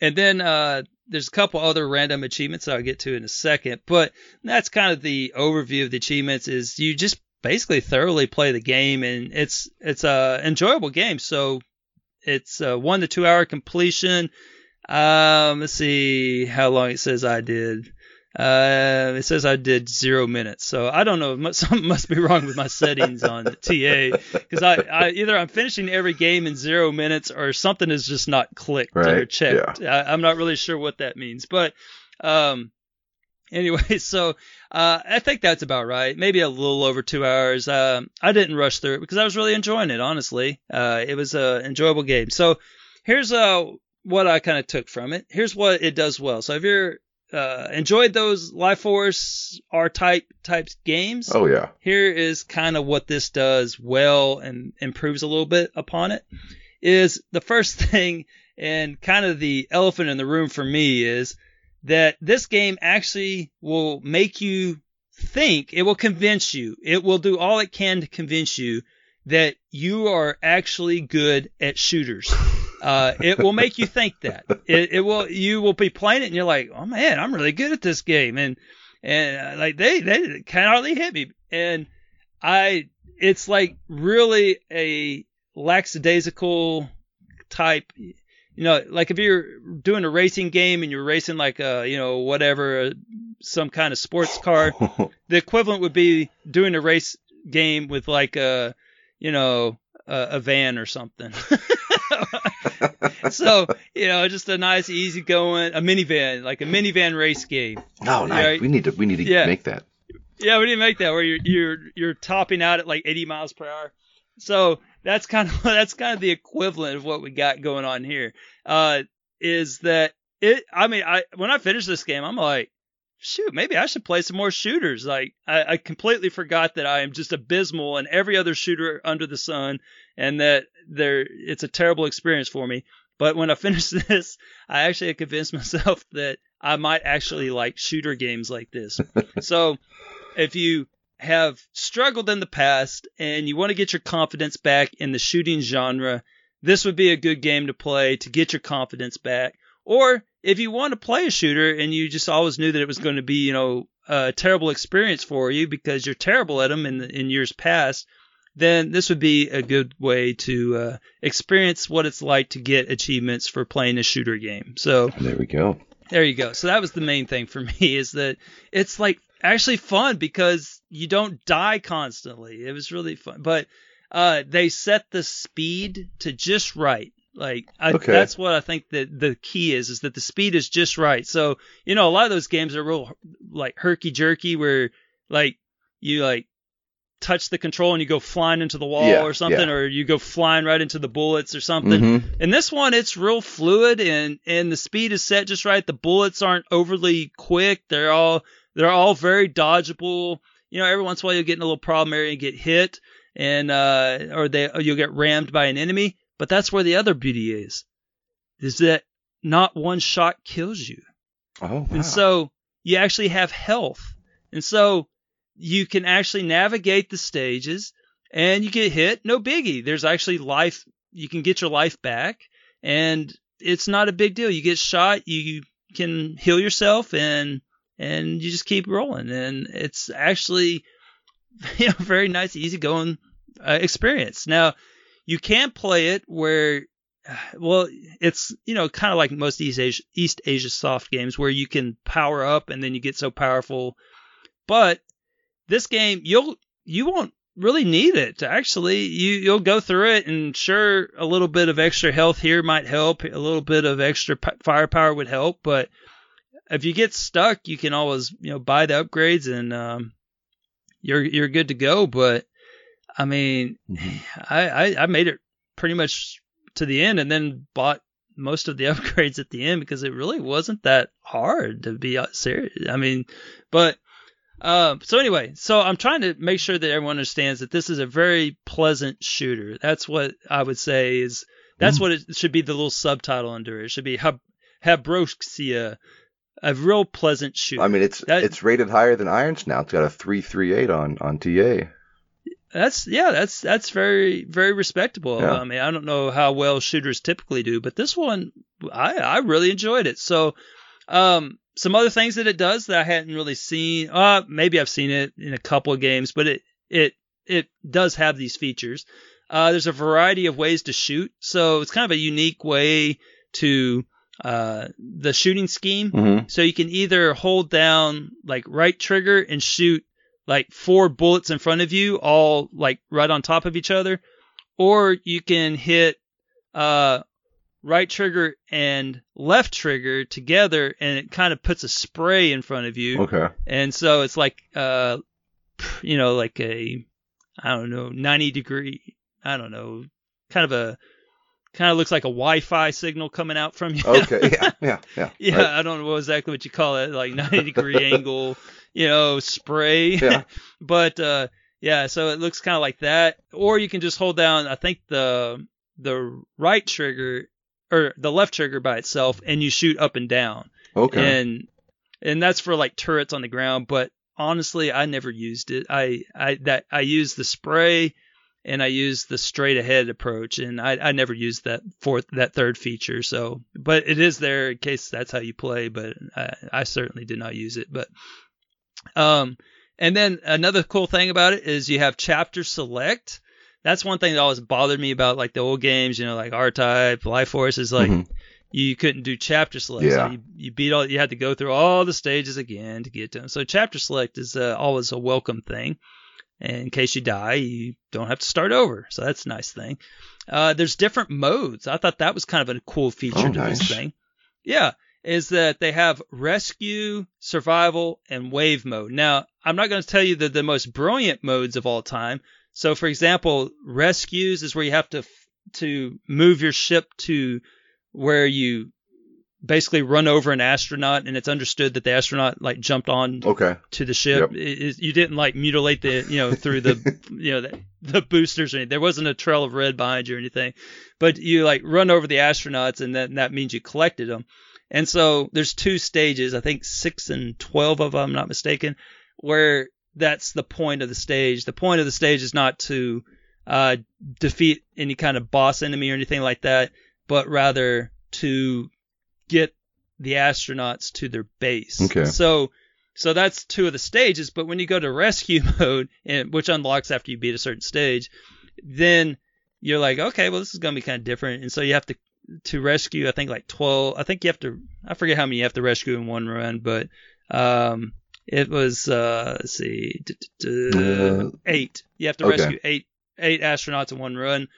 and then uh, there's a couple other random achievements that I'll get to in a second, but that's kind of the overview of the achievements. Is you just basically thoroughly play the game, and it's it's a enjoyable game. So it's a one to two hour completion. Um, let's see how long it says I did. Uh, it says I did zero minutes, so I don't know. (laughs) Something must be wrong with my settings on TA because I, I either I'm finishing every game in zero minutes or something is just not clicked or Right, checked. I, I'm not really sure what that means, but um, (laughs) anyway, so uh, I think that's about right. Maybe a little over two hours. Um, I didn't rush through it because I was really enjoying it. Honestly, uh, it was an enjoyable game. So here's uh what I kind of took from it. Here's what it does well. So if you're uh, enjoyed those Life Force R type types games, Oh yeah. here is kind of what this does well and improves a little bit upon it is the first (laughs) thing and kind of the elephant in the room for me is that this game actually will make you think it will convince you it will do all it can to convince you that you are actually good at shooters uh, it will make you think that. It, it will you will be playing it and you're like oh man i'm really good at this game. And and uh, like they they can hardly hit me. And i it's like really a lackadaisical type you know like if you're doing a racing game and you're racing like a you know whatever some kind of sports car (laughs) the equivalent would be doing a race game with like a you know a, a van or something (laughs) (laughs) so you know just a nice easy going a minivan like a minivan race game No, nice. Right. We need to we need to Yeah. make that. yeah, we didn't make that where you're you're you're topping out at like 80 miles per hour. So that's kind of (laughs) that's kind of the equivalent of what we got going on here. Uh, is that it? I mean, I when I finish this game, I'm like, shoot, maybe I should play some more shooters. Like I, I completely forgot that I am just abysmal in every other shooter under the sun, and that there it's a terrible experience for me. But when I (laughs) finished this, I actually convinced myself that I might actually like shooter games like this. (laughs) so if you have struggled in the past and you want to get your confidence back in the shooting genre, this would be a good game to play to get your confidence back. Or if you want to play a shooter and you just always knew that it was going to be, you know, a terrible experience for you because you're terrible at them in in years past, then this would be a good way to uh, experience what it's like to get achievements for playing a shooter game. So There we go. there you go. So that was the main thing for (laughs) me is that it's like actually fun because you don't die constantly. It was really fun. But uh, they set the speed to just right. Like I, Okay. that's what I think that the key is is that the speed is just right. So you know a lot of those games are real like herky jerky where like you like touch the control and you go flying into the wall Yeah, or something yeah. or you go flying right into the bullets or something. Mhm. And this one, it's real fluid and and the speed is set just right. The bullets aren't overly quick. They're all they're all very dodgeable. You know, every once in a while you'll get in a little problem area and get hit, and uh, or they or you'll get rammed by an enemy. But that's where the other beauty is, is that not one shot kills you. Oh, wow. And so you actually have health. And so you can actually navigate the stages and you get hit, no biggie. There's actually life, you can get your life back and it's not a big deal. You get shot, you can heal yourself and and you just keep rolling and it's actually (laughs) you know very nice easy going uh, experience. Now, you can play it where (sighs) well, it's you know kind of like most East Asia, East Asia soft games where you can power up and then you get so powerful. But this game, you'll you won't really need it to actually. You you'll go through it and sure a little bit of extra health here might help. A little bit of extra p- firepower would help, but if you get stuck, you can always you know buy the upgrades and um, you're you're good to go. But I mean, (laughs) I, I I made it pretty much to the end and then bought most of the (laughs) upgrades at the end because it really wasn't that hard to be uh, serious. I mean, but um, so anyway, so I'm trying to make sure that everyone understands that this is a very pleasant shooter. That's what I would say is that's what it should be. The little subtitle under it, It should be Hab- Habroxia, a real pleasant shooter. I mean, it's That- it's rated higher than Iron Snout. It's got a three three eight on on TA. That's yeah, that's that's very very respectable. Yeah. I mean, I don't know how well shooters typically do, but this one I I really enjoyed it. So, um, some other things that it does that I hadn't really seen. Uh, maybe I've seen it in a couple of games, but it it it does have these features. Uh, there's a variety of ways to shoot, so it's kind of a unique way to uh, the shooting scheme. Mm-hmm. So you can either hold down like right trigger and shoot like four bullets in front of you, all like right on top of each other, or you can hit uh, right trigger and left trigger together, and it kind of puts a spray in front of you. Okay. And so it's like, uh, you know, like a, I don't know, 90 degree, I don't know, kind of a, kind of looks like a Wi-Fi signal coming out from you. Okay. (laughs) Yeah. Yeah. Yeah. yeah, Right. I don't know exactly what you call it, like 90 degree (laughs) angle, you know, spray. Yeah. (laughs) but uh, yeah, so it looks kind of like that. Or you can just hold down, I think the the right trigger or the left trigger by itself, and you shoot up and down. Okay. and and that's for like turrets on the ground but honestly i never used it. I i that i used the spray and i used the straight ahead approach and i i never used that fourth that third feature. So but it is there in case that's how you play but i i certainly did not use it. But um and then another cool thing about it is you have chapter select that's one thing that always bothered me about like the old games you know like r-type life force is like Mhm. you couldn't do chapter select. Yeah. So you, you beat all you had to go through all the stages again to get to them. So chapter select is uh, always a welcome thing. And in case you die, you don't have to start over. So that's a nice thing. Uh, there's different modes. I thought that was kind of a cool feature Oh, to this nice. thing. Yeah, is that they have rescue, survival, and wave mode. Now, I'm not going to tell you the, the most brilliant modes of all time. So, for example, rescues is where you have to to move your ship to where you basically run over an astronaut, and it's understood that the astronaut like jumped on Okay. to the ship. Yep. It- it- you didn't like mutilate the you know through the (laughs) you know the, the boosters or anything. There wasn't a trail of red behind you or anything, but you like run over the astronauts, and then that means you collected them. And so there's two stages, I think six and twelve of them, I'm not mistaken, where that's the point of the stage. The point of the stage is not to uh, defeat any kind of boss enemy or anything like that, but rather to get the astronauts to their base. Okay. So so that's two of the stages, but when you go to rescue (laughs) mode, and which unlocks after you beat a certain stage, then you're like, okay, well this is gonna be kind of different, and so you have to to rescue. I think like twelve. I think you have to. I forget how many you have to rescue in one run, but um, it was uh, let's see, d- d- d- Uh, eight. You have to okay. rescue eight eight astronauts in one run.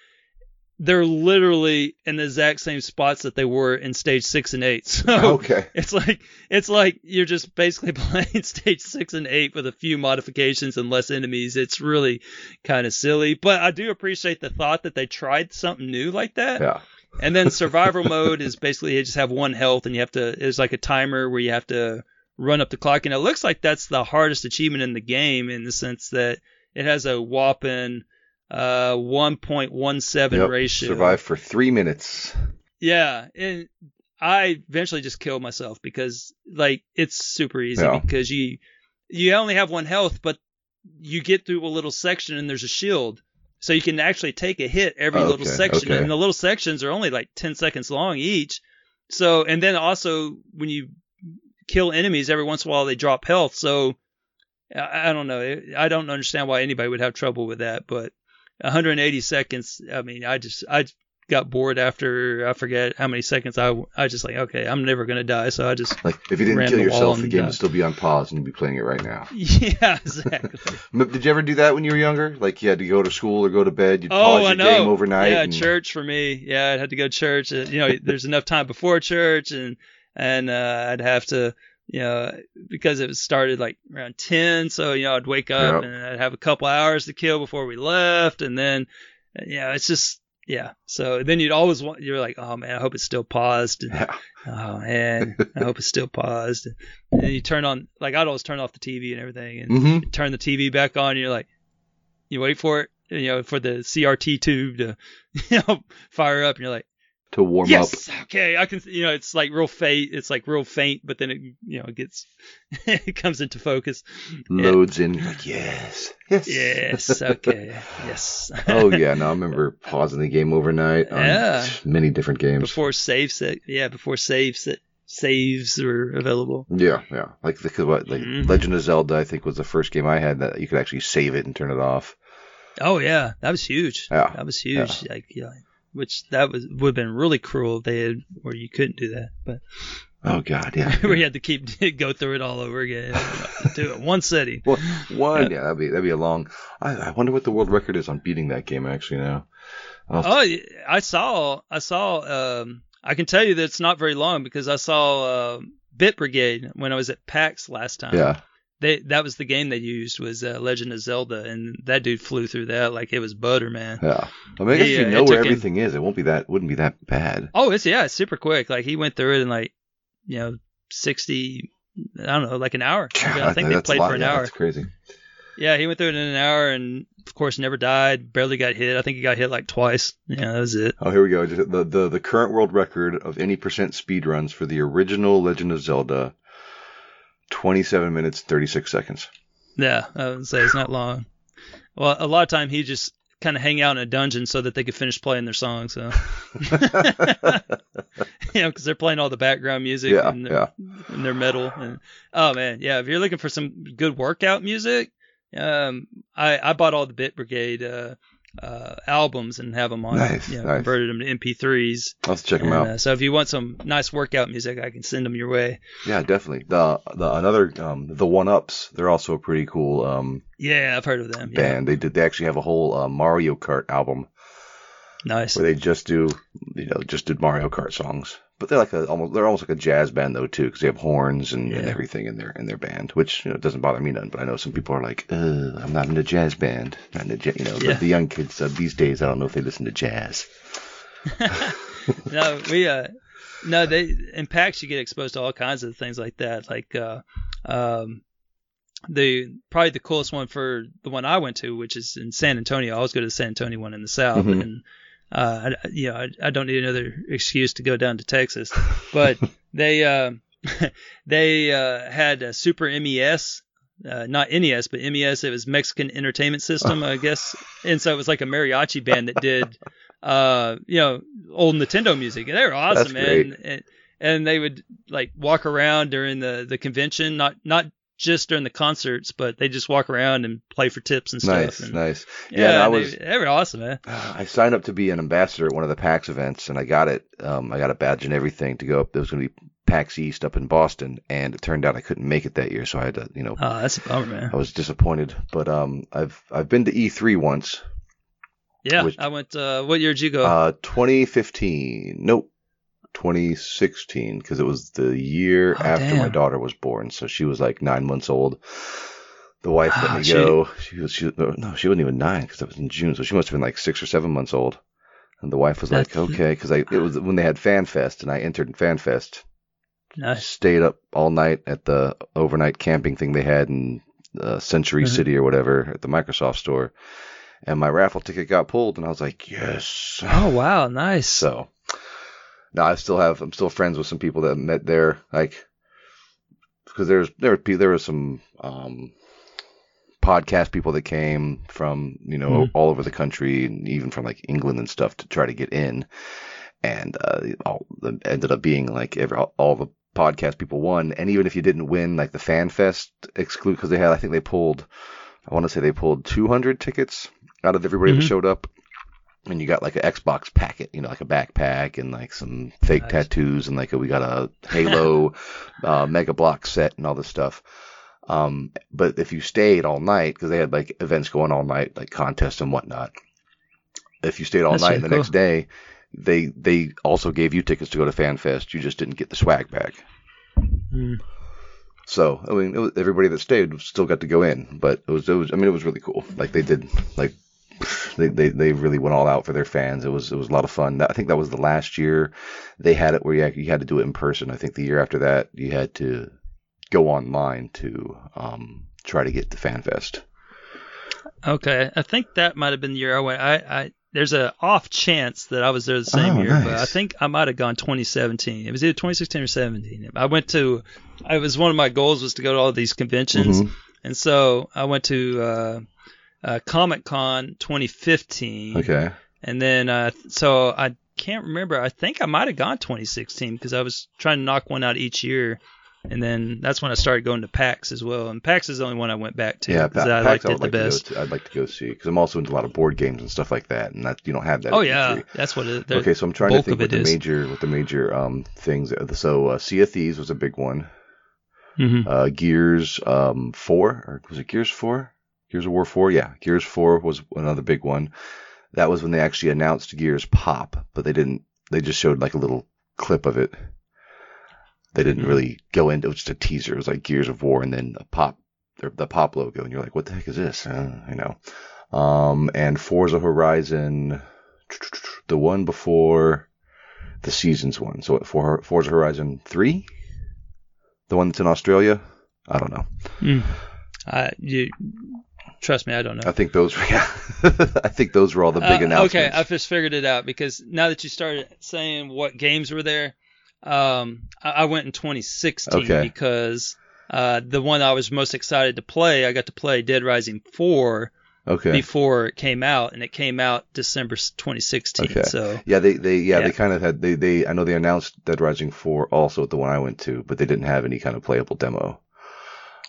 They're literally in the exact same spots that they were in stage six and eight. (laughs) So Okay. it's like it's like you're just basically (laughs) playing stage six and eight with a few modifications and less enemies. It's really kind of silly, but I do appreciate the thought that they tried something new like that. Yeah. And then survival mode is basically you just have one health and you have to. It's like a timer where you have to run up the clock, and it looks like that's the hardest achievement in the game in the sense that it has a whopping uh 1.17 Yep. ratio. Survive for three minutes. Yeah, and I eventually just killed myself because like it's super easy Yeah. because you you only have one health, but you get through a little section and there's a shield. So you can actually take a hit every Oh, little okay, section, okay. and the little sections are only like 10 seconds long each. So, and then also when you kill enemies, every once in a while they drop health. So, I, I don't know. I don't understand why anybody would have trouble with that, but 180 seconds. I mean, I just I got bored after I forget how many seconds. I I just like okay, I'm never gonna die, so I just Like if you didn't kill the yourself, the game died. would still be on pause and you'd be playing it right now. (laughs) yeah, exactly. (laughs) Did you ever do that when you were younger? Like you had to go to school or go to bed, you'd Oh, pause I your know. game overnight. Yeah, and- church for me. Yeah, I'd have to go to church. Uh, You know, there's enough time before church, and and uh, I'd have to, you know, because it started like around ten. So you know, I'd wake up Yep. and I'd have a couple hours to kill before we left, and then, uh, you know, it's just yeah. So then you'd always want you're like, oh man, I hope it's still paused. And, Yeah. oh man, I hope it's still paused. And then you turn on like I'd always turn off the TV and everything, and hmm turn the TV back on, and you're like, you wait for it, you know, for the CRT tube to, (laughs) you know, fire up, and you're like, To warm up. yes, okay, I can, you know, it's like real faint, it's like real faint, but then it, you know, it gets, (laughs) it comes into focus. Loads in. Like, yes. Yes. Yes, (laughs) okay, yes. oh yeah, no, I remember pausing the game overnight on Yeah. many different games. Before save set, yeah, before save set, saves were available. Yeah, yeah. Like the what, like Mhm. Legend of Zelda, I think was the first game I had that you could actually save it and turn it off. Oh yeah, that was huge. Yeah, That was huge. Like yeah, which that was would have been really cruel if they had where you couldn't do that, but. Oh god, yeah. (laughs) where you had to keep (laughs) go through it all over again. do it one setting. Well, one, yeah, that'd be that'd be a long. I, I wonder what the world record is on beating that game actually now. I'll- Oh, yeah, I saw. I saw. Um, I can tell you that it's not very long because I saw uh, Bit Brigade when I was at PAX last time. yeah, They that was the game they used was uh, Legend of Zelda, and that dude flew through that like it was butter, man. yeah. I mean, I guess Yeah, if you it know where took him- everything is, it won't be that wouldn't be that bad. Oh, it's yeah, it's super quick. Like he went through it in like you know sixty. I don't know, like an hour. (laughs) I think they played lot, for an yeah, hour. That's crazy. Yeah, he went through it in an hour, and of course never died. Barely got hit. I think he got hit like twice. Yeah, that was it. Oh, here we go. The, the the current world record of any percent speed runs for the original Legend of Zelda, twenty seven minutes thirty six seconds. Yeah, I would say it's not long. Well, a lot of time he just kind of hang out in a dungeon so that they could finish playing their song. So, you know, because they're playing all the background music Yeah, and, their, and their metal. And oh man, yeah, if you're looking for some good workout music, um, I I bought all the Bit Brigade uh, uh, albums and have them on. Nice, you know, nice. converted them to MP3s. I'll have to check them And, out. uh, so if you want some nice workout music, I can send them your way. Yeah, definitely. The the another um the One Ups, they're also a pretty cool um Yeah, I've heard of them. Yeah, band. They did they actually have a whole uh, Mario Kart album nice. where they just do you know just did Mario Kart songs. But they're like a almost they're almost like a jazz band though too because they have horns and, and everything in their in their band, which you know doesn't bother me none. But I know some people are like, uh, I'm not in a jazz band. Not in a you know Yeah. the, the young kids uh, these days. I don't know if they listen to jazz. (laughs) no, we uh, no, they in PAX you get exposed to all kinds of things like that. Like uh, um, the probably the coolest one for the one I went to, which is in San Antonio. I always go to the San Antonio one in the south, Mhm. and uh, I, you know, I, I don't need another excuse to go down to Texas. (laughs) But they uh, (laughs) they uh, had a Super MES uh, not NES, but MES. It was Mexican Entertainment System, I (laughs) guess. And so it was like a mariachi band that did, uh, you know, old Nintendo music. And they were awesome, man. great. And, and they would like walk around during the, the convention, not not just during the concerts, but they just walk around and play for tips and stuff. Nice, and, nice. Yeah, and I they- was they, were awesome, man. (sighs) I signed up to be an ambassador at one of the PAX events, and I got it. Um, I got a badge and everything to go up. There was going to be PAX East up in Boston, and it turned out I couldn't make it that year, so I had to, you know, Oh, that's a bummer, man. I was disappointed. But um, I've I've been to E3 once, Yeah, which- I went. Uh, what year did you go? uh, 2015. Nope. 2016 because it was the year Oh, after my daughter was born. So she was like nine months old. The wife let Ah, me she- go. She was she no she wasn't even nine because that was in june. So she must have been like six or seven months old. And the wife was like okay because i it was when they had fan fest and i entered in fan fest. Nice. stayed up all night at the overnight camping thing they had in uh, century Mhm. city or whatever at the microsoft store. And my raffle ticket got pulled and i was like yes. Oh wow, nice. so now I still have I'm still friends with some people that I met there, like because there's there were there were some um, podcast people that came from you know Mhm. all over the country and even from like England and stuff to try to get in, and uh, all the, ended up being like every all, the podcast people won, and even if you didn't win like the Fan Fest exclude because they had I think they pulled I want to say they pulled 200 tickets out of everybody Mhm. that showed up and you got like an Xbox packet, you know, like a backpack and like some fake Nice. tattoos and like a, we got a Halo (laughs) uh, Mega Block set and all this stuff. Um, but if you stayed all night, because they had like events going all night, like contests and whatnot. If you stayed all That's night and the cool. next day, they they also gave you tickets to go to FanFest. You just didn't get the swag bag. Mm. So I mean, it was, everybody that stayed still got to go in, but it was, it was I mean, it was really cool. Like they did, like they, they they really went all out for their fans. It was it was a lot of fun. I think that was the last year they had it where you, had- you had to do it in person. I think the year after that you had to go online to um, try to get to FanFest. Okay, I think that might have been the year I went. I, I there's a off chance that I was there the same Oh, year, but I think I might have gone 2017. It was either 2016 or 17. I went to. I was one of my goals was to go to all these conventions, Mhm. and so I went to uh, uh, Comic Con 2015. Okay. And then, uh, so I can't remember. I think I might have gone 2016 because I was trying to knock one out each year. And then that's when I started going to PAX as well. And PAX is the only one I went back to. Yeah, Pa- I PAX liked I would the like to go best. to. I'd like to go see because I'm also into a lot of board games and stuff like that, and that you don't have that. Oh yeah, E3. that's what it. Okay, so I'm trying to think of what the is. major what the major um things. So uh, Sea of Thieves was a big one. Mhm. Uh, Gears um four or was it Gears four? Gears of War four? Yeah, Gears four was another big one. That was when they actually announced Gears Pop, but they didn't. They just showed like a little clip of it. They didn't really go into it. was just a teaser. It was like Gears of War and then a pop, the, the pop logo, and you're like, what the heck is this? Uh, you know. Um, and Forza Horizon, the one before the seasons one. So for Forza Horizon three, the one that's in Australia. I don't know. Mm. I you trust me, I don't know. I think those. were, (laughs) Yeah, I think those were all the big Uh, announcements. Okay, I just figured it out because now that you started saying what games were there, um, I, I went in 2016 Okay. because uh, the one I was most excited to play, I got to play Dead Rising 4 okay. before it came out, and it came out December 2016. Okay. So Yeah, they they yeah, Yeah. they kind of had they they I know they announced Dead Rising 4 also at the one I went to, but they didn't have any kind of playable demo.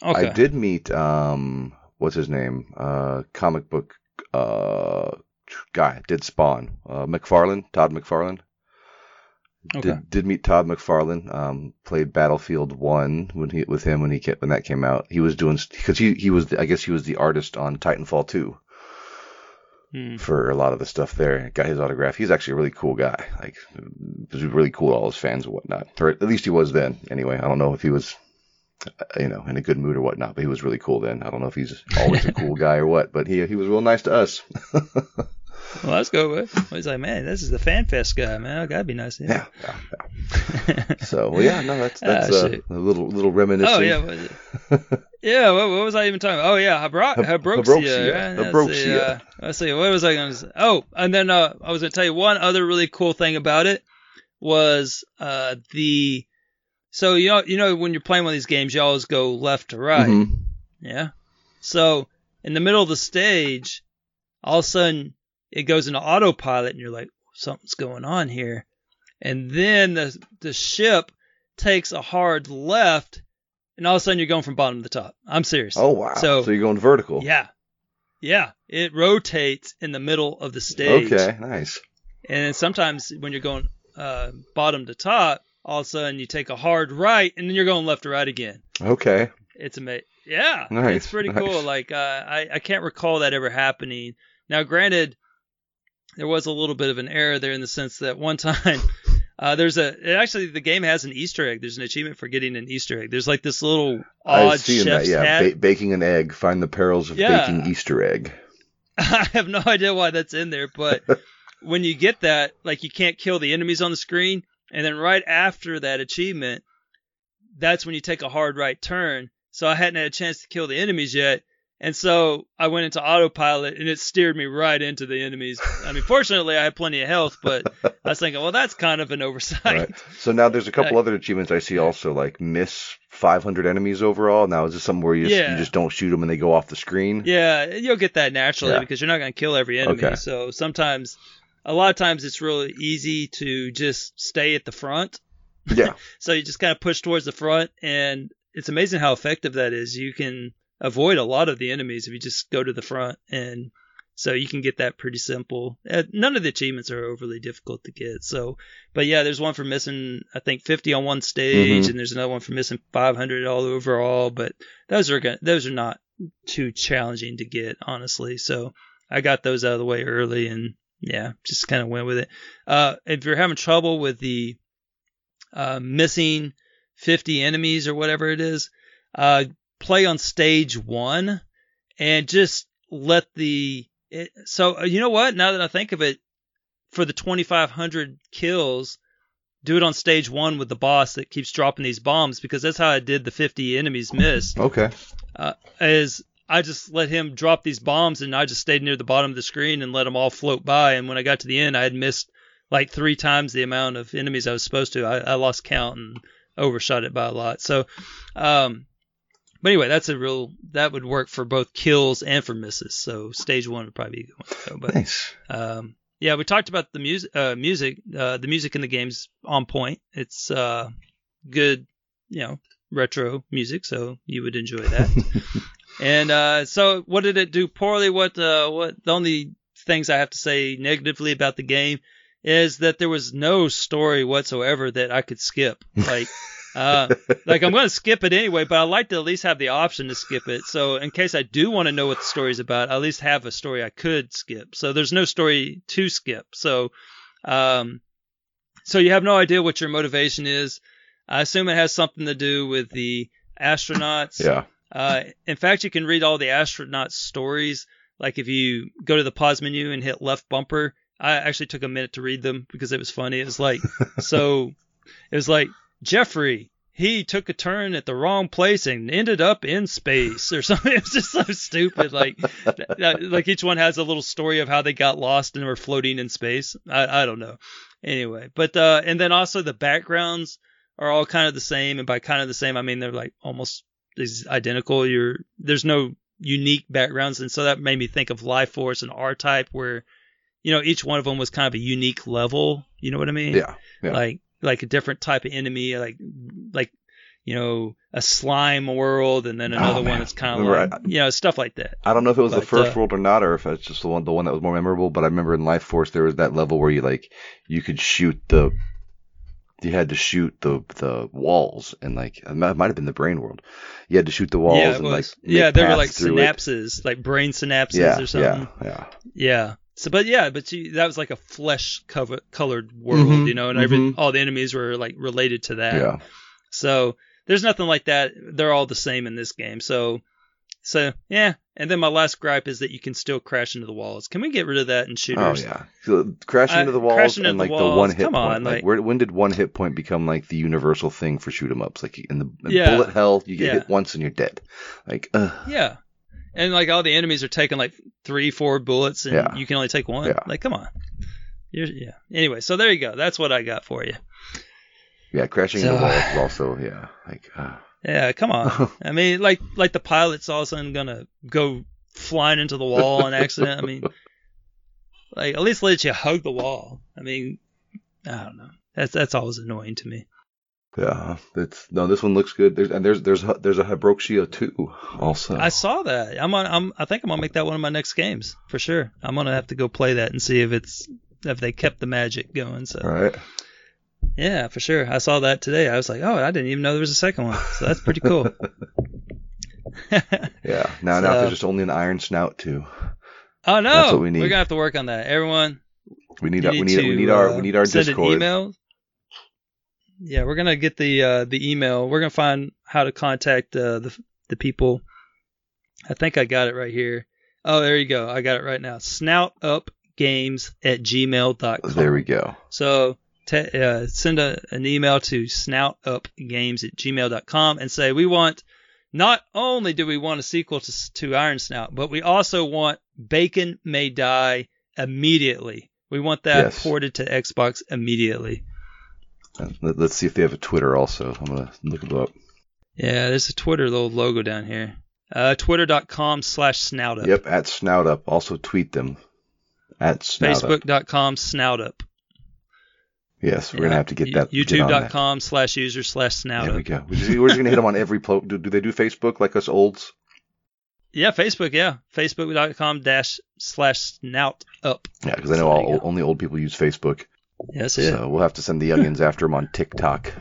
okay, I did meet um what's his name? Uh comic book uh guy did Spawn. Uh McFarlane, Todd McFarlane. Okay. Did did meet Todd McFarlane. Um played Battlefield 1 when he with him when he when that came out. He was doing cuz he he was I guess he was the artist on Titanfall 2 Hmm. for a lot of the stuff there. Got his autograph. He's actually a really cool guy. Like, was really cool to all his fans and whatnot. Or at least he was then. Anyway, I don't know if he was, you know, in a good mood or whatnot, but he was really cool then. I don't know if he's always a (laughs) cool guy or what, but he he was real nice to us. well, let's go with. He's like, man, this is the FanFest guy, man. I gotta be nice to him. yeah, yeah, yeah. So well, yeah, no, that's (laughs) that's Ah, uh, a little little reminiscing. Oh yeah, what is it? yeah. What, what was I even talking about? Oh yeah, Habro- Hab- Habroxia. Habroxia, Habroxia. see, uh, Let's see. What was I going to say? Oh, and then uh, I was going to tell you one other really cool thing about it was uh, the. So you know, you know when you're playing one of these games, you always go left to right. Mhm. Yeah. So in the middle of the stage, all of a sudden it goes into autopilot, and you're like, something's going on here. And then the the ship takes a hard left, and all of a sudden you're going from bottom to top. I'm serious. Oh wow! So- So, you're going vertical. Yeah. Yeah. It rotates in the middle of the stage. Okay. Nice. And then sometimes when you're going uh, bottom to top, all of a sudden you take a hard right, and then you're going left to right again. Okay. It's amazing. Yeah, Nice, it's pretty nice. cool. Like uh, I, I can't recall that ever happening. Now, granted, there was a little bit of an error there in the sense that one (laughs) time uh, there's a actually the game has an Easter egg. There's an achievement for getting an Easter egg. There's like this little odd I've seen chef's that. Yeah. Ba- baking an egg. Find the perils of Yeah. baking Easter egg. (laughs) I have no idea why that's in there, but (laughs) when you get that, like you can't kill the enemies on the screen, and then right after that achievement, that's when you take a hard right turn. So I hadn't had a chance to kill the enemies yet, and so I went into autopilot, and it steered me right into the enemies. I mean, fortunately, I had plenty of health, but I was thinking, well, that's kind of an oversight. Right. So now there's a couple Uh, other achievements I see also, like miss 500 enemies overall. Now is this something where you just, Yeah. you just don't shoot them and they go off the screen? Yeah, you'll get that naturally Yeah. because you're not going to kill every enemy. Okay. So sometimes, a lot of times, it's really easy to just stay at the front. Yeah. (laughs) So you just kind of push towards the front, and it's amazing how effective that is. You can avoid a lot of the enemies if you just go to the front, and so you can get that pretty simple. Uh, None of the achievements are overly difficult to get. So, but yeah, there's one for missing, I think, 50 on one stage, Mhm. and there's another one for missing 500 all overall. But those are gonna, those are not too challenging to get, honestly. So I got those out of the way early, and yeah, just kind of went with it. Uh, if you're having trouble with the uh, missing 50 enemies or whatever it is, uh, play on stage one and just let the. It, so, uh, you know what? Now that I think of it, for the 2,500 kills, do it on stage one with the boss that keeps dropping these bombs because that's how I did the 50 enemies missed Okay. uh, is I just let him drop these bombs and I just stayed near the bottom of the screen and let them all float by. And when I got to the end, I had missed like three times the amount of enemies I was supposed to. I, I lost count and overshot it by a lot. So, um, but anyway, that's a real that would work for both kills and for misses. So stage one would probably be a good one. to go. But Nice. um, yeah, we talked about the music. Uh, music. Uh, the music in the game's on point. It's uh, good, you know, retro music. So you would enjoy that. (laughs) and uh, so, what did it do poorly? What? Uh, what? The only things I have to say negatively about the game is that there was no story whatsoever that I could skip. Like. (laughs) Uh, like I'm going to skip it anyway, but I like to at least have the option to skip it. So in case I do want to know what the story's about, I at least have a story I could skip. So there's no story to skip. So, um, so you have no idea what your motivation is. I assume it has something to do with the astronauts. Yeah. Uh, in fact, you can read all the astronaut stories. Like if you go to the pause menu and hit left bumper, I actually took a minute to read them because it was funny. It was like, (laughs) so it was like Jeffrey, he took a turn at the wrong place and ended up in space or (laughs) something. It was just so stupid. Like, like each one has a little story of how they got lost and were floating in space. I, I don't know. Anyway, but uh, and then also the backgrounds are all kind of the same, and by kind of the same, I mean they're like almost is identical. You're there's no unique backgrounds, and so that made me think of Life Force and R Type, where you know each one of them was kind of a unique level. You know what I mean? Yeah. Yeah. Like like a different type of enemy, like like you know a slime world, and then another one Oh, man. that's kind of like you know stuff like that. I don't know if it was the first uh, world or not, or if it's just the one the one that was more memorable. But I remember in Life Force there was that level where you like you could shoot the you had to shoot the the walls and like it might have been the brain world. You had to shoot the walls yeah, and like yeah, they were like through it. synapses, like brain synapses Yeah, or something. yeah, yeah. Yeah. So, but yeah, but you, that was like a flesh cover, colored world, Mhm, you know, and every mhm. all the enemies were like related to that. Yeah. So there's nothing like that. They're all the same in this game. So, so yeah. And then my last gripe is that you can still crash into the walls. Can we get rid of that in shooters? Oh yeah, so crashing into the walls and like the the, one hit come point. on, like, like- where when did one hit point become like the universal thing for shoot 'em ups? Like in the in Yeah. bullet hell, you get Yeah. hit once and you're dead. Like, ugh. Yeah. And like all the enemies are taking like three, four bullets, and Yeah. you can only take one. Like, come on. You're, yeah. Anyway, so there you go. That's what I got for you. yeah, crashing So- into walls (sighs) is also yeah, like uh, Yeah, come on. (laughs) I mean, like like the pilot's all of a sudden gonna go flying into the wall on accident. I mean, like at least let you hug the wall. I mean, I don't know. That's that's always annoying to me. Yeah, it's no. This one looks good. There's and there's there's there's a Hybroxia too. Also, I saw that. I'm on. I'm. I think I'm gonna make that one of my next games for sure. I'm gonna have to go play that and see if it's if they kept the magic going. So right. Yeah, for sure. I saw that today. I was like, oh, I didn't even know there was a second one. So that's pretty cool. (laughs) (laughs) Yeah. Now now So- there's just only an iron snout too. Oh no, That's what we need. We're gonna have to work on that. Everyone, We need our, we need we to, need our uh, we need our send Discord. an email. Yeah, we're gonna get the uh, the email. We're gonna find how to contact uh, the the people. I think I got it right here. Oh, there you go. I got it right now. Snoutupgames at gmail.com. There we go. So te- uh, send a, an email to snoutupgames at gmail.com and say we want not only do we want a sequel to, to Iron Snout, but we also want Bacon May Die immediately. We want that Yes. ported to Xbox immediately. Uh, Let, us see if they have a Twitter also. I'm gonna look it up. Yeah, there's a Twitter little logo down here. Uh, Twitter.com slash snoutup. Yep, at snoutup. Also tweet them at Snout Up. Facebook.com snoutup. Yes, we're gonna have to get that. get. YouTube.com/slash/user/slash/snout. There we go. We're just, we're just gonna hit them on every. Plo- do, do they do Facebook like us olds? Yeah, Facebook. Yeah, Facebook.com dash slash snout up. Yeah, because I know all, only old people use Facebook. Yes, it. So we'll have to send the youngins after them on TikTok.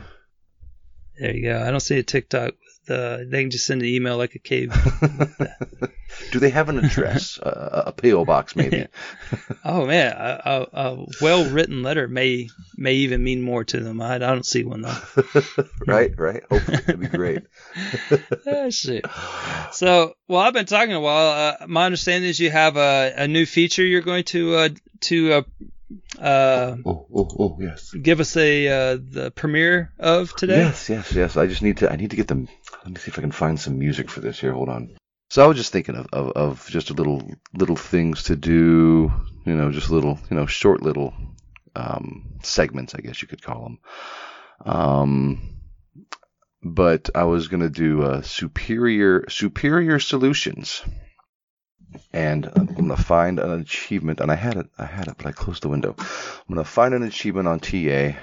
There you go. I don't see a TikTok. Uh, they can just send an email like a cave. (laughs) do they have an address? uh, (laughs) a PO box, maybe. (laughs) oh man, a, a, a well-written letter may may even mean more to them. I, I don't see one though. right, right. Hopefully, that'd be great. shit. So, well, I've been talking a while. Uh, my understanding is you have a, a new feature you're going to uh, to uh, uh, Oh, oh, oh, yes. give us a uh, the premiere of today. Yes, yes, yes. I just need to. I need to get them. Let me see if I can find some music for this here. Hold on. So I was just thinking of, of, of just a little little things to do. You know, just little you know short little um, segments, I guess you could call them. Um, but I was gonna do uh, superior superior solutions, and I'm gonna find an achievement. And I had it, I had it, but I closed the window. I'm gonna find an achievement on TA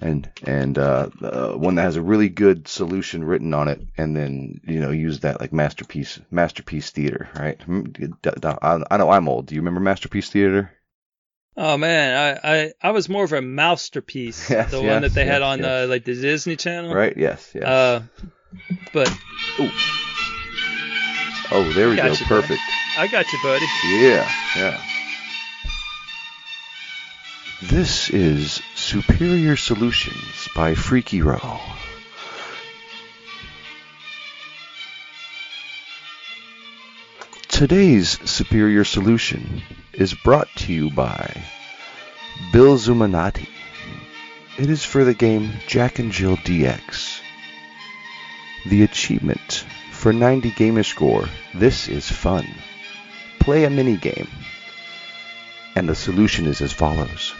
and and uh, uh, one that has a really good solution written on it, and then you know use that like masterpiece masterpiece theater, right? Mm, I know I'm old. Do you remember masterpiece theater? Oh man, I, I, I was more of a masterpiece, (laughs) Yes, the yes, one that they had on yes. uh, like the Disney Channel. Right? Yes. Yes. Uh, but oh, there we go. you. Perfect. I got you, buddy. Yeah. Yeah. This is Superior Solutions by Freaky Row. Today's Superior Solution is brought to you by Bill Zumanati. It is for the game Jack and Jill DX. The achievement for 90 gamer score. This is fun. Play a mini game. And the solution is as follows.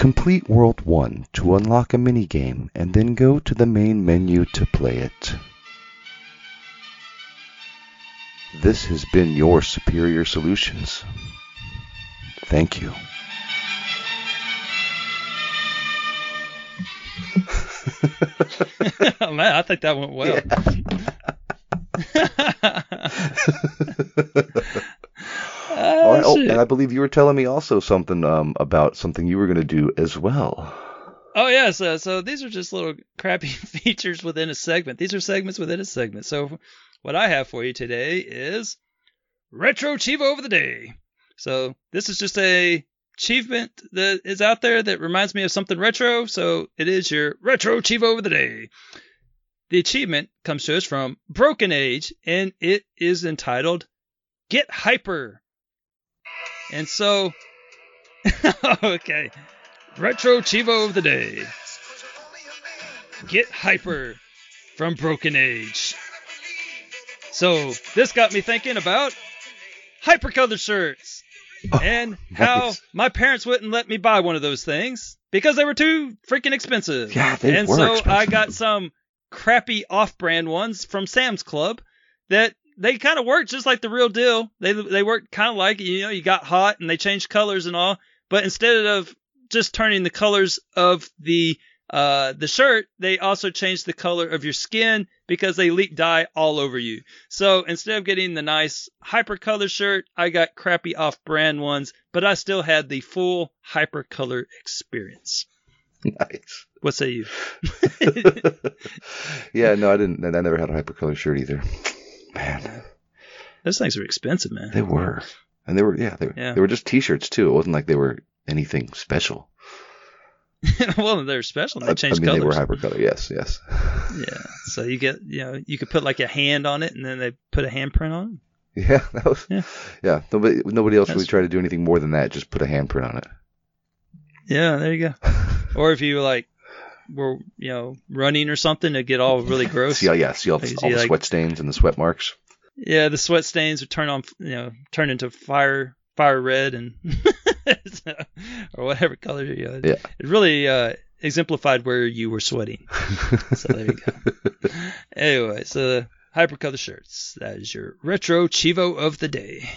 Complete World 1 to unlock a minigame and then go to the main menu to play it. This has been your Superior Solutions. Thank you. (laughs) oh man, I think that went well. Ah, right, (laughs) oh, shit. and I believe you were telling me also something um, about something you were going to do as well. Oh yeah, so so these are just little crappy (laughs) features within a segment. These are segments within a segment. So what I have for you today is Retro Cheevo of the Day. So this is just a achievement that is out there that reminds me of something retro. So it is your Retro Cheevo of the Day. The achievement comes to us from Broken Age, and it is entitled Get Hyper. And so, (laughs) okay, Retro Cheevo of the Day. Get Hyper from Broken Age. So, this got me thinking about hypercolor shirts oh, and how nice. my parents wouldn't let me buy one of those things because they were too freaking expensive. Yeah, they and were so I got some crappy off-brand ones from Sam's Club that they kind of work just like the real deal. They they work kind of like you know you got hot and they changed colors and all, but instead of just turning the colors of the uh, the shirt, they also changed the color of your skin because they leak dye all over you. So instead of getting the nice hypercolor shirt, I got crappy off-brand ones, but I still had the full hypercolor experience. Nice. What say you? (laughs) (laughs) yeah, no, I didn't. I never had a hypercolor shirt either. Man, Those things are expensive, man. they were, and they were, yeah, they were, Yeah. they were just T-shirts too. It wasn't like they were anything special. (laughs) well, they're special. They changed I mean, colors. they were hypercolor. Yes, yes. Yeah. So you get, you know, you could put like a hand on it, and then they put a handprint on it. Yeah, (laughs) that was. Yeah. Yeah, nobody, nobody else really That's- tried to do anything more than that. Just put a handprint on it. Yeah, there you go. (laughs) or if you like were, you know, running or something, to get all really gross. See, all, yeah, see all, Like, the, see, all the like- sweat stains and the sweat marks. Yeah, the sweat stains would turn on, you know, turn into fire, fire red, and (laughs) or whatever color. You know, Yeah. It really uh, exemplified where you were sweating. so there you go. (laughs) Anyway, so the hypercolor shirts. That is your retro Cheevo of the day.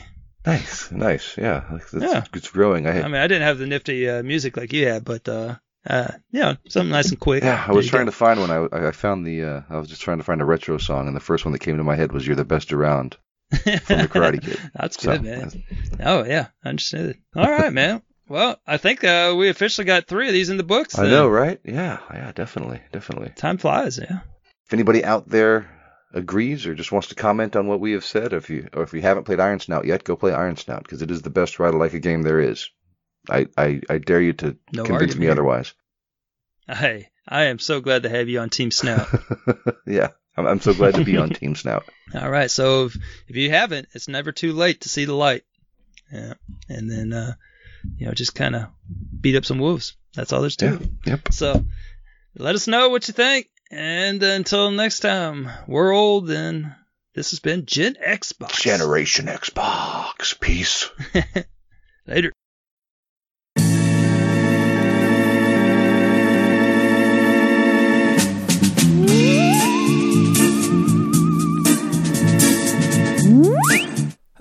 Nice, nice. Yeah, it's, Yeah. it's growing. I, I mean, I didn't have the nifty uh, music like you had, but uh, uh, yeah, something nice and quick. yeah, I was trying to find one. I, I found the. Uh, I was just trying to find a retro song, and the first one that came to my head was "You're the Best Around" from the Karate Kid. (laughs) That's So, good, man. Oh yeah, I understood. All right, man. Well, I think uh, we officially got three of these in the books. I know, right? Yeah, yeah, definitely, definitely. Time flies, yeah. If anybody out there agrees or just wants to comment on what we have said, if you or if you haven't played Iron Snout yet, go play Iron Snout because it is the best ride like a game there is. I, I, I dare you to No convince me here. otherwise. Hey, I am so glad to have you on Team Snout. (laughs) yeah, I'm, I'm so glad to be on (laughs) Team Snout. All right, so if, if you haven't, it's never too late to see the light. Yeah, and then uh, you know just kind of beat up some wolves. That's all there's to Yeah, it. yep. So let us know what you think, and until next time, we're old, and this has been Gen Xbox. Generation Xbox. Peace. (laughs) Later.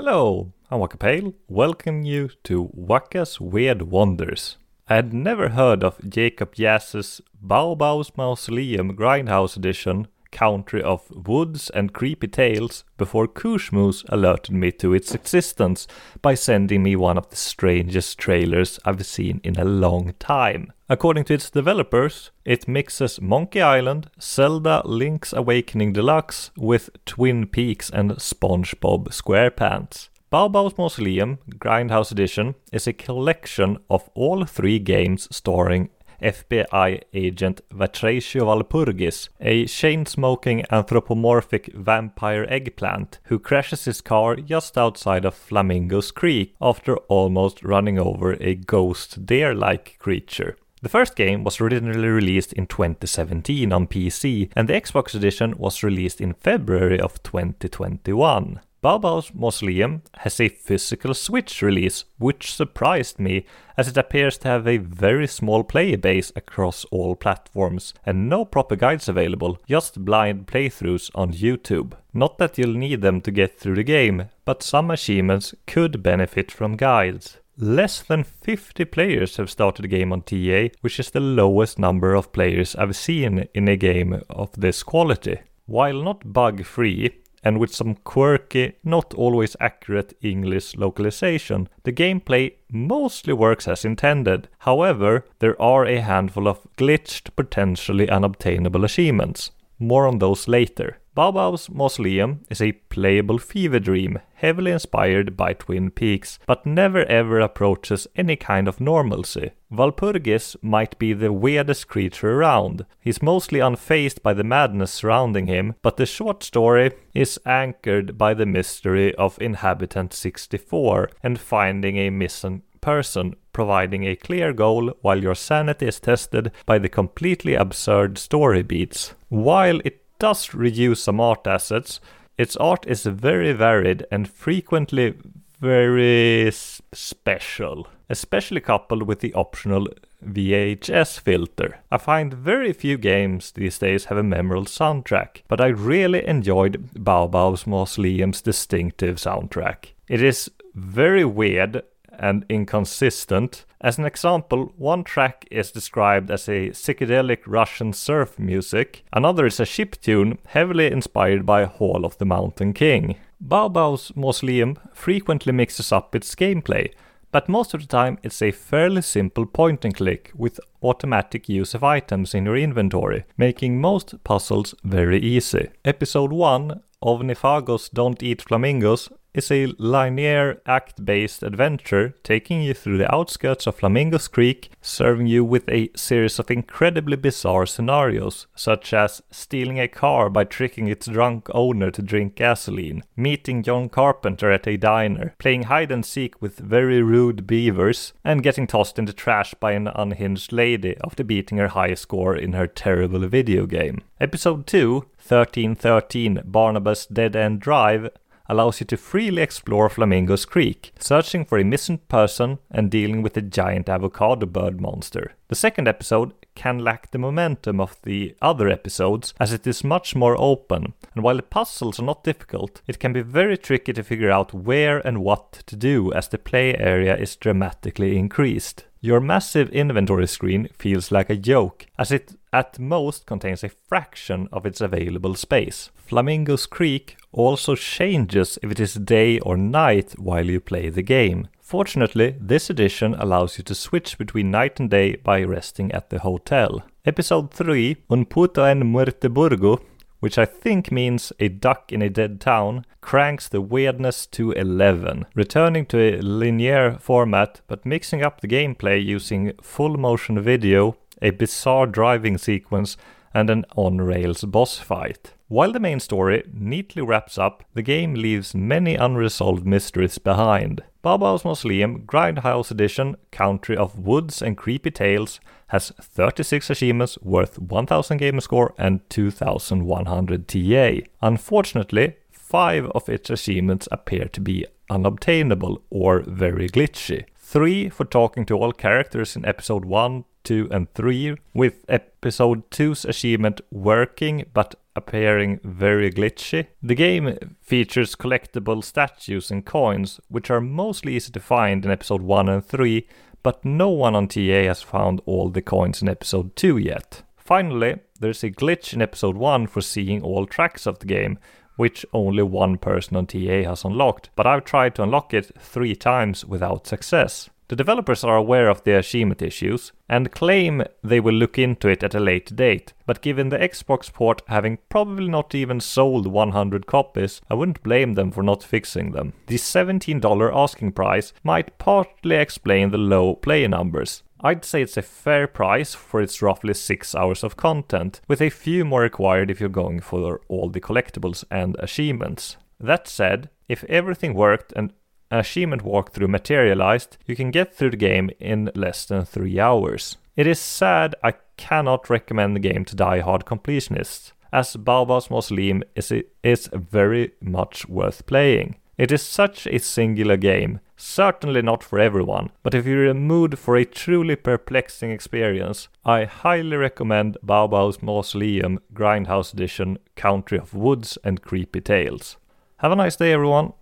Hello, I'm Waka Pale. Welcome you to Waka's Weird Wonders. I had never heard of Jacob Yass's Baobab's Mausoleum Grindhouse Edition, Country of Woods and Creepy Tales, before Kushmoose alerted me to its existence by sending me one of the strangest trailers I've seen in a long time. According to its developers, it mixes Monkey Island, Zelda Link's Awakening Deluxe with Twin Peaks and SpongeBob SquarePants. Baobab's Mausoleum Grindhouse Edition is a collection of all three games starring FBI agent Watracio Walpurgis, a chain-smoking anthropomorphic vampire eggplant who crashes his car just outside of Flamingos Creek after almost running over a ghost deer-like creature. The first game was originally released in 2017 on PC, and the Xbox edition was released in February of 2021. Baobab's Mausoleum has a physical Switch release, which surprised me as it appears to have a very small player base across all platforms and no proper guides available, just blind playthroughs on YouTube. Not that you'll need them to get through the game, but some achievements could benefit from guides. Less than 50 players have started the game on TA, which is the lowest number of players I've seen in a game of this quality. While not bug free, and with some quirky, not always accurate English localization, the gameplay mostly works as intended. However, there are a handful of glitched, potentially unobtainable achievements. More on those later. Baobab's Mausoleum is a playable fever dream, heavily inspired by Twin Peaks, but never ever approaches any kind of normalcy. Walpurgis might be the weirdest creature around. He's mostly unfazed by the madness surrounding him, but the short story is anchored by the mystery of Inhabitant 64 and finding a missing person, providing a clear goal while your sanity is tested by the completely absurd story beats. While it does reuse some art assets, its art is very varied and frequently very special, especially coupled with the optional VHS filter. I find very few games these days have a memorable soundtrack, but I really enjoyed Baobab's Mausoleum's distinctive soundtrack. It is very weird and inconsistent. As an example, one track is described as a psychedelic Russian surf music, another is a chiptune heavily inspired by Hall of the Mountain King. Baobab's Mausoleum frequently mixes up its gameplay, but most of the time it's a fairly simple point and click with automatic use of items in your inventory, making most puzzles very easy. Episode 1 of Nifagos Don't Eat Flamingos is a linear act based adventure taking you through the outskirts of Flamingos Creek, serving you with a series of incredibly bizarre scenarios, such as stealing a car by tricking its drunk owner to drink gasoline, meeting John Carpenter at a diner, playing hide and seek with very rude beavers, and getting tossed in the trash by an unhinged lady after beating her high score in her terrible video game. Episode 2, 1313 Barnabas Dead End Drive, allows you to freely explore Flamingos Creek, searching for a missing person and dealing with a giant avocado bird monster. The second episode can lack the momentum of the other episodes as it is much more open, and while the puzzles are not difficult, it can be very tricky to figure out where and what to do as the play area is dramatically increased. Your massive inventory screen feels like a joke, as it at most contains a fraction of its available space. Flamingos Creek also changes if it is day or night while you play the game. Fortunately, this edition allows you to switch between night and day by resting at the hotel. Episode 3, Un puto en Muerte Muerteburgo, which I think means a duck in a dead town, cranks the weirdness to 11, returning to a linear format but mixing up the gameplay using full motion video, a bizarre driving sequence, and an on rails boss fight. While the main story neatly wraps up, the game leaves many unresolved mysteries behind. Baobab's Mausoleum Grindhouse Edition Country of Woods and Creepy Tales has 36 achievements worth 1000 gamer score and 2100 TA. Unfortunately, 5 of its achievements appear to be unobtainable or very glitchy. 3 for talking to all characters in episode 1, 2, and 3, with episode 2's achievement working but appearing very glitchy. The game features collectible statues and coins, which are mostly easy to find in episode 1 and 3, but no one on TA has found all the coins in episode 2 yet. Finally, there's a glitch in episode 1 for seeing all tracks of the game, which only one person on TA has unlocked, but I've tried to unlock it three times without success. The developers are aware of the achievement issues and claim they will look into it at a later date, but given the Xbox port having probably not even sold 100 copies, I wouldn't blame them for not fixing them. The $17 asking price might partly explain the low player numbers. I'd say it's a fair price for its roughly 6 hours of content, with a few more required if you're going for all the collectibles and achievements. That said, if everything worked and achievement walkthrough materialized, you can get through the game in less than 3 hours. It is sad I cannot recommend the game to die-hard completionists, as Baobab's Mausoleum is, is very much worth playing. It is such a singular game, certainly not for everyone, but if you're in a mood for a truly perplexing experience, I highly recommend Baobab's Mausoleum Grindhouse Edition Country of Woods and Creepy Tales. Have a nice day, everyone!